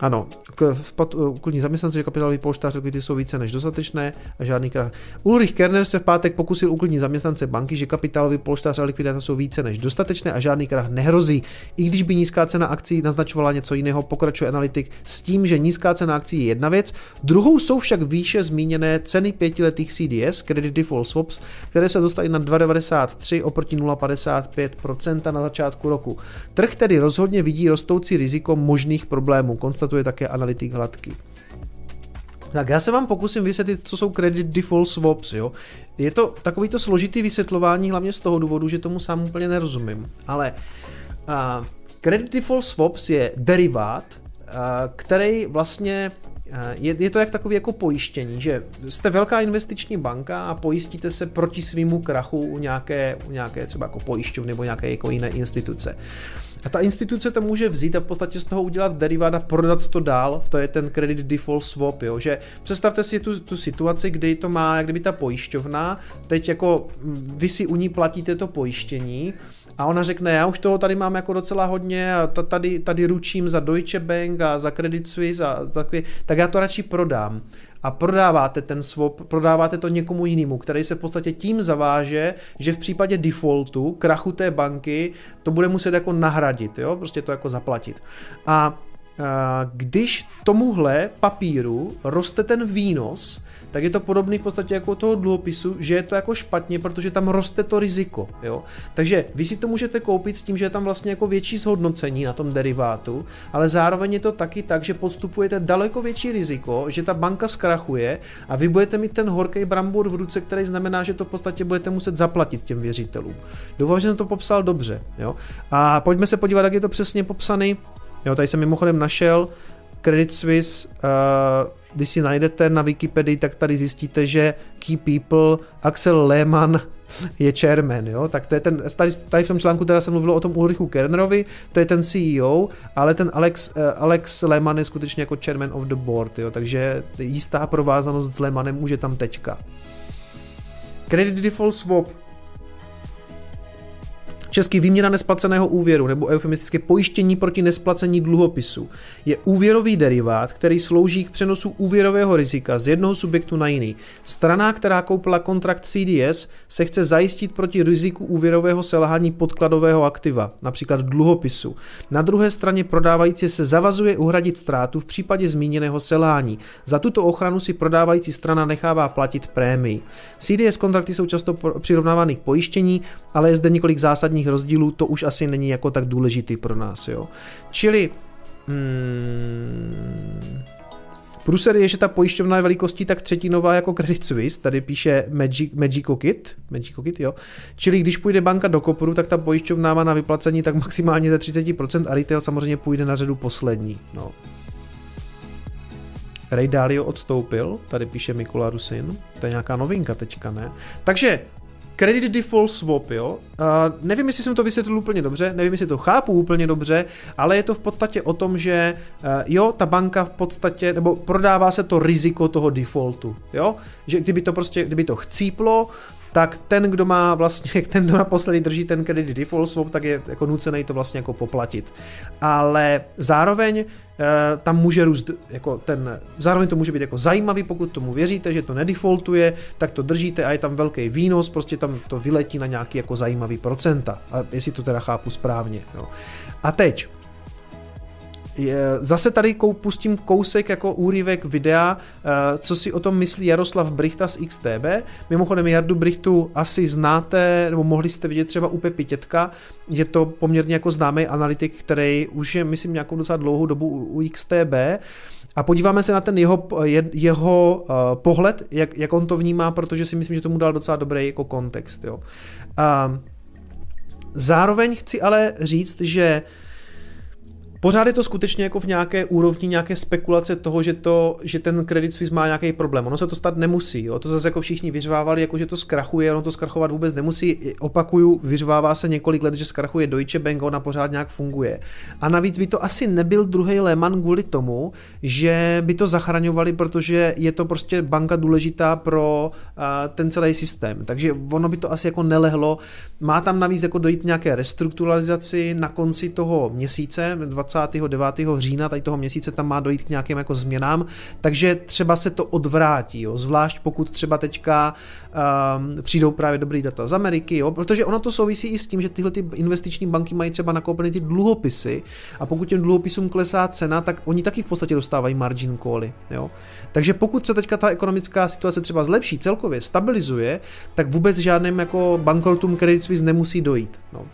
Ah non, Eh, ano, okolní zaměstnanci, že kapitálový polštář likvidity jsou více než dostatečné a žádný krach. Ulrich Kerner se v pátek pokusil uklidnit zaměstnance banky, že kapitálový polštář a likvidita jsou více než dostatečné a žádný krach nehrozí. I když by nízká cena akcí naznačovala něco jiného, pokračuje analytik s tím, že nízká cena akcí je jedna věc, druhou jsou však výše zmíněné ceny pětiletých CDS, Credit Default Swaps, které se dostaly na 2,93 oproti 0,55% na začátku roku. Trh tedy rozhodně vidí rostoucí riziko možných problémů, konstatuje také analytik analytik hladký. Tak já se vám pokusím vysvětlit, co jsou credit default swaps. Jo? Je to takovýto složitý vysvětlování, hlavně z toho důvodu, že tomu sám úplně nerozumím. Ale uh, credit default swaps je derivát, uh, který vlastně je, je to jak takový jako pojištění, že jste velká investiční banka a pojistíte se proti svýmu krachu u nějaké, u nějaké třeba jako pojišťovny nebo nějaké jako jiné instituce. A ta instituce to může vzít a v podstatě z toho udělat derivát a prodat to dál, to je ten credit default swap, jo, že představte si tu, tu situaci, kdy to má, kdyby ta pojišťovna, teď jako vy si u ní platíte to pojištění, a ona řekne, já už toho tady mám jako docela hodně a tady, tady ručím za Deutsche Bank a za Credit Suisse a za tak já to radši prodám a prodáváte ten swap, prodáváte to někomu jinému, který se v podstatě tím zaváže, že v případě defaultu, krachu té banky, to bude muset jako nahradit, jo, prostě to jako zaplatit. A když tomuhle papíru roste ten výnos, tak je to podobný v podstatě jako toho dluhopisu, že je to jako špatně, protože tam roste to riziko. Jo? Takže vy si to můžete koupit s tím, že je tam vlastně jako větší zhodnocení na tom derivátu, ale zároveň je to taky tak, že podstupujete daleko větší riziko, že ta banka zkrachuje a vy budete mít ten horký brambor v ruce, který znamená, že to v podstatě budete muset zaplatit těm věřitelům. Doufám, že jsem to popsal dobře. Jo? A pojďme se podívat, jak je to přesně popsaný. Jo, tady jsem mimochodem našel Credit Suisse, uh, když si najdete na Wikipedii, tak tady zjistíte, že Key People, Axel Lehmann je chairman, jo? tak to je ten, tady, tady v tom článku teda se mluvilo o tom Ulrichu Kernerovi, to je ten CEO, ale ten Alex, uh, Alex Lehmann je skutečně jako chairman of the board, jo? takže jistá provázanost s Lehmannem už je tam teďka. Credit Default Swap Český výměna nesplaceného úvěru nebo eufemistické pojištění proti nesplacení dluhopisu je úvěrový derivát, který slouží k přenosu úvěrového rizika z jednoho subjektu na jiný. Strana, která koupila kontrakt CDS, se chce zajistit proti riziku úvěrového selhání podkladového aktiva, například dluhopisu. Na druhé straně prodávající se zavazuje uhradit ztrátu v případě zmíněného selhání. Za tuto ochranu si prodávající strana nechává platit prémii. CDS kontrakty jsou často přirovnávány k pojištění, ale je zde několik zásadních rozdílů, to už asi není jako tak důležitý pro nás. Jo. Čili hmm, Průser je, že ta pojišťovna je velikostí tak třetinová jako Credit Suisse, tady píše Magic, Magic Kit, jo. Čili když půjde banka do kopru, tak ta pojišťovna má na vyplacení tak maximálně ze 30% a retail samozřejmě půjde na řadu poslední. No. Ray Dalio odstoupil, tady píše Mikula Rusin, to je nějaká novinka teďka, ne? Takže Credit Default Swap, jo. Uh, nevím, jestli jsem to vysvětlil úplně dobře, nevím, jestli to chápu úplně dobře, ale je to v podstatě o tom, že uh, jo, ta banka v podstatě, nebo prodává se to riziko toho defaultu, jo. Že kdyby to prostě, kdyby to chcíplo, tak ten, kdo má vlastně, ten, kdo naposledy drží ten credit default swap, tak je jako nucený to vlastně jako poplatit. Ale zároveň Eh, tam může růst jako ten, zároveň to může být jako zajímavý, pokud tomu věříte, že to nedefaultuje, tak to držíte a je tam velký výnos, prostě tam to vyletí na nějaký jako zajímavý procenta, a jestli to teda chápu správně. No. A teď, Zase tady pustím kousek jako úryvek videa, eh, co si o tom myslí Jaroslav Brichta z XTB. Mimochodem Jardu Brichtu asi znáte, nebo mohli jste vidět třeba u Pepi Tětka. Je to poměrně jako známý analytik, který už je, myslím, nějakou docela dlouhou dobu u XTB. A podíváme se na ten jeho, jeho uh, pohled, jak, jak on to vnímá, protože si myslím, že tomu dal docela dobrý jako kontext. Jo. Uh, zároveň chci ale říct, že uh, Pořád je to skutečně jako v nějaké úrovni nějaké spekulace toho, že, to, že ten Credit Suisse má nějaký problém. Ono se to stát nemusí. Jo? To zase jako všichni vyřvávali, jako že to zkrachuje, ono to zkrachovat vůbec nemusí. Opakuju, vyřvává se několik let, že zkrachuje Deutsche Bank, ona pořád nějak funguje. A navíc by to asi nebyl druhý Lehman kvůli tomu, že by to zachraňovali, protože je to prostě banka důležitá pro ten celý systém. Takže ono by to asi jako nelehlo. Má tam navíc jako dojít nějaké restrukturalizaci na konci toho měsíce, 29. října tady toho měsíce tam má dojít k nějakým jako změnám, takže třeba se to odvrátí, jo, zvlášť pokud třeba teďka um, přijdou právě dobrý data z Ameriky, jo, protože ono to souvisí i s tím, že tyhle ty investiční banky mají třeba nakoupeny ty dluhopisy a pokud těm dluhopisům klesá cena, tak oni taky v podstatě dostávají margin cally, jo. Takže pokud se teďka ta ekonomická situace třeba zlepší celkově, stabilizuje, tak vůbec žádným jako bankrotům Credit Suisse nemusí dojít. No.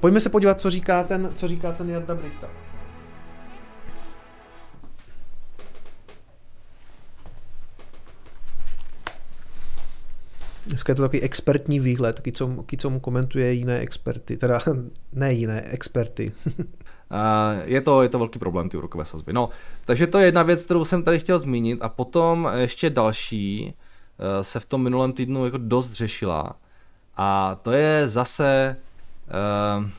Pojďme se podívat, co říká ten, co říká ten Jarda Brichta. Dneska je to takový expertní výhled, co, co mu komentuje jiné experty, teda ne jiné, experty. je, to, je to velký problém, ty úrokové sazby. No, takže to je jedna věc, kterou jsem tady chtěl zmínit a potom ještě další eh, se v tom minulém týdnu jako dost řešila a to je zase uh,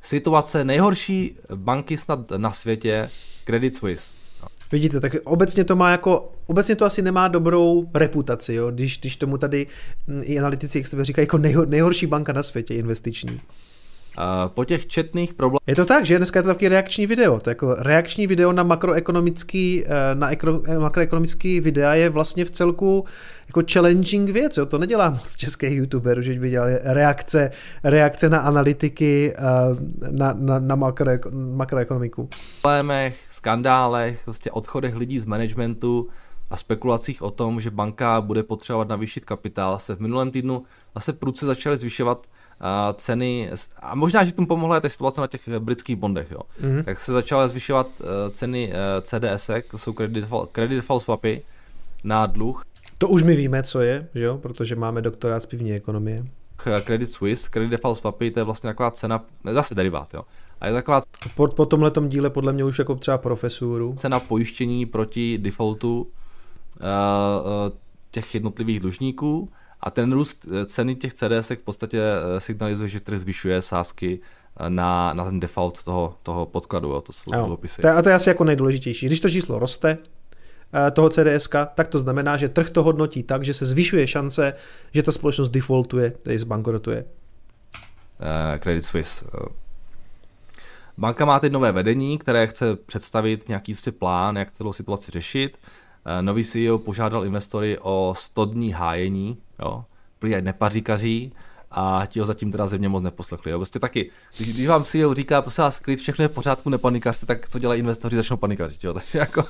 situace nejhorší banky snad na světě, Credit Suisse. Vidíte, tak obecně to má jako, obecně to asi nemá dobrou reputaci, jo? Když, když tomu tady i analytici, jak se říkají, jako nejhor, nejhorší banka na světě investiční. Po těch četných problémech... Je to tak, že dneska je to taky reakční video. To je jako reakční video na makroekonomický, eh, na ekro, makroekonomický videa je vlastně v celku jako challenging věc. Jo? To nedělá moc českých youtuberů, že by dělali reakce, reakce na analytiky, eh, na, na, na makro, makroekonomiku. Problémech, skandálech, prostě odchodech lidí z managementu, a spekulacích o tom, že banka bude potřebovat navýšit kapitál, se v minulém týdnu zase prudce začaly zvyšovat ceny, a možná, že tomu pomohla ta situace na těch britských bondech, jo. Mm-hmm. tak se začaly zvyšovat e, ceny e, CDS, to jsou credit default, credit default swapy na dluh. To už my víme, co je, že jo, protože máme doktorát z pivní ekonomie. Credit Suisse, Credit Default Swapy, to je vlastně taková cena, zase derivát, jo. A je taková... Po, po tomhle díle podle mě už jako třeba profesuru. Cena pojištění proti defaultu uh, uh, těch jednotlivých dlužníků a ten růst eh, ceny těch CDS v podstatě eh, signalizuje, že trh zvyšuje sázky eh, na, na ten default toho, toho podkladu, jo, to jsou dluhopisy. A to je asi jako nejdůležitější. Když to číslo roste, toho CDS, tak to znamená, že trh to hodnotí tak, že se zvyšuje šance, že ta společnost defaultuje, tedy zbankrotuje. Uh, Credit Suisse. Banka má teď nové vedení, které chce představit nějaký plán, jak celou situaci řešit. Nový CEO požádal investory o 100 dní hájení, jo, prý nepaříkaří, a ti ho zatím teda země moc neposlechli. Jo. Prostě taky, když, když vám CEO říká, prosím vás, klid, všechno je v pořádku, nepanikařte, tak co dělají investoři, začnou panikařit. Jo. Takže jako,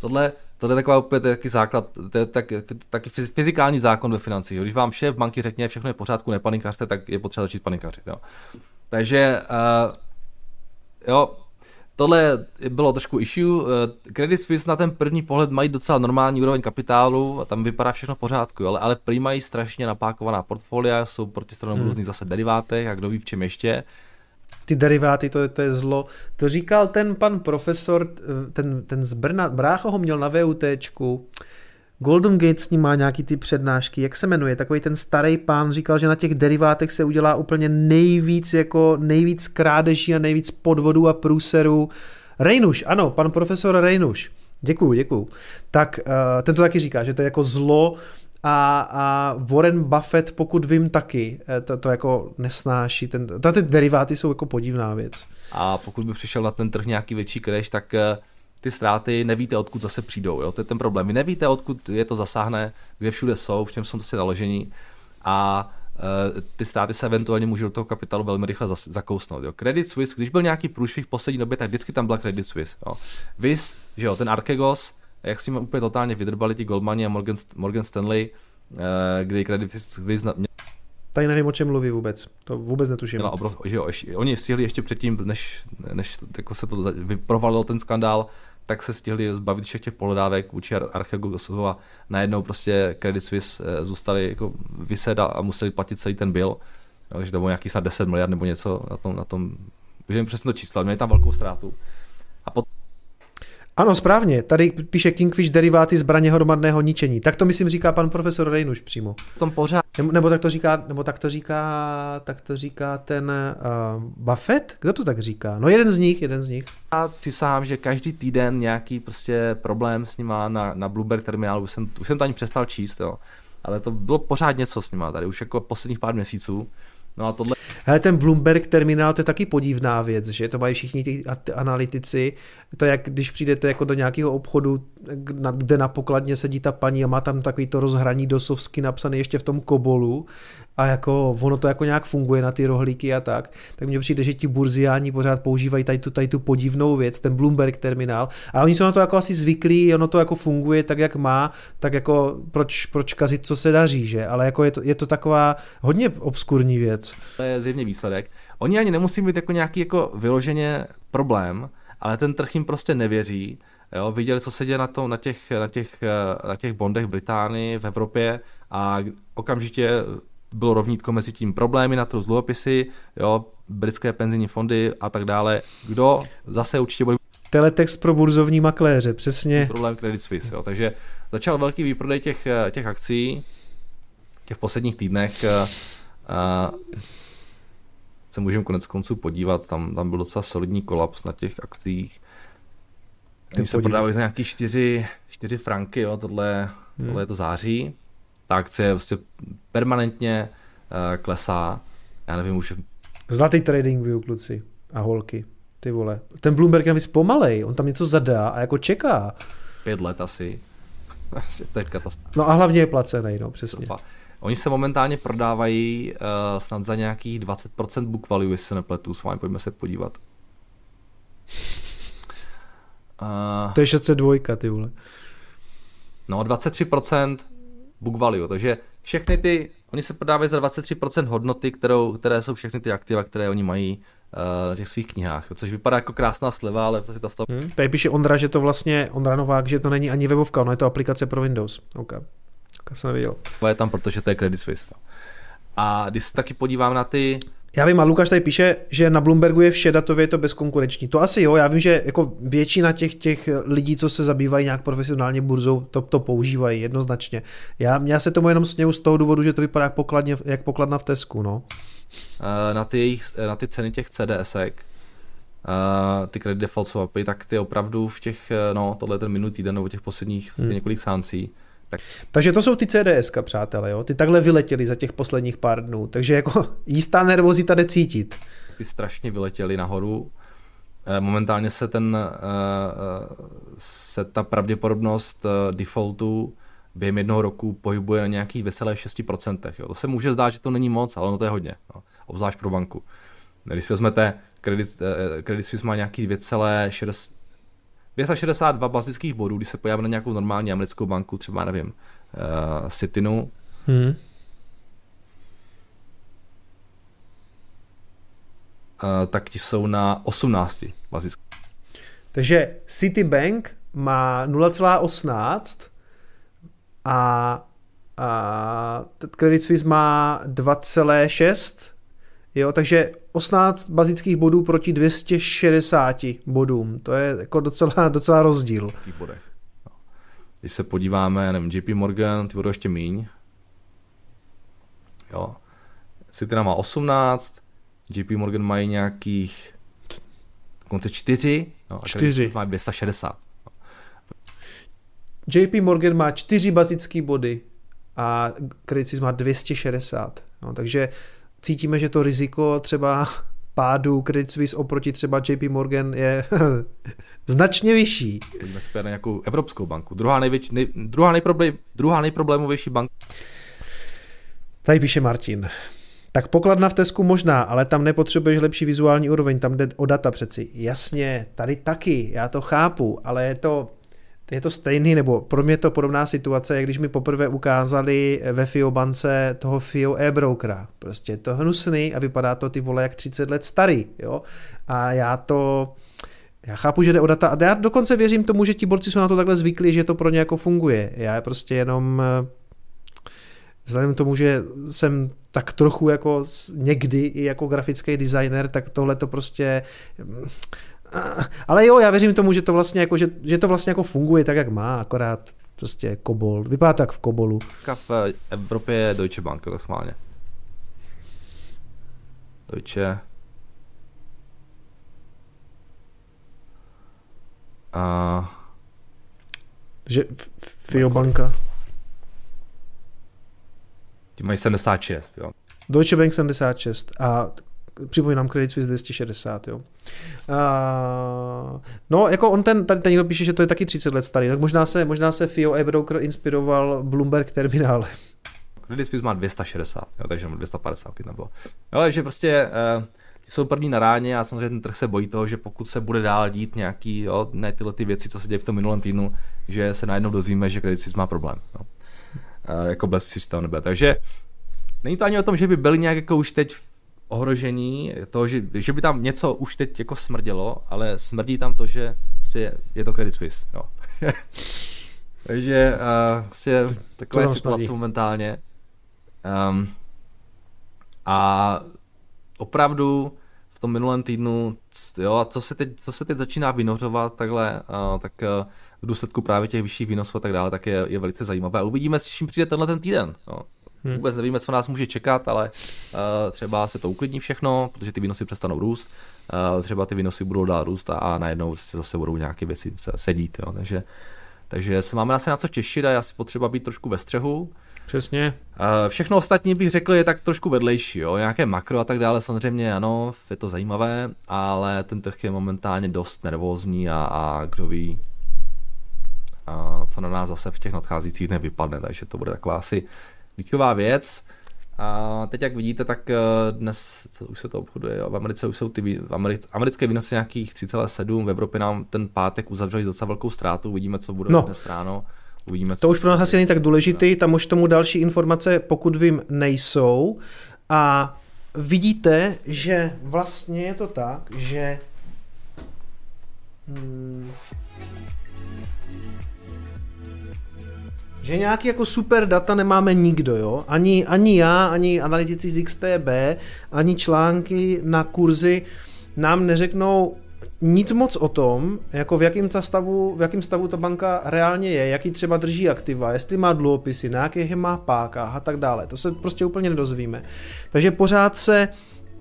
tohle, tohle je taková opět taky základ, to je tak, taky fyzikální zákon ve financích. Jo. Když vám šéf banky řekne, všechno je v pořádku, nepanikařte, tak je potřeba začít panikařit. Jo. Takže uh, jo, tohle bylo trošku issue. Eh, Credit Suisse na ten první pohled mají docela normální úroveň kapitálu a tam vypadá všechno v pořádku, ale, ale prý mají strašně napákovaná portfolia, jsou proti stranou hmm. různých zase derivátech a kdo ví v čem ještě. Ty deriváty, to, to je zlo. To říkal ten pan profesor, ten, ten z Brna, Brácho ho měl na VUTčku, Golden Gate s ním má nějaký ty přednášky, jak se jmenuje, takový ten starý pán říkal, že na těch derivátech se udělá úplně nejvíc jako nejvíc krádeží a nejvíc podvodů a průserů. Rejnuš, ano, pan profesor Rejnuš. Děkuju, děkuju. Tak uh, ten to taky říká, že to je jako zlo a, a Warren Buffett, pokud vím taky, eh, to, to jako nesnáší. Ten, ty deriváty jsou jako podivná věc. A pokud by přišel na ten trh nějaký větší crash, tak uh ty ztráty nevíte, odkud zase přijdou. Jo? To je ten problém. Vy nevíte, odkud je to zasáhne, kde všude jsou, v čem jsou to si naložení a uh, ty ztráty se eventuálně můžou do toho kapitálu velmi rychle zakousnout. Jo? Credit Suisse, když byl nějaký průšvih v poslední době, tak vždycky tam byla Credit Suisse. Jo? Vys, že jo, ten Arkegos, jak si úplně totálně vydrbali ti Goldmani a Morgan, Morgan Stanley, uh, kdy Credit Suisse Tady nevím, o čem mluví vůbec. To vůbec netuším. Obrov, že jo, ještě, oni stihli ještě předtím, než, než jako se to provalil ten skandál, tak se stihli zbavit všech těch pohledávek vůči Archegosu a najednou prostě Credit Suisse eh, zůstali jako vyset a museli platit celý ten bill. Takže to bylo nějaký snad 10 miliard nebo něco na tom, na tom nevím přesně to číslo, měli tam velkou ztrátu. A potom ano, správně. Tady píše Kingfish deriváty zbraně hromadného ničení. Tak to myslím říká pan profesor Rejnuš přímo. Tom pořád. Nebo, nebo tak to říká, nebo tak to říká, tak to říká ten uh, Buffett? Kdo to tak říká? No jeden z nich, jeden z nich. Já přisahám, že každý týden nějaký prostě problém s nima na, na Bloomberg terminálu, už jsem, už jsem to ani přestal číst, jo. Ale to bylo pořád něco s nima tady, už jako posledních pár měsíců. No a tohle... Hele, ten Bloomberg terminál, to je taky podivná věc, že to mají všichni ty analytici. To jak když přijdete jako do nějakého obchodu, kde na pokladně sedí ta paní a má tam takový to rozhraní dosovsky napsané ještě v tom kobolu a jako ono to jako nějak funguje na ty rohlíky a tak, tak mně přijde, že ti burziáni pořád používají tady tu, tady tu podivnou věc, ten Bloomberg terminál a oni jsou na to jako asi zvyklí, ono to jako funguje tak, jak má, tak jako proč, proč kazit, co se daří, že? Ale jako je to, je to taková hodně obskurní věc. To je zjevně výsledek. Oni ani nemusí být jako nějaký jako vyloženě problém, ale ten trh jim prostě nevěří. Jo, viděli, co se děje na, to, na, těch, na, těch, na těch bondech Británii, v Evropě a okamžitě bylo rovnítko mezi tím problémy na trhu z dluhopisy, jo, britské penzijní fondy a tak dále. Kdo zase určitě bude Teletext pro burzovní makléře, přesně. Problém Credit Suisse, jo. takže začal velký výprodej těch, těch akcí těch posledních týdnech. A se můžeme konec konců podívat, tam, tam byl docela solidní kolaps na těch akcích. Když se prodávají za nějaký 4, 4 franky, jo, tohle, hmm. tohle je to září ta akcie prostě permanentně uh, klesá. Já nevím už Zlatý trading view, kluci a holky. Ty vole. Ten Bloomberg je navíc pomalej, on tam něco zadá a jako čeká. Pět let asi. Asi to je katastrofa. No a hlavně je placený, no přesně. Oni se momentálně prodávají uh, snad za nějakých 20% book value, jestli se nepletu, s vámi pojďme se podívat. Uh, to je 602, ty vole. No, 23% book value, takže všechny ty, oni se prodávají za 23% hodnoty, kterou, které jsou všechny ty aktiva, které oni mají uh, na těch svých knihách, což vypadá jako krásná sleva, ale prostě ta sleva... Hmm, tady píše Ondra, že to vlastně, Ondra Novák, že to není ani webovka, ono je to aplikace pro Windows. OK. Tak jsem neviděl. To je tam, protože to je Credit Suisse. A když se taky podívám na ty já vím, a Lukáš tady píše, že na Bloombergu je vše datově je to bezkonkurenční. To asi jo, já vím, že jako většina těch, těch lidí, co se zabývají nějak profesionálně burzou, to, to používají jednoznačně. Já, já se tomu jenom směju z toho důvodu, že to vypadá jak, pokladně, jak pokladna v Tesku. No. Eh, na, ty, jejich, na ty ceny těch CDSek, uh, ty credit default swapy, tak ty opravdu v těch, eh, no tohle je ten minulý týden nebo těch posledních hmm. několik sáncí, tak... Takže to jsou ty CDS, přátelé, jo? Ty takhle vyletěli za těch posledních pár dnů, takže jako jistá nervozita jde cítit. Ty strašně vyletěli nahoru. Momentálně se ten, se ta pravděpodobnost defaultu během jednoho roku pohybuje na nějakých 2,6%. Jo. To se může zdát, že to není moc, ale ono to je hodně, jo. obzvlášť pro banku. Když si vezmete, Credit, eh, Credit Suisse má nějaký 262 bazických bodů, když se pojáví na nějakou normální americkou banku, třeba nevím, uh, Citinu, hmm. Uh, tak ti jsou na 18 bazických. Takže Citibank má 0,18 a, a Credit Suisse má 2,6, jo, takže 18 bazických bodů proti 260 bodům, to je jako docela, docela rozdíl. V bodech. No. Když se podíváme, nevím, JP Morgan, ty budou ještě míň. Jo. Citina má 18, JP Morgan mají nějakých dokonce 4, no, a 4. má 260. JP Morgan má čtyři bazické body a Credit Suisse má 260. No, takže cítíme, že to riziko třeba pádu Credit Suisse oproti třeba JP Morgan je značně vyšší. Pojďme se na nějakou evropskou banku. Druhá, největší, nej, druhá, nejproblém, druhá nejproblémovější banka. Tady píše Martin. Tak pokladna v Tesku možná, ale tam nepotřebuješ lepší vizuální úroveň, tam jde o data přeci. Jasně, tady taky, já to chápu, ale je to, je to stejný, nebo pro mě je to podobná situace, jak když mi poprvé ukázali ve FIO bance toho FIO e-brokera. Prostě je to hnusný a vypadá to ty vole jak 30 let starý, jo. A já to, já chápu, že jde o data a já dokonce věřím tomu, že ti borci jsou na to takhle zvyklí, že to pro ně jako funguje. Já prostě jenom vzhledem k tomu, že jsem tak trochu jako někdy i jako grafický designer, tak tohle to prostě ale jo, já věřím tomu, že to vlastně jako, že, že to vlastně jako funguje tak, jak má, akorát prostě kobol. Vypadá tak v kobolu. V Evropě je Deutsche Bank, to schválně. Deutsche. A... Že FIO banka. Ti mají 76, jo. Deutsche Bank 76 a připomínám Credit Suisse 260, jo. Uh, no, jako on ten, tady, tady někdo píše, že to je taky 30 let starý, tak možná se, možná se FIO e-broker inspiroval Bloomberg terminále. Credit Suisse má 260, jo, takže 250 nebo. Jo, takže prostě uh, jsou první na ráně a samozřejmě ten trh se bojí toho, že pokud se bude dál dít nějaký, jo, ne tyhle ty věci, co se děje v tom minulém týdnu, že se najednou dozvíme, že Credit Suisse má problém. Jo. Uh, jako blesk systém nebude. Takže není to ani o tom, že by byli nějak jako už teď ohrožení toho, že, že by tam něco už teď jako smrdělo, ale smrdí tam to, že prostě je to Credit Suisse. Jo. Takže uh, prostě takové situace momentálně. Um, a opravdu v tom minulém týdnu, jo, a co se teď, co se teď začíná vynořovat takhle, uh, tak uh, v důsledku právě těch vyšších výnosů a tak dále, tak je, je velice zajímavé. A uvidíme, s čím přijde tenhle ten týden. Jo. Hmm. Vůbec nevíme, co nás může čekat, ale uh, třeba se to uklidní všechno, protože ty výnosy přestanou růst, uh, třeba ty výnosy budou dál růst a, a najednou prostě zase budou nějaké věci sedít. Jo. Takže, takže se máme asi na co těšit a já si potřeba být trošku ve střehu. Přesně. Všechno ostatní bych řekl je tak trošku vedlejší, jo? nějaké makro a tak dále, samozřejmě ano, je to zajímavé, ale ten trh je momentálně dost nervózní a, a kdo ví, a co na nás zase v těch nadcházejících dnech vypadne, takže to bude taková asi klíčová věc. A teď, jak vidíte, tak eh, dnes co, už se to obchoduje. V Americe už jsou ty americ, americké výnosy nějakých 3,7, v Evropě nám ten pátek uzavřeli docela velkou ztrátu, uvidíme, co bude no. dnes ráno. Uvidíme, to už pro nás asi není tak důležitý, tam už tomu další informace, pokud vím, nejsou. A vidíte, že vlastně je to tak, že hmm, že nějaký jako super data nemáme nikdo, jo? Ani, ani já, ani analytici z XTB, ani články na kurzy nám neřeknou nic moc o tom, jako v jakém, ta stavu, v jakém stavu ta banka reálně je, jaký třeba drží aktiva, jestli má dluhopisy, na jakých má pákách a tak dále. To se prostě úplně nedozvíme. Takže pořád se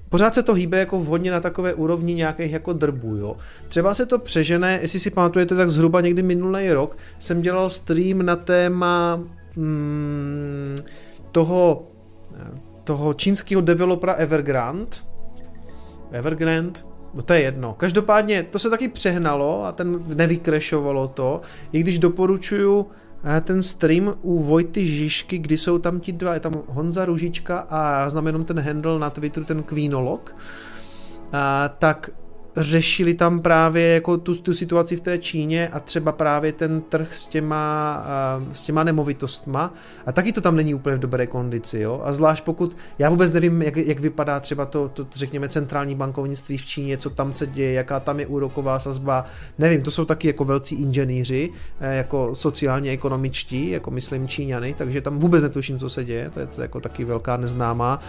pořád se to hýbe jako vhodně na takové úrovni nějakých jako drbů, jo. Třeba se to přežene, jestli si pamatujete, tak zhruba někdy minulý rok jsem dělal stream na téma hmm, toho, toho čínského developera Evergrande, Evergrande, No to je jedno. Každopádně to se taky přehnalo a ten nevykrešovalo to, i když doporučuju eh, ten stream u Vojty Žižky, kdy jsou tam ti dva, je tam Honza Ružička a já znám jenom ten handle na Twitteru, ten Queenolog, a, tak řešili tam právě jako tu, tu situaci v té Číně a třeba právě ten trh s těma, uh, s těma nemovitostma a taky to tam není úplně v dobré kondici, jo? A zvlášť pokud, já vůbec nevím, jak, jak vypadá třeba to, to, řekněme, centrální bankovnictví v Číně, co tam se děje, jaká tam je úroková sazba, nevím, to jsou taky jako velcí inženýři, eh, jako sociálně ekonomičtí, jako myslím Číňany, takže tam vůbec netuším, co se děje, to je to jako taky velká neznámá.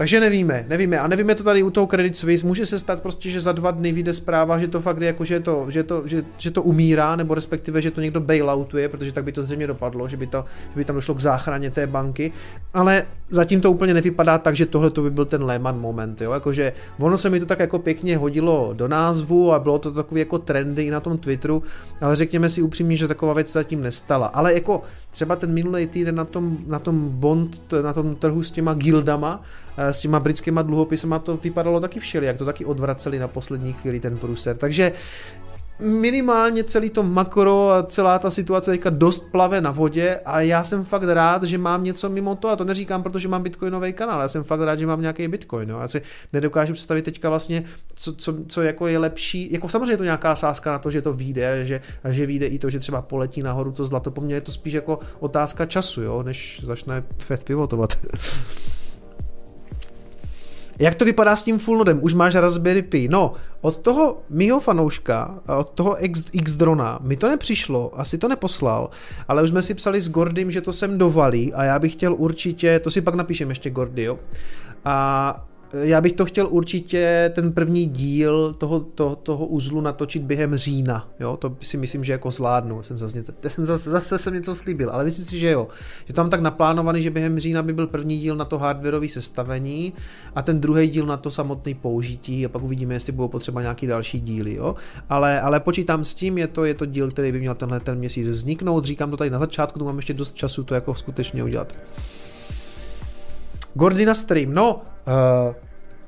Takže nevíme, nevíme. A nevíme to tady u toho Credit Suisse. Může se stát prostě, že za dva dny vyjde zpráva, že to fakt je jako, že to, že to, že, že to umírá, nebo respektive, že to někdo bailoutuje, protože tak by to zřejmě dopadlo, že by, to, že by tam došlo k záchraně té banky. Ale zatím to úplně nevypadá tak, že tohle to by byl ten Lehman moment. Jo? Jakože ono se mi to tak jako pěkně hodilo do názvu a bylo to takový jako trendy i na tom Twitteru, ale řekněme si upřímně, že taková věc zatím nestala. Ale jako třeba ten minulý týden na tom, na tom bond, na tom trhu s těma guildama, Eh, s těma britskýma dluhopisama to vypadalo taky všelijak, to taky odvraceli na poslední chvíli ten průser. Takže minimálně celý to makro a celá ta situace teďka dost plave na vodě a já jsem fakt rád, že mám něco mimo to a to neříkám, protože mám bitcoinový kanál, já jsem fakt rád, že mám nějaký bitcoin, no. já si nedokážu představit teďka vlastně, co, co, co jako je lepší, jako samozřejmě je to nějaká sázka na to, že to vyjde, že, že vyjde i to, že třeba poletí nahoru to zlato, po mně je to spíš jako otázka času, jo, než začne Fed pivotovat. Jak to vypadá s tím full nodem? Už máš Raspberry Pi. No, od toho mýho fanouška, od toho X, X drona, mi to nepřišlo, asi to neposlal, ale už jsme si psali s Gordym, že to sem dovalí a já bych chtěl určitě, to si pak napíšem ještě Gordy, jo. A já bych to chtěl určitě ten první díl toho, to, toho uzlu natočit během října, jo, to si myslím, že jako zvládnu, jsem zase, něco, jsem zase, zase jsem něco slíbil, ale myslím si, že jo, že tam tak naplánovaný, že během října by byl první díl na to hardwareové sestavení a ten druhý díl na to samotné použití a pak uvidíme, jestli budou potřeba nějaký další díly, jo, ale, ale počítám s tím, je to, je to díl, který by měl tenhle ten měsíc vzniknout, říkám to tady na začátku, tu mám ještě dost času to jako skutečně udělat. Gordina stream, no, uh,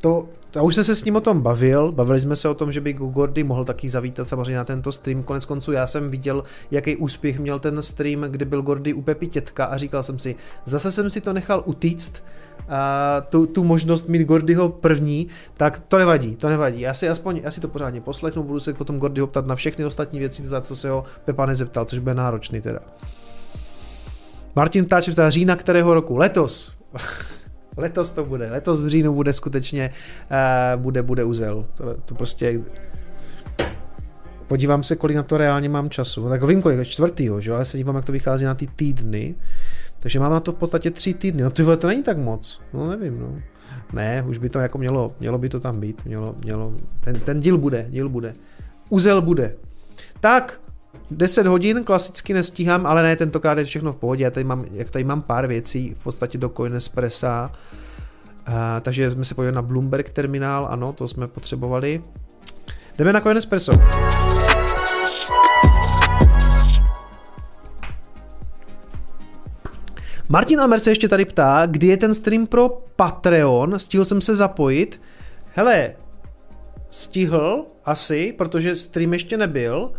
to, já už jsem se s ním o tom bavil, bavili jsme se o tom, že by Gordy mohl taky zavítat samozřejmě na tento stream, konec konců já jsem viděl, jaký úspěch měl ten stream, kdy byl Gordy u Pepi Tětka a říkal jsem si, zase jsem si to nechal utíct, a tu, tu možnost mít Gordyho první, tak to nevadí, to nevadí. Já si aspoň, já si to pořádně poslechnu, budu se potom Gordyho ptat na všechny ostatní věci, za co se ho Pepa nezeptal, což bude náročný teda. Martin Táč října kterého roku? Letos. Letos to bude, letos v říjnu bude skutečně, uh, bude, bude uzel. To, to prostě podívám se, kolik na to reálně mám času. Tak vím, kolik, čtvrtýho, že jo, ale se dívám, jak to vychází na ty týdny. Takže mám na to v podstatě tři týdny. No ty to není tak moc. No nevím, no. Ne, už by to jako mělo, mělo by to tam být. Mělo, mělo, ten, ten díl bude, díl bude. Uzel bude. Tak, 10 hodin klasicky nestíhám, ale ne, tentokrát je všechno v pohodě. Já tady mám, jak tady mám pár věcí v podstatě do Coinespressa. Uh, takže jsme se podívali na Bloomberg terminál, ano, to jsme potřebovali. Jdeme na Coinespresso. Martin Amer se ještě tady ptá, kdy je ten stream pro Patreon, stihl jsem se zapojit. Hele, stihl asi, protože stream ještě nebyl.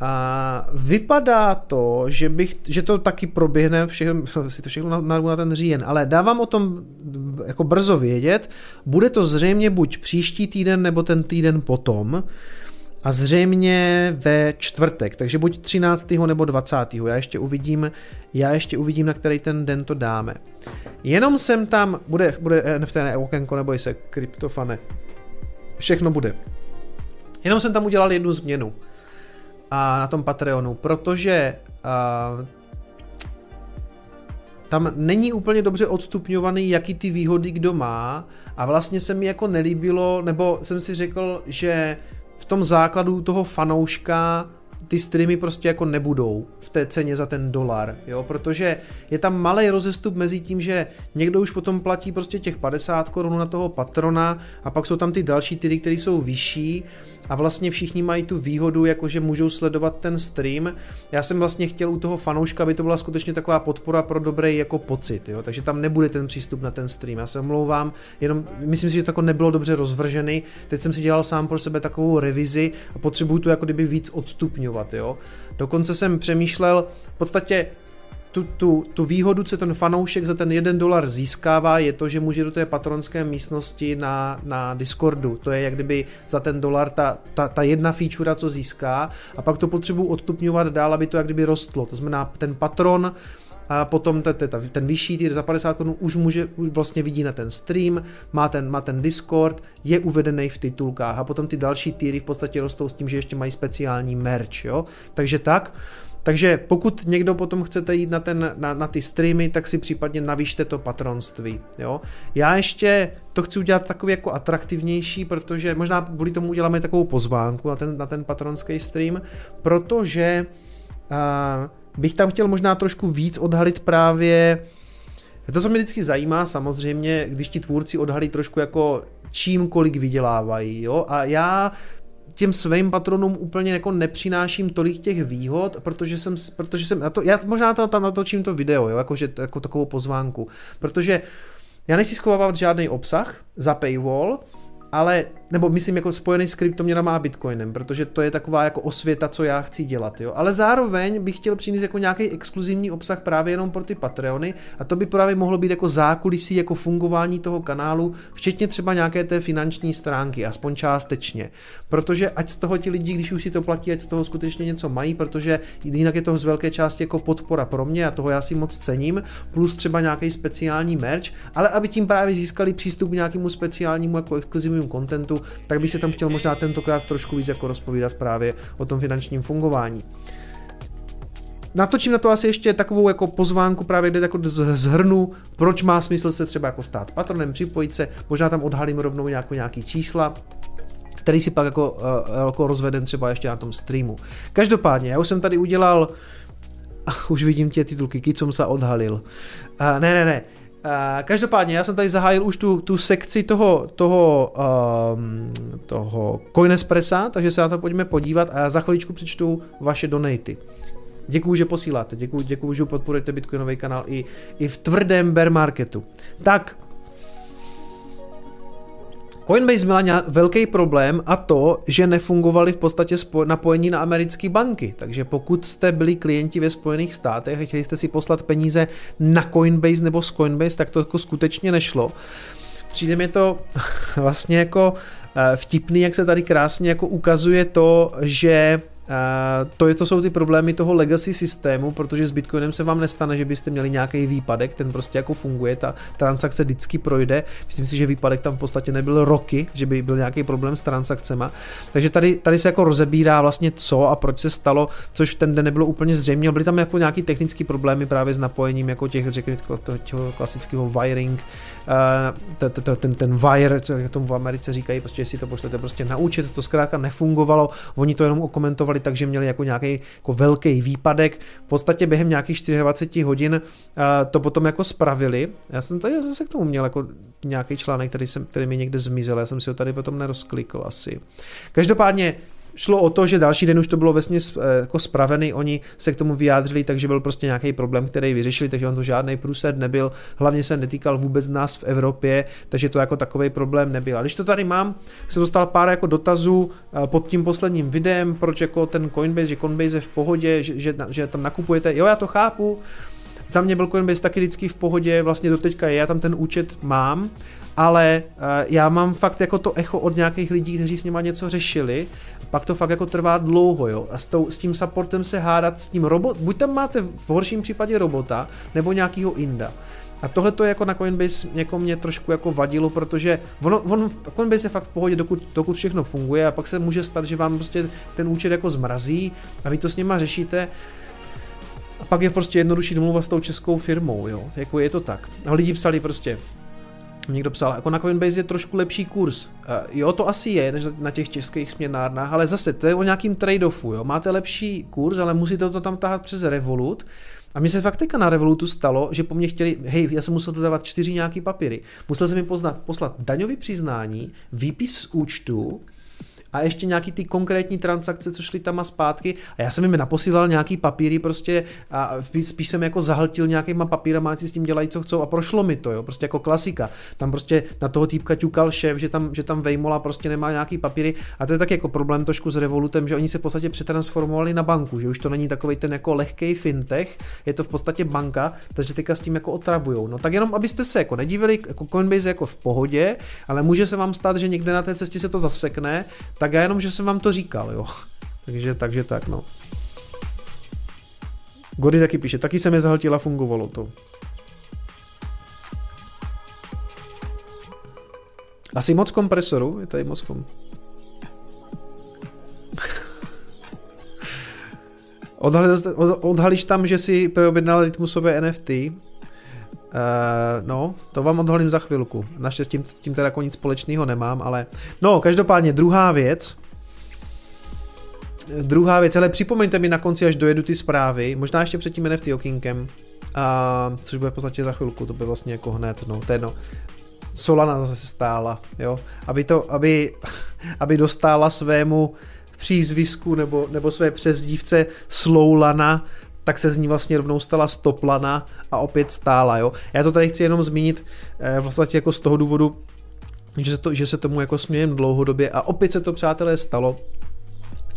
A vypadá to, že, bych, že to taky proběhne, všechno, si to všechno na, na ten říjen, ale dávám o tom jako brzo vědět. Bude to zřejmě buď příští týden, nebo ten týden potom. A zřejmě ve čtvrtek, takže buď 13. nebo 20. Já ještě uvidím, já ještě uvidím, na který ten den to dáme. Jenom jsem tam, bude, bude NFT okénko, nebo se kryptofane. Všechno bude. Jenom jsem tam udělal jednu změnu a na tom Patreonu, protože uh, tam není úplně dobře odstupňovaný, jaký ty výhody kdo má a vlastně se mi jako nelíbilo, nebo jsem si řekl, že v tom základu toho fanouška ty streamy prostě jako nebudou v té ceně za ten dolar, jo, protože je tam malý rozestup mezi tím, že někdo už potom platí prostě těch 50 korun na toho patrona a pak jsou tam ty další tyry, které jsou vyšší a vlastně všichni mají tu výhodu, jakože můžou sledovat ten stream. Já jsem vlastně chtěl u toho fanouška, aby to byla skutečně taková podpora pro dobrý jako pocit, jo? takže tam nebude ten přístup na ten stream. Já se omlouvám, jenom myslím si, že to jako nebylo dobře rozvržený. Teď jsem si dělal sám pro sebe takovou revizi a potřebuju to jako kdyby víc odstupňovat. Jo? Dokonce jsem přemýšlel, v podstatě tu, tu, tu výhodu, co ten fanoušek za ten jeden dolar získává, je to, že může do té patronské místnosti na, na Discordu. To je jak kdyby za ten dolar ta, ta, ta jedna feature, co získá a pak to potřebuji odstupňovat dál, aby to jak kdyby rostlo. To znamená, ten patron a potom ten, ten, ten vyšší týr za 50 korun už může už vlastně vidí na ten stream, má ten, má ten Discord, je uvedený v titulkách a potom ty další týry v podstatě rostou s tím, že ještě mají speciální merch, jo. Takže tak. Takže pokud někdo potom chcete jít na, ten, na, na ty streamy, tak si případně navíšte to patronství. Jo? Já ještě to chci udělat takový jako atraktivnější, protože možná kvůli tomu uděláme takovou pozvánku na ten, na ten patronský stream, protože uh, bych tam chtěl možná trošku víc odhalit právě to, co mě vždycky zajímá, samozřejmě, když ti tvůrci odhalí trošku jako čím kolik vydělávají, jo, a já těm svým patronům úplně jako nepřináším tolik těch výhod, protože jsem, protože jsem, na to, já možná to tam natočím to video, jo, jakože, jako takovou pozvánku, protože já nechci schovávat žádný obsah za paywall, ale, nebo myslím jako spojený s kryptoměnama a bitcoinem, protože to je taková jako osvěta, co já chci dělat, jo. Ale zároveň bych chtěl přinést jako nějaký exkluzivní obsah právě jenom pro ty Patreony a to by právě mohlo být jako zákulisí, jako fungování toho kanálu, včetně třeba nějaké té finanční stránky, aspoň částečně. Protože ať z toho ti lidi, když už si to platí, ať z toho skutečně něco mají, protože jinak je to z velké části jako podpora pro mě a toho já si moc cením, plus třeba nějaký speciální merch, ale aby tím právě získali přístup k nějakému speciálnímu jako exkluzivnímu exkluzivním kontentu, tak bych se tam chtěl možná tentokrát trošku víc jako rozpovídat právě o tom finančním fungování. Natočím na to asi ještě takovou jako pozvánku právě, kde jako zhrnu, proč má smysl se třeba jako stát patronem, připojit se, možná tam odhalím rovnou nějakou nějaký čísla, který si pak jako, uh, jako rozvedem třeba ještě na tom streamu. Každopádně, já už jsem tady udělal, už vidím tě titulky, jsem se odhalil. Uh, ne, ne, ne, každopádně, já jsem tady zahájil už tu, tu sekci toho, toho, um, toho Coinespressa, takže se na to pojďme podívat a já za chviličku přečtu vaše donaty. Děkuji, že posíláte, děkuji, děkuji, že podporujete Bitcoinový kanál i, i v tvrdém bear marketu. Tak, Coinbase měla velký problém a to, že nefungovaly v podstatě napojení na americké banky. Takže pokud jste byli klienti ve Spojených státech a chtěli jste si poslat peníze na Coinbase nebo z Coinbase, tak to jako skutečně nešlo. Přijde mi to vlastně jako eh, vtipný, jak se tady krásně jako ukazuje to, že to, je, to jsou ty problémy toho legacy systému, protože s Bitcoinem se vám nestane, že byste měli nějaký výpadek, ten prostě jako funguje, ta transakce vždycky projde. Myslím si, že výpadek tam v podstatě nebyl roky, že by byl nějaký problém s transakcema. Takže tady, tady se jako rozebírá vlastně co a proč se stalo, což ten den nebylo úplně zřejmě. Byly tam jako nějaký technické problémy právě s napojením jako těch, řekněme, toho klasického wiring, ten, ten wire, co tomu v Americe říkají, prostě si to pošlete prostě na účet, to zkrátka nefungovalo, oni to jenom okomentovali reagovali tak, že měli jako nějaký jako velký výpadek. V podstatě během nějakých 24 hodin uh, to potom jako spravili. Já jsem tady zase k tomu měl jako nějaký článek, který, jsem, který mi někde zmizel, já jsem si ho tady potom nerozklikl asi. Každopádně šlo o to, že další den už to bylo vesmě jako spravený, oni se k tomu vyjádřili, takže byl prostě nějaký problém, který vyřešili, takže on to žádný průsed nebyl, hlavně se netýkal vůbec nás v Evropě, takže to jako takový problém nebyl. A když to tady mám, jsem dostal pár jako dotazů eh, pod tím posledním videem, proč jako ten Coinbase, že Coinbase je v pohodě, že, že, že tam nakupujete, jo já to chápu, za mě byl Coinbase taky vždycky v pohodě, vlastně do teďka je, já tam ten účet mám, ale uh, já mám fakt jako to echo od nějakých lidí, kteří s nima něco řešili, pak to fakt jako trvá dlouho, jo, a s, tou, s tím supportem se hádat s tím robot, buď tam máte v horším případě robota, nebo nějakýho inda. A tohle to jako na Coinbase jako mě trošku jako vadilo, protože ono, on, Coinbase je fakt v pohodě, dokud, dokud všechno funguje a pak se může stát, že vám prostě ten účet jako zmrazí a vy to s nima řešíte a pak je prostě jednodušší domluvat s tou českou firmou, jo, jako je to tak. A lidi psali prostě, někdo psal, jako na Coinbase je trošku lepší kurz. Uh, jo, to asi je, než na těch českých směnárnách, ale zase to je o nějakým trade-offu, jo. Máte lepší kurz, ale musíte to tam tahat přes Revolut. A mně se fakt teďka na Revolutu stalo, že po mně chtěli, hej, já jsem musel dodávat čtyři nějaký papíry. Musel jsem jim poznat, poslat daňový přiznání, výpis z účtu, a ještě nějaký ty konkrétní transakce, co šly tam a zpátky. A já jsem jim naposílal nějaký papíry prostě a spíš jsem jako zahltil nějakýma papírama, si s tím dělají, co chcou a prošlo mi to, jo, prostě jako klasika. Tam prostě na toho týpka ťukal šéf, že tam, že tam Vejmola prostě nemá nějaký papíry a to je tak jako problém trošku s Revolutem, že oni se v podstatě přetransformovali na banku, že už to není takový ten jako lehký fintech, je to v podstatě banka, takže teďka s tím jako otravujou. No tak jenom abyste se jako nedívali, jako Coinbase jako v pohodě, ale může se vám stát, že někde na té cestě se to zasekne, tak já jenom, že jsem vám to říkal, jo. Takže, takže tak, no. Gody taky píše, taky se mi zahltila, fungovalo to. Asi moc kompresoru, je tady moc kom... odhalíš tam, že si preobjednal rytmusové NFT. Uh, no, to vám odhalím za chvilku. Naštěstí tím, tím teda jako nic společného nemám, ale... No, každopádně druhá věc. Druhá věc, ale připomeňte mi na konci, až dojedu ty zprávy, možná ještě před tím NFT okinkem, a, což bude v podstatě za chvilku, to by vlastně jako hned, no, to no. Solana zase stála, jo, aby to, aby, aby dostala svému přízvisku nebo, nebo své přezdívce Slowlana, tak se z ní vlastně rovnou stala Stoplana a opět stála, jo. Já to tady chci jenom zmínit eh, vlastně jako z toho důvodu, že se, to, že se tomu jako smějem dlouhodobě a opět se to přátelé stalo,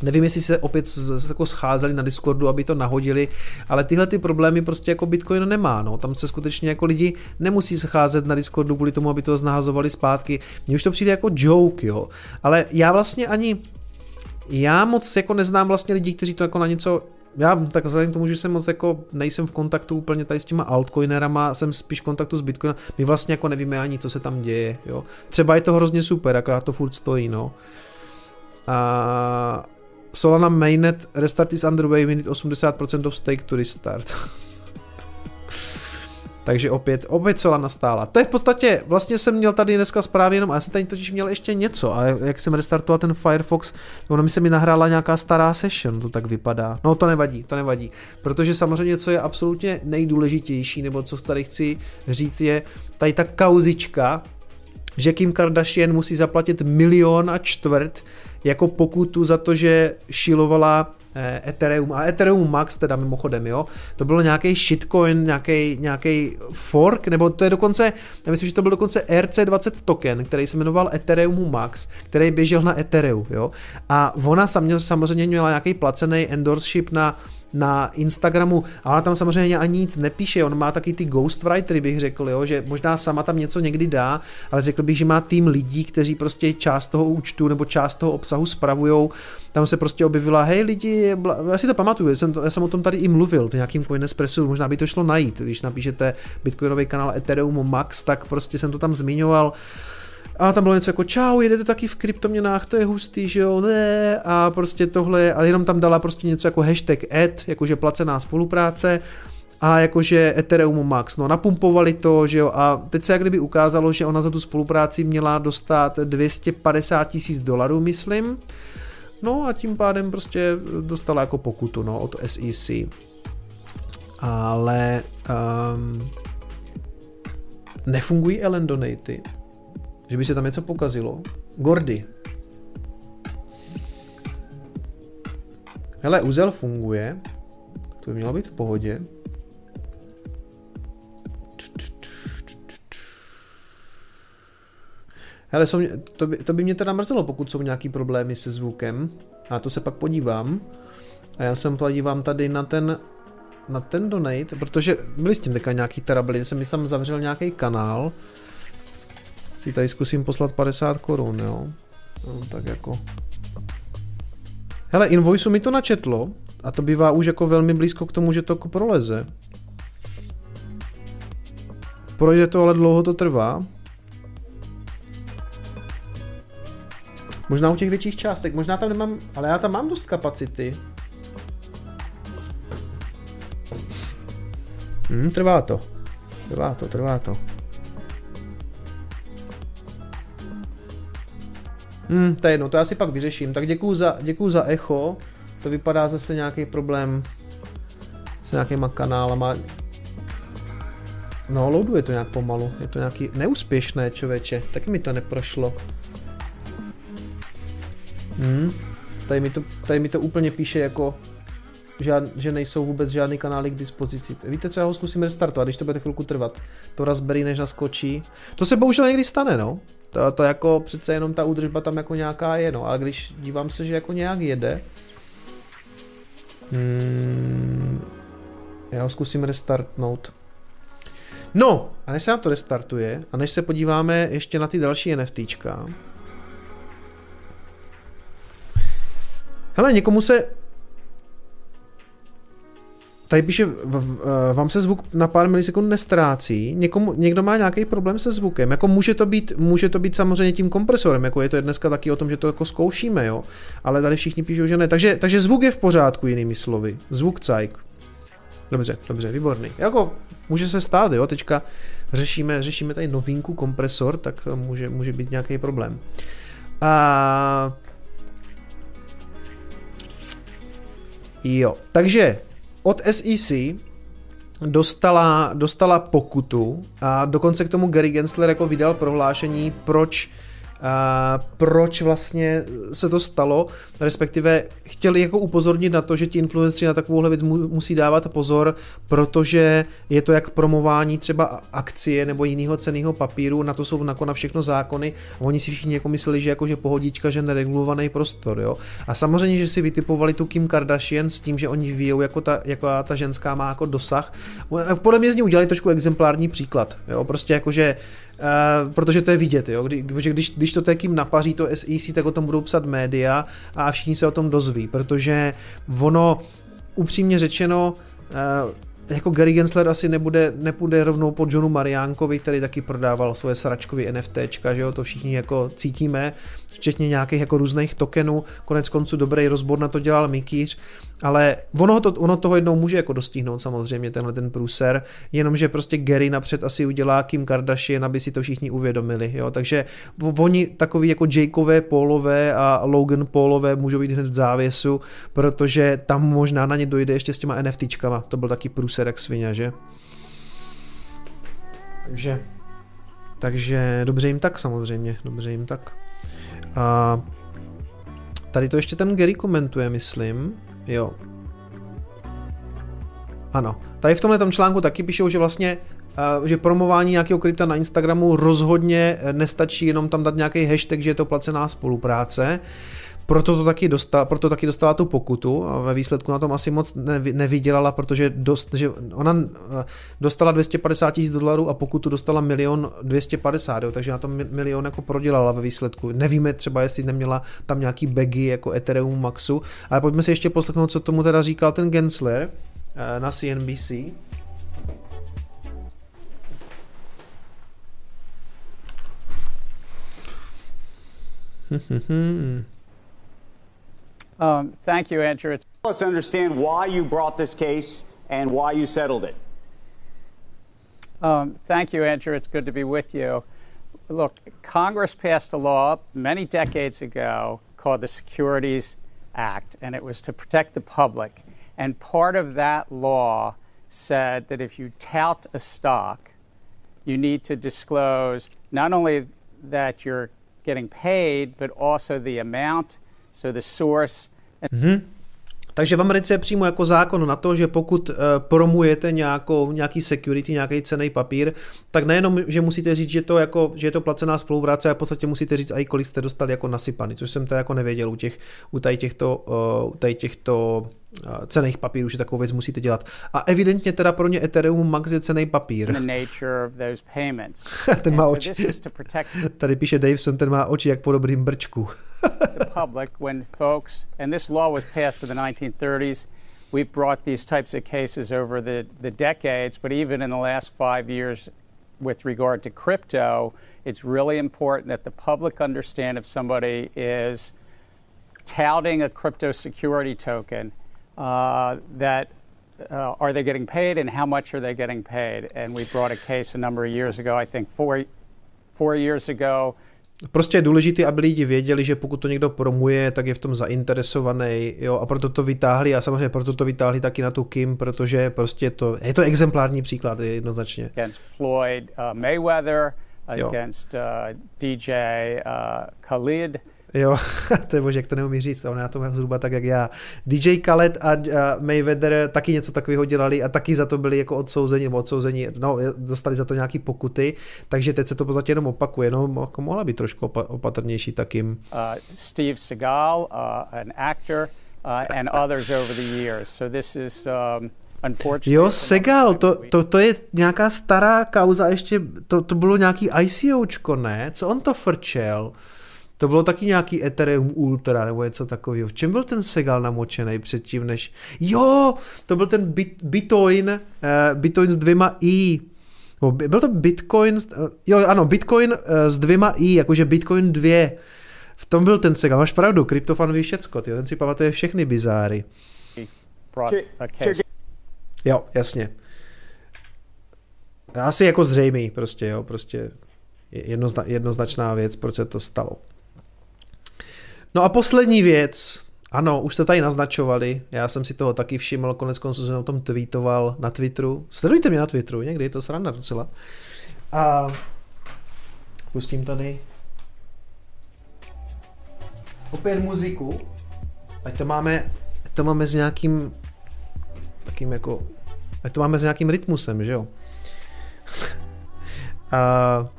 Nevím, jestli se opět jako scházeli na Discordu, aby to nahodili, ale tyhle ty problémy prostě jako Bitcoin nemá. No. Tam se skutečně jako lidi nemusí scházet na Discordu kvůli tomu, aby to znahazovali zpátky. Mně už to přijde jako joke, jo. Ale já vlastně ani já moc jako neznám vlastně lidi, kteří to jako na něco já tak vzhledem k tomu, že jsem moc jako nejsem v kontaktu úplně tady s těma altcoinerama, jsem spíš v kontaktu s Bitcoinem, my vlastně jako nevíme ani, co se tam děje, jo. Třeba je to hrozně super, akorát to furt stojí, no. A Solana mainnet restart is underway, we need 80% of stake to restart. Takže opět, opět Solana stála. To je v podstatě, vlastně jsem měl tady dneska zprávy jenom, a jsem tady totiž měl ještě něco a jak jsem restartoval ten Firefox, ono mi se mi nahrála nějaká stará session, to tak vypadá. No to nevadí, to nevadí, protože samozřejmě co je absolutně nejdůležitější, nebo co tady chci říct je tady ta kauzička, že Kim Kardashian musí zaplatit milion a čtvrt jako pokutu za to, že šilovala Ethereum. A Ethereum Max teda mimochodem, jo, to bylo nějaký shitcoin, nějaký, nějaký fork, nebo to je dokonce, já myslím, že to byl dokonce RC20 token, který se jmenoval Ethereum Max, který běžel na Ethereum, jo, a ona samozřejmě měla nějaký placený endorship na na Instagramu, a ona tam samozřejmě ani nic nepíše, on má taky ty ghostwritery, bych řekl, jo, že možná sama tam něco někdy dá, ale řekl bych, že má tým lidí, kteří prostě část toho účtu nebo část toho obsahu spravujou, tam se prostě objevila, hej lidi, já si to pamatuju, jsem to, já jsem o tom tady i mluvil v nějakým Coinespressu, možná by to šlo najít, když napíšete Bitcoinový kanál Ethereum Max, tak prostě jsem to tam zmiňoval, a tam bylo něco jako čau, jedete taky v kryptoměnách, to je hustý, že jo, ne, a prostě tohle, a jenom tam dala prostě něco jako hashtag ad, jakože placená spolupráce, a jakože Ethereum Max, no napumpovali to, že jo, a teď se jak kdyby ukázalo, že ona za tu spolupráci měla dostat 250 tisíc dolarů, myslím, no a tím pádem prostě dostala jako pokutu, no, od SEC. Ale um, nefungují Ellen Donaty, že by se tam něco pokazilo. Gordy. Hele, uzel funguje. To by mělo být v pohodě. Hele, jsou, to, by, to by mě teda mrzelo, pokud jsou nějaký problémy se zvukem. A to se pak podívám. A já jsem podívám tady na ten na ten donate, protože byli s tím teďka nějaký terably, jsem mi tam zavřel nějaký kanál. Si tady zkusím poslat 50 korun, jo. No, tak jako... Hele, invoice mi to načetlo a to bývá už jako velmi blízko k tomu, že to jako proleze. Projde to, ale dlouho to trvá. Možná u těch větších částek, možná tam nemám, ale já tam mám dost kapacity. Hmm, trvá to. Trvá to, trvá to. Hmm, to je jedno, to já si pak vyřeším. Tak děkuju za, děkuju za echo. To vypadá zase nějaký problém s nějakýma kanálama. No, loaduje to nějak pomalu. Je to nějaký neúspěšné, člověče. Taky mi to neprošlo. Hmm. Tady mi to, tady mi to úplně píše jako, žád, že nejsou vůbec žádný kanály k dispozici. Víte co, já ho zkusím restartovat, když to bude chvilku trvat. To Raspberry než naskočí. To se bohužel někdy stane, no. To, to jako přece jenom ta údržba tam jako nějaká je, no. Ale když dívám se, že jako nějak jede, hmm, já ho zkusím restartnout. No, a než se nám to restartuje, a než se podíváme ještě na ty další NFTčka, Hele, někomu se tady píše, vám se zvuk na pár milisekund nestrácí, někomu, někdo má nějaký problém se zvukem, jako může to být, může to být samozřejmě tím kompresorem, jako je to dneska taky o tom, že to jako zkoušíme, jo, ale tady všichni píšou, že ne, takže, takže zvuk je v pořádku, jinými slovy, zvuk cajk. Dobře, dobře, výborný. Jako může se stát, jo, teďka řešíme, řešíme tady novinku kompresor, tak může, může být nějaký problém. A Jo, takže od SEC dostala, dostala pokutu a dokonce k tomu Gary Gensler jako vydal prohlášení, proč a proč vlastně se to stalo, respektive chtěli jako upozornit na to, že ti influenceri na takovouhle věc musí dávat pozor, protože je to jak promování třeba akcie nebo jiného ceného papíru, na to jsou nakonec všechno zákony a oni si všichni jako mysleli, že jakože pohodička, že neregulovaný prostor, jo. A samozřejmě, že si vytipovali tu Kim Kardashian s tím, že oni víjou, jako ta, jako ta ženská má jako dosah. Podle mě z ní udělali trošku exemplární příklad, jo. Prostě jakože Uh, protože to je vidět, jo? Kdy, když, když to takým napaří to SEC, tak o tom budou psat média a všichni se o tom dozví, protože ono, upřímně řečeno, uh, jako Gary Gensler asi nebude, nepůjde rovnou po Johnu Mariánkovi, který taky prodával svoje sračkový NFTčka, že jo, to všichni jako cítíme, včetně nějakých jako různých tokenů, konec konců dobrý rozbor na to dělal Mikýř, ale ono, to, ono toho jednou může jako dostihnout samozřejmě tenhle ten průser, jenomže prostě Gary napřed asi udělá Kim Kardashian, aby si to všichni uvědomili, jo, takže oni takový jako Jakeové, Paulové a Logan Paulové můžou být hned v závěsu, protože tam možná na ně dojde ještě s těma NFTčkama, to byl taky průser jak svině, že? Takže, takže dobře jim tak samozřejmě, dobře jim tak. A tady to ještě ten Gary komentuje, myslím. Jo. Ano. Tady v tomhle tom článku taky píšou, že vlastně že promování nějakého krypta na Instagramu rozhodně nestačí jenom tam dát nějaký hashtag, že je to placená spolupráce. Proto to taky dostala, proto taky dostala tu pokutu a ve výsledku na tom asi moc nevydělala, protože dost, že ona dostala 250 tisíc dolarů a pokutu dostala milion 250, jo, takže na tom milion jako prodělala ve výsledku. Nevíme třeba, jestli neměla tam nějaký bagy jako Ethereum Maxu, ale pojďme si ještě poslechnout, co tomu teda říkal ten Gensler eh, na CNBC. Hmm. Um, thank you, Andrew. Let's understand why you brought this case and why you settled it. Um, thank you, Andrew. It's good to be with you. Look, Congress passed a law many decades ago called the Securities Act, and it was to protect the public. And part of that law said that if you tout a stock, you need to disclose not only that you're getting paid, but also the amount, so the source. Mm-hmm. Takže v Americe je přímo jako zákon na to, že pokud uh, promujete nějakou, nějaký security, nějaký cený papír, tak nejenom, že musíte říct, že, to jako, že je to placená spolupráce, a v podstatě musíte říct, i kolik jste dostali jako nasypaný, což jsem to jako nevěděl u, těch, u tady těchto, uh, u tady těchto cených papírů, že takovou věc musíte dělat. A evidentně teda pro ně Ethereum Max je cený papír. ten má oči. Tady píše Daveson, ten má oči jak po dobrým brčku. the public when folks, and this law was passed in the 1930s, we've brought these types of cases over the, the decades, but even in the last five years with regard to crypto, it's really important that the public understand if somebody is touting a crypto security token that uh, are they getting paid and how much are they getting paid? And we brought a case a number of years ago, I think four, four years ago. Prostě je důležité, aby lidi věděli, že pokud to někdo promuje, tak je v tom zainteresovaný, jo, a proto to vytáhli a samozřejmě proto to vytáhli taky na tu Kim, protože prostě to, je to exemplární příklad, je jednoznačně. Against Floyd uh, Mayweather, against uh, DJ uh, Khalid, Jo, to je bože, jak to neumí říct, on je na tom zhruba tak, jak já. DJ Khaled a, Mayweather taky něco takového dělali a taky za to byli jako odsouzeni, nebo odsouzeni, no, dostali za to nějaký pokuty, takže teď se to podstatě jenom opakuje, no, jako mohla být trošku opatrnější takým. Uh, Steve Seagal, uh, an actor, uh, and others over the years. So this is um, Jo, Segal, to, to, to je nějaká stará kauza, ještě to, to bylo nějaký ICOčko, ne? Co on to frčel? To bylo taky nějaký Ethereum Ultra nebo něco takového. V čem byl ten Segal namočený předtím, než... Jo, to byl ten Bit, Bitcoin, uh, Bitcoin s dvěma i. Byl to Bitcoin, jo ano, Bitcoin uh, s dvěma i, jakože Bitcoin 2. V tom byl ten Segal, máš pravdu, kryptofan ví všecko, tyjo, ten si pamatuje všechny bizáry. Jo, jasně. Asi jako zřejmý, prostě, jo, prostě jednozna, jednoznačná věc, proč se to stalo. No a poslední věc, ano, už jste tady naznačovali, já jsem si toho taky všiml, konec konců jsem o tom tweetoval na Twitteru. Sledujte mě na Twitteru, někdy je to sranda docela. A pustím tady opět muziku. Ať to máme, ať to máme s nějakým takým jako, ať to máme s nějakým rytmusem, že jo? A,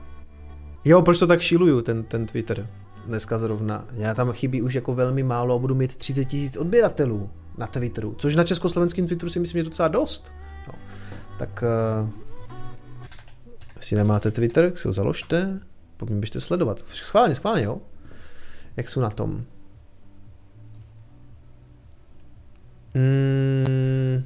jo, proč to tak šíluju, ten, ten Twitter? Dneska zrovna. Já tam chybí už jako velmi málo a budu mít 30 tisíc odběratelů na Twitteru, což na československém Twitteru si myslím, že je docela dost. No. Tak uh, jestli nemáte Twitter, si ho založte, pokud byste sledovat. Schválně, schválně, jo? Jak jsou na tom? Mm.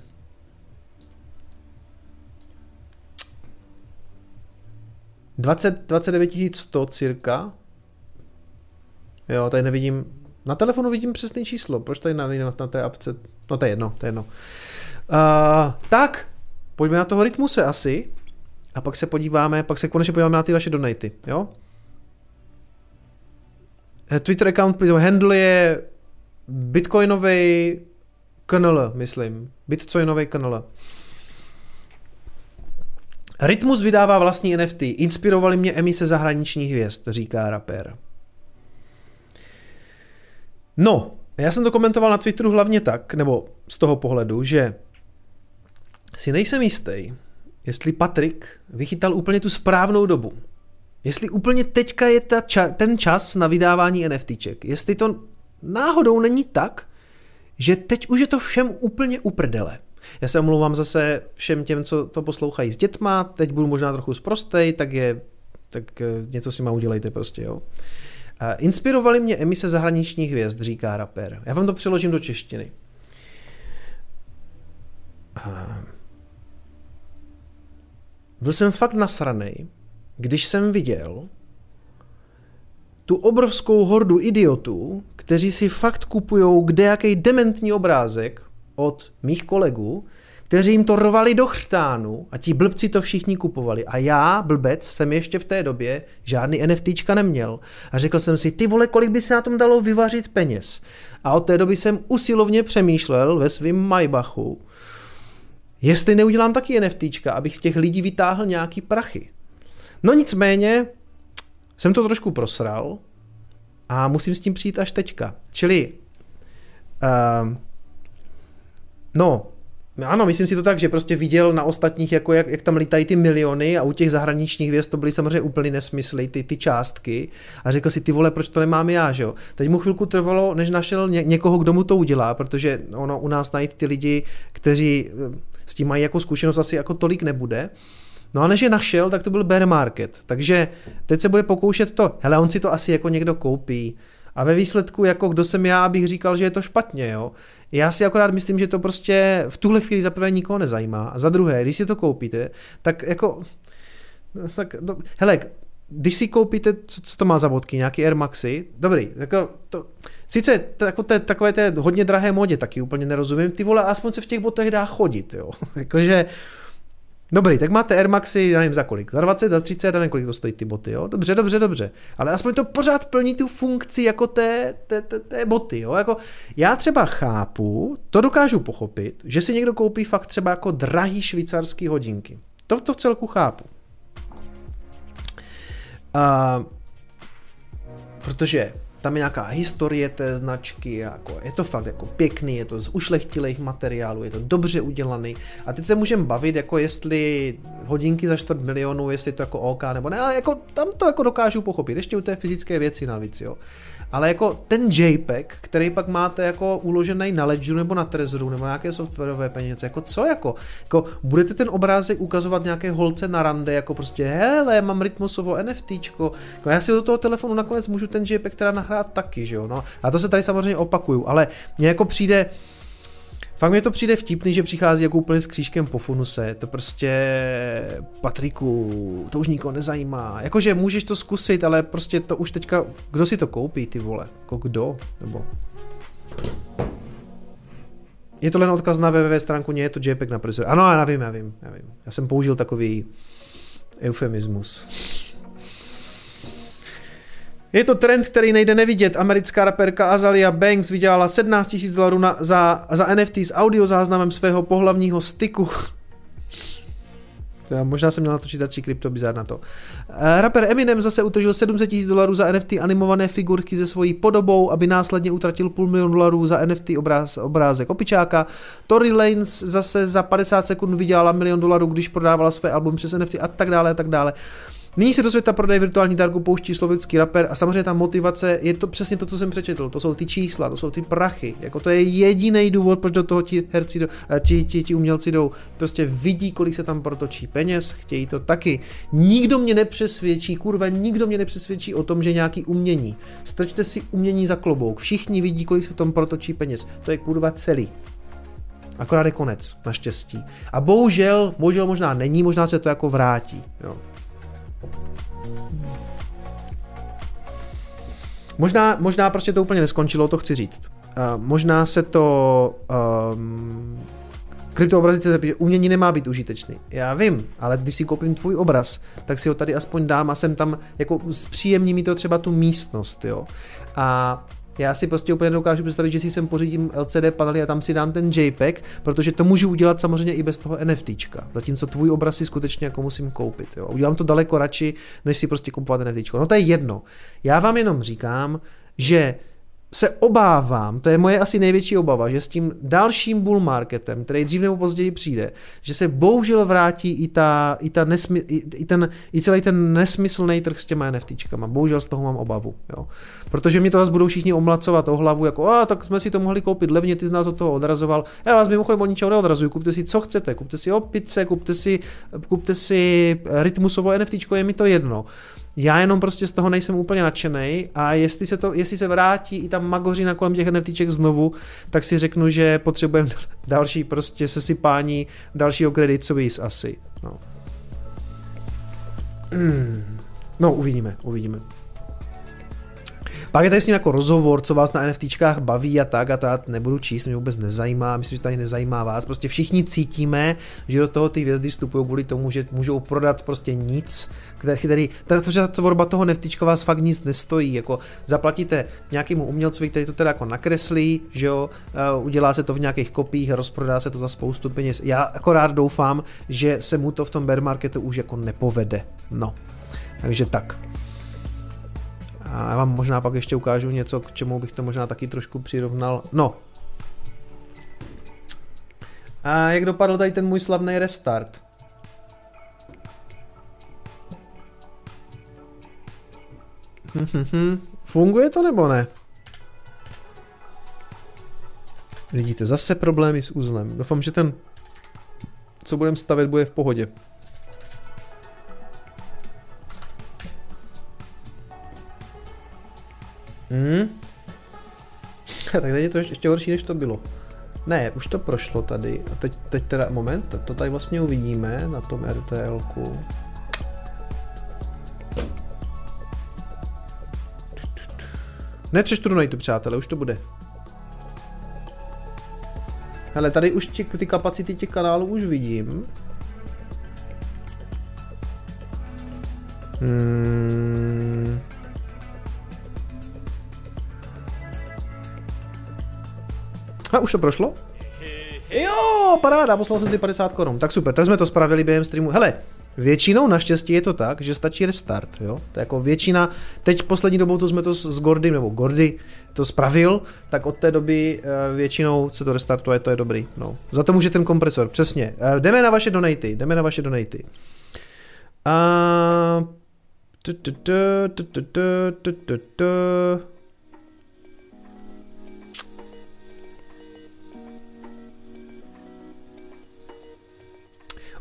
Dvacet, 29 100 cirka Jo, tady nevidím, na telefonu vidím přesné číslo, proč tady na, na, na té apce, no to je jedno, to je jedno. Uh, tak, pojďme na toho rytmuse asi a pak se podíváme, pak se konečně podíváme na ty vaše donaty, jo? Eh, Twitter account, please, handle je bitcoinový kanal, myslím. Bitcoinový kanal. Rytmus vydává vlastní NFT. Inspirovali mě emise zahraničních hvězd, říká rapper. No, já jsem to komentoval na Twitteru hlavně tak, nebo z toho pohledu, že si nejsem jistý, jestli Patrik vychytal úplně tu správnou dobu. Jestli úplně teďka je ta ča- ten čas na vydávání NFTček. Jestli to náhodou není tak, že teď už je to všem úplně uprdele. Já se omlouvám zase všem těm, co to poslouchají s dětma, teď budu možná trochu zprostej, tak je, tak eh, něco si má udělejte prostě, jo. Inspirovali mě emise zahraničních hvězd, říká rapper. Já vám to přeložím do češtiny. Byl jsem fakt nasranej, když jsem viděl tu obrovskou hordu idiotů, kteří si fakt kupují kdejaký dementní obrázek od mých kolegů, kteří jim to rvali do chřtánu a ti blbci to všichni kupovali. A já, blbec, jsem ještě v té době žádný NFTčka neměl. A řekl jsem si, ty vole, kolik by se na tom dalo vyvařit peněz. A od té doby jsem usilovně přemýšlel ve svém Maybachu, jestli neudělám taky NFTčka, abych z těch lidí vytáhl nějaký prachy. No nicméně, jsem to trošku prosral a musím s tím přijít až teďka. Čili uh, No, ano, myslím si to tak, že prostě viděl na ostatních, jako jak, jak tam lítají ty miliony a u těch zahraničních věst to byly samozřejmě úplně nesmysly, ty, ty částky a řekl si, ty vole, proč to nemám já, že jo. Teď mu chvilku trvalo, než našel ně, někoho, kdo mu to udělá, protože ono u nás najít ty lidi, kteří eh, s tím mají jako zkušenost asi jako tolik nebude. No a než je našel, tak to byl bear market. Takže teď se bude pokoušet to, hele, on si to asi jako někdo koupí. A ve výsledku, jako kdo jsem já, abych říkal, že je to špatně, jo. Já si akorát myslím, že to prostě v tuhle chvíli za prvé nikoho nezajímá. A za druhé, když si to koupíte, tak jako... Tak, no, hele, když si koupíte, co, co to má za vodky, nějaký Air Maxy, dobrý, jako to, sice jako to, takové té hodně drahé modě taky úplně nerozumím, ty vole, aspoň se v těch botech dá chodit, jo, jakože, Dobrý, tak máte Air Maxy, já nevím za kolik, za 20, za 30, já nevím, kolik to stojí ty boty, jo? Dobře, dobře, dobře. Ale aspoň to pořád plní tu funkci jako té, té, té, té boty, jo? Jako já třeba chápu, to dokážu pochopit, že si někdo koupí fakt třeba jako drahý švýcarský hodinky. To, to v celku chápu. A, protože tam je nějaká historie té značky, jako je to fakt jako pěkný, je to z ušlechtilých materiálů, je to dobře udělaný. A teď se můžeme bavit, jako jestli hodinky za čtvrt milionu, jestli to jako OK nebo ne, ale jako tam to jako dokážu pochopit, ještě u té fyzické věci navíc, jo ale jako ten JPEG, který pak máte jako uložený na Ledgeru nebo na Trezoru nebo nějaké softwarové peníze, jako co jako, jako budete ten obrázek ukazovat nějaké holce na rande, jako prostě hele, mám rytmusovo NFTčko, jako já si do toho telefonu nakonec můžu ten JPEG teda nahrát taky, že jo, no. A to se tady samozřejmě opakuju, ale mně jako přijde, Fakt mi to přijde vtipný, že přichází jako úplně s křížkem po funuse. To prostě, Patriku, to už nikoho nezajímá. Jakože můžeš to zkusit, ale prostě to už teďka, kdo si to koupí, ty vole? Jako kdo? Nebo... Je to len odkaz na www stránku, nie je to JPEG na prezor. Ano, já vím, já vím, já vím. Já jsem použil takový eufemismus. Je to trend, který nejde nevidět. Americká raperka Azalia Banks vydělala 17 000 dolarů na, za, za NFT s audiozáznamem svého pohlavního styku. Já možná jsem měl natočit radši krypto bizar na to. Uh, rapper Eminem zase utožil 700 000 dolarů za NFT animované figurky se svojí podobou, aby následně utratil půl milion dolarů za NFT obráz, obrázek opičáka. Tory Lanez zase za 50 sekund vydělala milion dolarů, když prodávala své album přes NFT a tak dále a tak dále. Nyní se do světa prodeje virtuální darku pouští slovenský rapper a samozřejmě ta motivace je to přesně to, co jsem přečetl. To jsou ty čísla, to jsou ty prachy. Jako to je jediný důvod, proč do toho ti herci, eh, ti, ti, ti umělci jdou. Prostě vidí, kolik se tam protočí peněz, chtějí to taky. Nikdo mě nepřesvědčí, kurva, nikdo mě nepřesvědčí o tom, že nějaký umění. Strčte si umění za klobouk. Všichni vidí, kolik se tam protočí peněz. To je kurva celý. Akorát je konec, naštěstí. A bohužel, bohužel možná není, možná se to jako vrátí. Jo. Možná, možná prostě to úplně neskončilo, to chci říct. Uh, možná se to um, kryptoobrazy se umění nemá být užitečný. Já vím, ale když si koupím tvůj obraz, tak si ho tady aspoň dám a jsem tam, jako zpříjemní mi to třeba tu místnost, jo. A já si prostě úplně dokážu představit, že si sem pořídím LCD panely a tam si dám ten JPEG, protože to můžu udělat samozřejmě i bez toho NFTčka. Zatímco tvůj obraz si skutečně jako musím koupit. Jo. Udělám to daleko radši, než si prostě kupovat NFTčko. No to je jedno. Já vám jenom říkám, že se obávám, to je moje asi největší obava, že s tím dalším bull marketem, který dřív nebo později přijde, že se bohužel vrátí i, ta, i, ta nesmy, i, i, ten, i celý ten nesmyslný trh s těma NFTčkama. Bohužel z toho mám obavu. Jo. Protože mě to zase budou všichni omlacovat o hlavu, jako a tak jsme si to mohli koupit levně, ty z nás od toho odrazoval. Já vás mimochodem o ničeho neodrazuju, kupte si co chcete, kupte si opice, kupte si, kupte si rytmusovo NFTčko, je mi to jedno. Já jenom prostě z toho nejsem úplně nadšený a jestli se, to, jestli se vrátí i ta magořina kolem těch NFTček znovu, tak si řeknu, že potřebujeme další prostě sesypání dalšího credit service asi. No. Hmm. no, uvidíme, uvidíme. Pak je tady s ním jako rozhovor, co vás na NFTčkách baví a tak a to já nebudu číst, mě vůbec nezajímá, myslím, že to ani nezajímá vás. Prostě všichni cítíme, že do toho ty hvězdy vstupují kvůli tomu, že můžou prodat prostě nic, který, který takže ta tvorba toho NFTčka vás fakt nic nestojí, jako zaplatíte nějakému umělcovi, který to teda jako nakreslí, že jo, udělá se to v nějakých kopích, rozprodá se to za spoustu peněz. Já akorát doufám, že se mu to v tom bear marketu už jako nepovede. No. Takže tak. A já vám možná pak ještě ukážu něco, k čemu bych to možná taky trošku přirovnal. No. A jak dopadl tady ten můj slavný restart? Funguje to nebo ne? Vidíte, zase problémy s uzlem. Doufám, že ten, co budeme stavět, bude v pohodě. Hmm. tak teď je to ještě horší, než to bylo. Ne, už to prošlo tady. A teď, teď teda, moment, to tady vlastně uvidíme na tom RTLku. Nepřeštu do přátelé, už to bude. Hele, tady už tě, ty kapacity těch kanálů už vidím. Hmm. A už to prošlo? Jo, paráda, poslal jsem si 50 korun. Tak super, tak jsme to spravili během streamu. Hele, Většinou naštěstí je to tak, že stačí restart, jo? To je jako většina, teď poslední dobou to jsme to s Gordy, nebo Gordy to spravil, tak od té doby uh, většinou se to restartuje, to je dobrý, no. Za to může ten kompresor, přesně. Uh, jdeme na vaše donaty, jdeme na vaše donaty. Uh,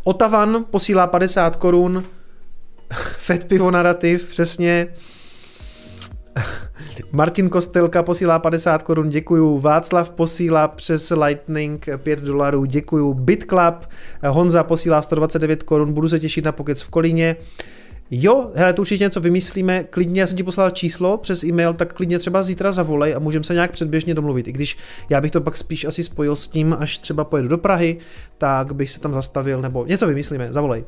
Otavan posílá 50 korun. Fed pivo narrativ, přesně. Martin Kostelka posílá 50 korun, děkuju. Václav posílá přes Lightning 5 dolarů, děkuju. BitClub, Honza posílá 129 korun, budu se těšit na pokec v Kolíně. Jo, hele, to určitě něco vymyslíme, klidně, já jsem ti poslal číslo přes e-mail, tak klidně třeba zítra zavolej a můžeme se nějak předběžně domluvit. I když já bych to pak spíš asi spojil s tím, až třeba pojedu do Prahy, tak bych se tam zastavil, nebo něco vymyslíme, zavolej.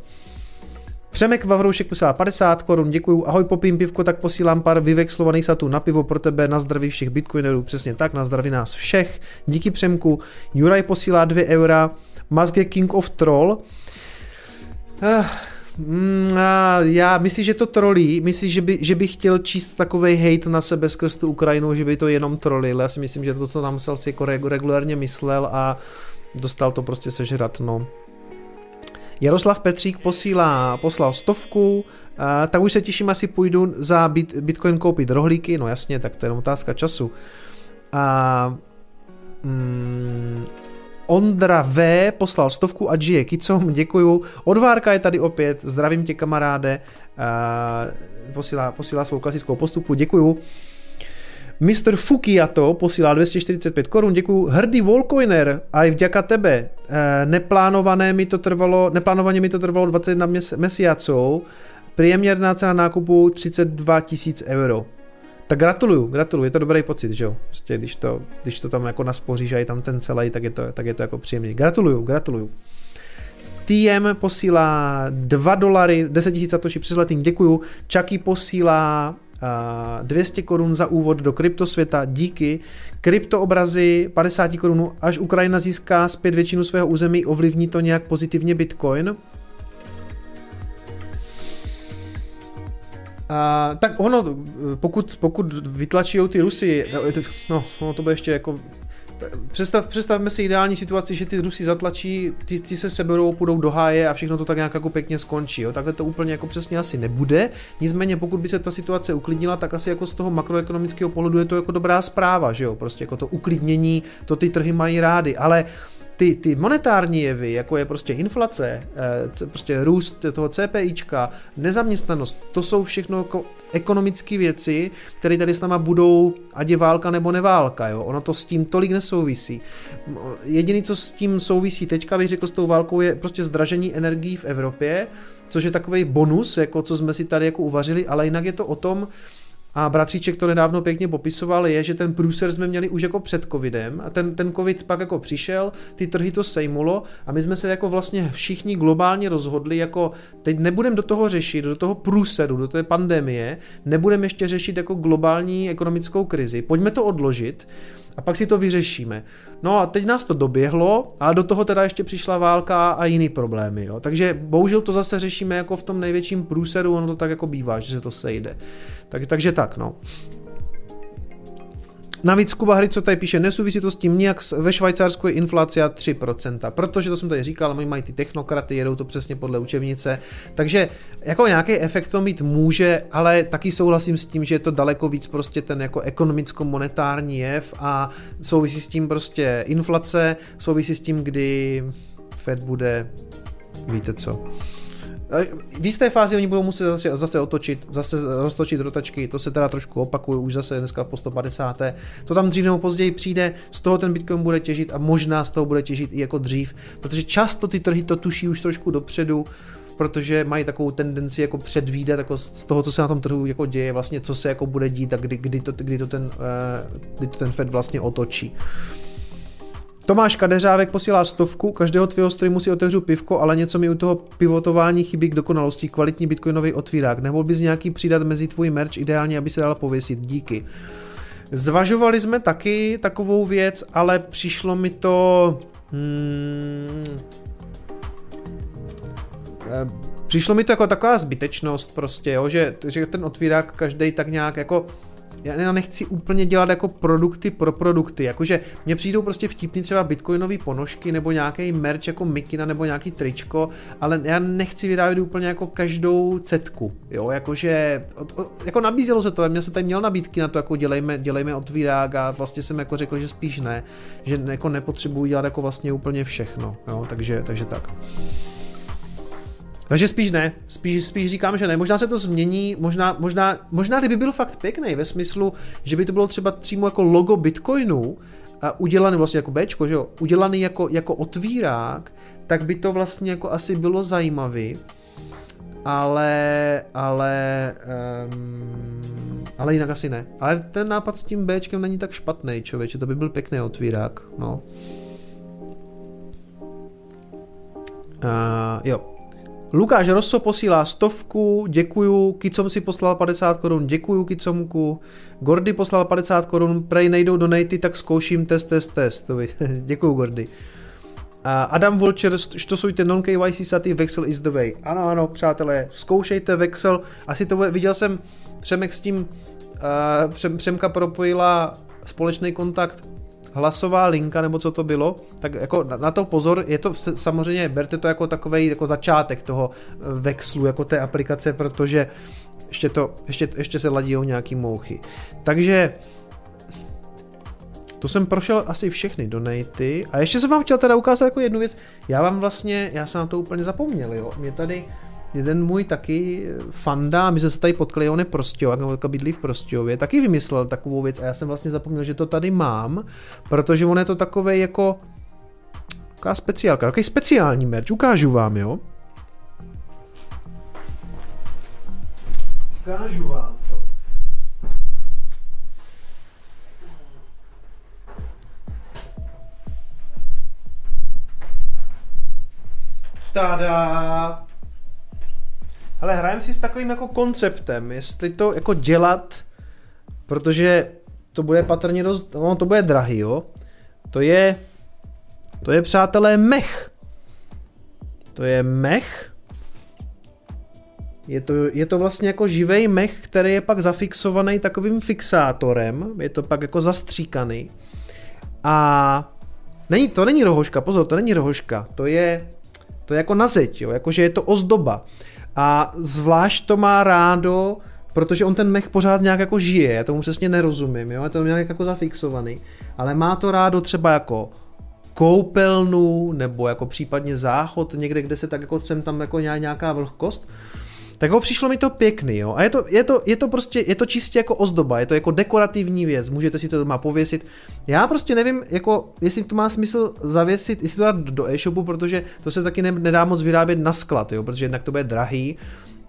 Přemek Vavroušek posílá 50 korun, děkuju. Ahoj, popím pivko, tak posílám pár vyvexlovaných satů na pivo pro tebe, na zdraví všech bitcoinerů, přesně tak, na zdraví nás všech. Díky Přemku. Juraj posílá 2 eura. Mazge King of Troll. Uh, Mm, já myslím, že to trolí. Myslím, že by, že by chtěl číst takový hate na sebe skrz tu Ukrajinu, že by to jenom trolil. Já si myslím, že to, co tam musel si jako regulárně myslel a dostal to prostě sežrat, no. Jaroslav Petřík posílá, poslal stovku, uh, tak už se těším, asi půjdu za bit, Bitcoin koupit rohlíky, no jasně, tak to je otázka času. A mm, Ondra V poslal stovku a žije kicom, děkuju. Odvárka je tady opět, zdravím tě kamaráde, uh, posílá, posílá svou klasickou postupu, děkuju. Mr. Fukiato posílá 245 korun, děkuju. Hrdý Volcoiner, a i vďaka tebe. E, neplánované mi to trvalo, neplánovaně mi to trvalo 21 měsíců. Průměrná cena nákupu 32 tisíc euro. Tak gratuluju, gratuluju, je to dobrý pocit, že jo? Prostě když to, když to tam jako naspoříš a je tam ten celý, tak je to, tak je to jako příjemný. Gratuluju, gratuluju. TM posílá 2 dolary, 10 000 satoshi přes letým, děkuju. Chucky posílá uh, 200 korun za úvod do kryptosvěta, díky. Kryptoobrazy 50 korun, až Ukrajina získá zpět většinu svého území, ovlivní to nějak pozitivně Bitcoin. A, tak ono, pokud, pokud vytlačí ty Rusy, no, no to bude ještě jako Představ, představme si ideální situaci, že ty Rusy zatlačí, ty, ty se seberou, půjdou do háje a všechno to tak nějak jako pěkně skončí. Jo? Takhle to úplně jako přesně asi nebude. Nicméně pokud by se ta situace uklidnila, tak asi jako z toho makroekonomického pohledu je to jako dobrá zpráva, že jo? Prostě jako to uklidnění, to ty trhy mají rády. Ale uh, ty, ty monetární jevy, jako je prostě inflace, eh, prostě růst toho CPIčka, nezaměstnanost, to jsou všechno jako ekonomické věci, které tady s náma budou, ať je válka nebo neválka, jo? ono to s tím tolik nesouvisí. Jediný, co s tím souvisí teďka, bych řekl, s tou válkou, je prostě zdražení energií v Evropě, což je takový bonus, jako co jsme si tady jako uvařili, ale jinak je to o tom, a bratříček to nedávno pěkně popisoval, je, že ten průser jsme měli už jako před covidem a ten, ten covid pak jako přišel, ty trhy to sejmulo a my jsme se jako vlastně všichni globálně rozhodli, jako teď nebudeme do toho řešit, do toho průseru, do té pandemie, nebudeme ještě řešit jako globální ekonomickou krizi, pojďme to odložit a pak si to vyřešíme. No a teď nás to doběhlo a do toho teda ještě přišla válka a jiný problémy. Jo. Takže bohužel to zase řešíme jako v tom největším průseru, ono to tak jako bývá, že se to sejde. Tak, takže tak, no. Navíc Kuba Hry, co tady píše, nesouvisí to s tím nijak, ve Švajcarsku je inflace 3%, protože to jsem tady říkal, oni mají ty technokraty, jedou to přesně podle učebnice, takže jako nějaký efekt to mít může, ale taky souhlasím s tím, že je to daleko víc prostě ten jako ekonomicko-monetární jev a souvisí s tím prostě inflace, souvisí s tím, kdy Fed bude, víte co, v jisté fázi oni budou muset zase, zase otočit, zase roztočit rotačky, to se teda trošku opakuje, už zase dneska po 150. To tam dřív nebo později přijde, z toho ten Bitcoin bude těžit a možná z toho bude těžit i jako dřív, protože často ty trhy to tuší už trošku dopředu, protože mají takovou tendenci jako předvídat jako z toho, co se na tom trhu jako děje, vlastně co se jako bude dít a kdy, kdy, to, kdy, to, ten, eh, kdy to ten Fed vlastně otočí. Tomáš Kadeřávek posílá stovku, každého tvého streamu si otevřu pivko, ale něco mi u toho pivotování chybí k dokonalosti, kvalitní bitcoinový otvírák. Nemohl bys nějaký přidat mezi tvůj merch, ideálně, aby se dal pověsit. Díky. Zvažovali jsme taky takovou věc, ale přišlo mi to... Hmm, eh, přišlo mi to jako taková zbytečnost prostě, jo, že, že ten otvírák každý tak nějak jako já nechci úplně dělat jako produkty pro produkty, jakože mně přijdou prostě vtipný třeba bitcoinové ponožky nebo nějaký merch jako mikina nebo nějaký tričko, ale já nechci vyrábět úplně jako každou cetku, jo, jakože jako nabízelo se to, já se tady měl nabídky na to, jako dělejme, dělejme otvírák a vlastně jsem jako řekl, že spíš ne, že jako nepotřebuji dělat jako vlastně úplně všechno, jo, takže, takže tak. Takže spíš ne, spíš, spíš říkám, že ne. Možná se to změní, možná, možná, možná kdyby byl fakt pěkný ve smyslu, že by to bylo třeba přímo jako logo Bitcoinu, a udělaný vlastně jako Bčko, že jo, udělaný jako, jako otvírák, tak by to vlastně jako asi bylo zajímavý, ale, ale, um, ale jinak asi ne. Ale ten nápad s tím Bčkem není tak špatný, člověče, to by byl pěkný otvírák, no. Uh, jo, Lukáš Rosso posílá stovku, děkuju, Kicom si poslal 50 korun, děkuju Kicomku, Gordy poslal 50 korun, prej nejdou do nejty, tak zkouším test, test, test, děkuju Gordy. A Adam Vulture, štosujte non-KYC saty, Vexel is the way. Ano, ano, přátelé, zkoušejte Vexel, asi to viděl jsem, Přemek s tím, uh, Přemka propojila společný kontakt hlasová linka, nebo co to bylo, tak jako na, na to pozor, je to samozřejmě, berte to jako takový jako začátek toho eh, vexlu, jako té aplikace, protože ještě, to, ještě, ještě se ladí o nějaký mouchy. Takže to jsem prošel asi všechny donaty a ještě jsem vám chtěl teda ukázat jako jednu věc. Já vám vlastně, já jsem na to úplně zapomněl, jo. Mě tady jeden můj taky fanda, my jsme se tady potkali, on je Prostějovák, nebo bydlí v Prostějově, taky vymyslel takovou věc a já jsem vlastně zapomněl, že to tady mám, protože on je to takové jako taková speciálka, takový speciální merch, ukážu vám, jo. Ukážu vám to. Tada! Ale hrajeme si s takovým jako konceptem, jestli to jako dělat, protože to bude patrně dost, no to bude drahý, jo. To je, to je přátelé mech. To je mech. Je to, je to vlastně jako živej mech, který je pak zafixovaný takovým fixátorem, je to pak jako zastříkaný. A není, to není rohoška, pozor, to není rohoška, to je, to je jako na zeď, jo, jakože je to ozdoba. A zvlášť to má rádo, protože on ten mech pořád nějak jako žije, já tomu přesně nerozumím, jo, je to nějak jako zafixovaný, ale má to rádo třeba jako koupelnu, nebo jako případně záchod někde, kde se tak jako sem tam jako nějaká vlhkost, tak ho přišlo mi to pěkný, jo. A je to, je to, je to prostě, je to čistě jako ozdoba, je to jako dekorativní věc, můžete si to doma pověsit. Já prostě nevím, jako, jestli to má smysl zavěsit, jestli to dát do e-shopu, protože to se taky nedá moc vyrábět na sklad, jo, protože jednak to bude drahý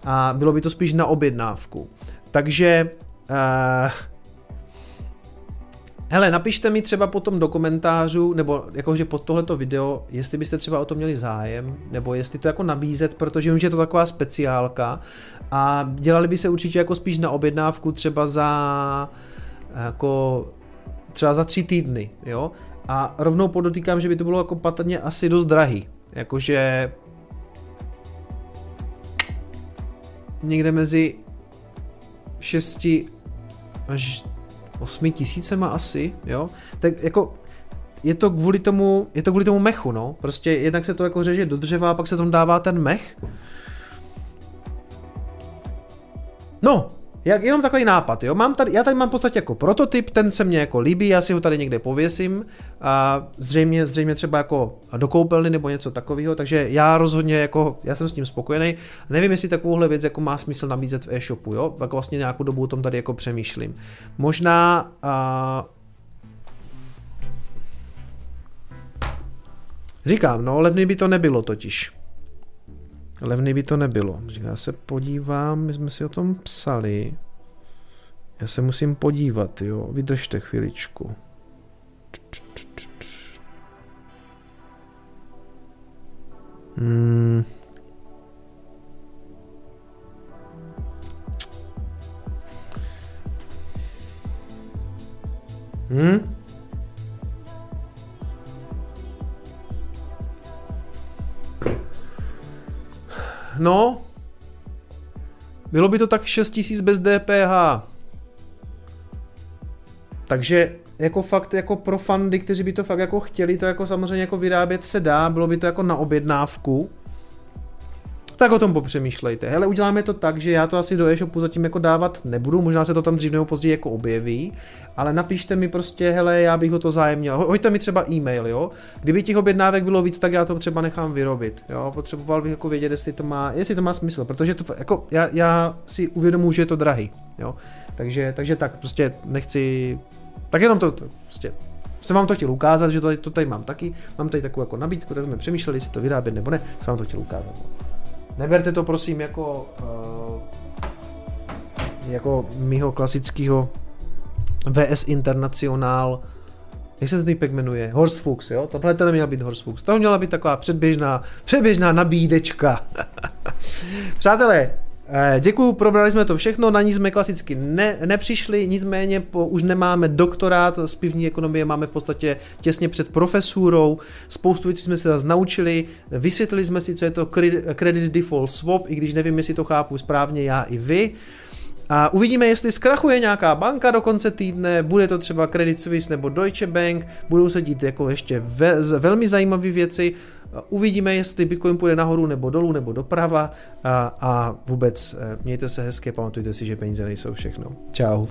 a bylo by to spíš na objednávku. Takže uh, Hele, napište mi třeba potom do komentářů, nebo jakože pod tohleto video, jestli byste třeba o to měli zájem, nebo jestli to jako nabízet, protože vím, že je to taková speciálka a dělali by se určitě jako spíš na objednávku třeba za jako třeba za tři týdny, jo? A rovnou podotýkám, že by to bylo jako patrně asi dost drahý, jakože někde mezi 6 až 8 tisícema asi, jo. Tak jako je to kvůli tomu, je to kvůli tomu mechu, no. Prostě jednak se to jako řeže do dřeva a pak se tam dává ten mech. No, jak, jenom takový nápad, jo. Mám tady, já tady mám v podstatě jako prototyp, ten se mně jako líbí, já si ho tady někde pověsím a zřejmě, zřejmě třeba jako do koupelny nebo něco takového, takže já rozhodně jako, já jsem s tím spokojený. Nevím, jestli takovouhle věc jako má smysl nabízet v e-shopu, jo. Tak vlastně nějakou dobu o tom tady jako přemýšlím. Možná a, Říkám, no, levný by to nebylo totiž. Levný by to nebylo. Já se podívám, my jsme si o tom psali. Já se musím podívat, jo. Vydržte chviličku. Hmm. Hmm? No, bylo by to tak 6000 bez DPH. Takže jako fakt jako pro fandy, kteří by to fakt jako chtěli, to jako samozřejmě jako vyrábět se dá, bylo by to jako na objednávku tak o tom popřemýšlejte. Hele, uděláme to tak, že já to asi do e-shopu zatím jako dávat nebudu, možná se to tam dřív nebo později jako objeví, ale napište mi prostě, hele, já bych ho to zájem měl. Hoďte mi třeba e-mail, jo. Kdyby těch objednávek bylo víc, tak já to třeba nechám vyrobit, jo. Potřeboval bych jako vědět, jestli to má, jestli to má smysl, protože to jako já, já si uvědomuji, že je to drahý, jo. Takže, takže tak, prostě nechci, tak jenom to, to prostě jsem vám to chtěl ukázat, že to, to tady mám taky, mám tady takovou jako nabídku, tak jsme přemýšleli, jestli to vyrábět nebo ne, jsem vám to chtěl ukázat. Neberte to prosím jako, uh, jako mýho klasického VS International, jak se ten typek jmenuje? Horst Fuchs, jo? Tohle to neměla být Horst Fuchs. To měla být taková předběžná, předběžná nabídečka. Přátelé, Eh, děkuju, probrali jsme to všechno, na ní jsme klasicky ne, nepřišli, nicméně po, už nemáme doktorát z pivní ekonomie, máme v podstatě těsně před profesurou, spoustu věcí jsme se zase naučili, vysvětlili jsme si, co je to credit default swap, i když nevím, jestli to chápu správně já i vy. A uvidíme, jestli zkrachuje nějaká banka do konce týdne, bude to třeba Credit Suisse nebo Deutsche Bank, budou se dít jako ještě ve, velmi zajímavé věci. Uvidíme, jestli Bitcoin půjde nahoru nebo dolů nebo doprava a, a vůbec eh, mějte se hezky, pamatujte si, že peníze nejsou všechno. Ciao.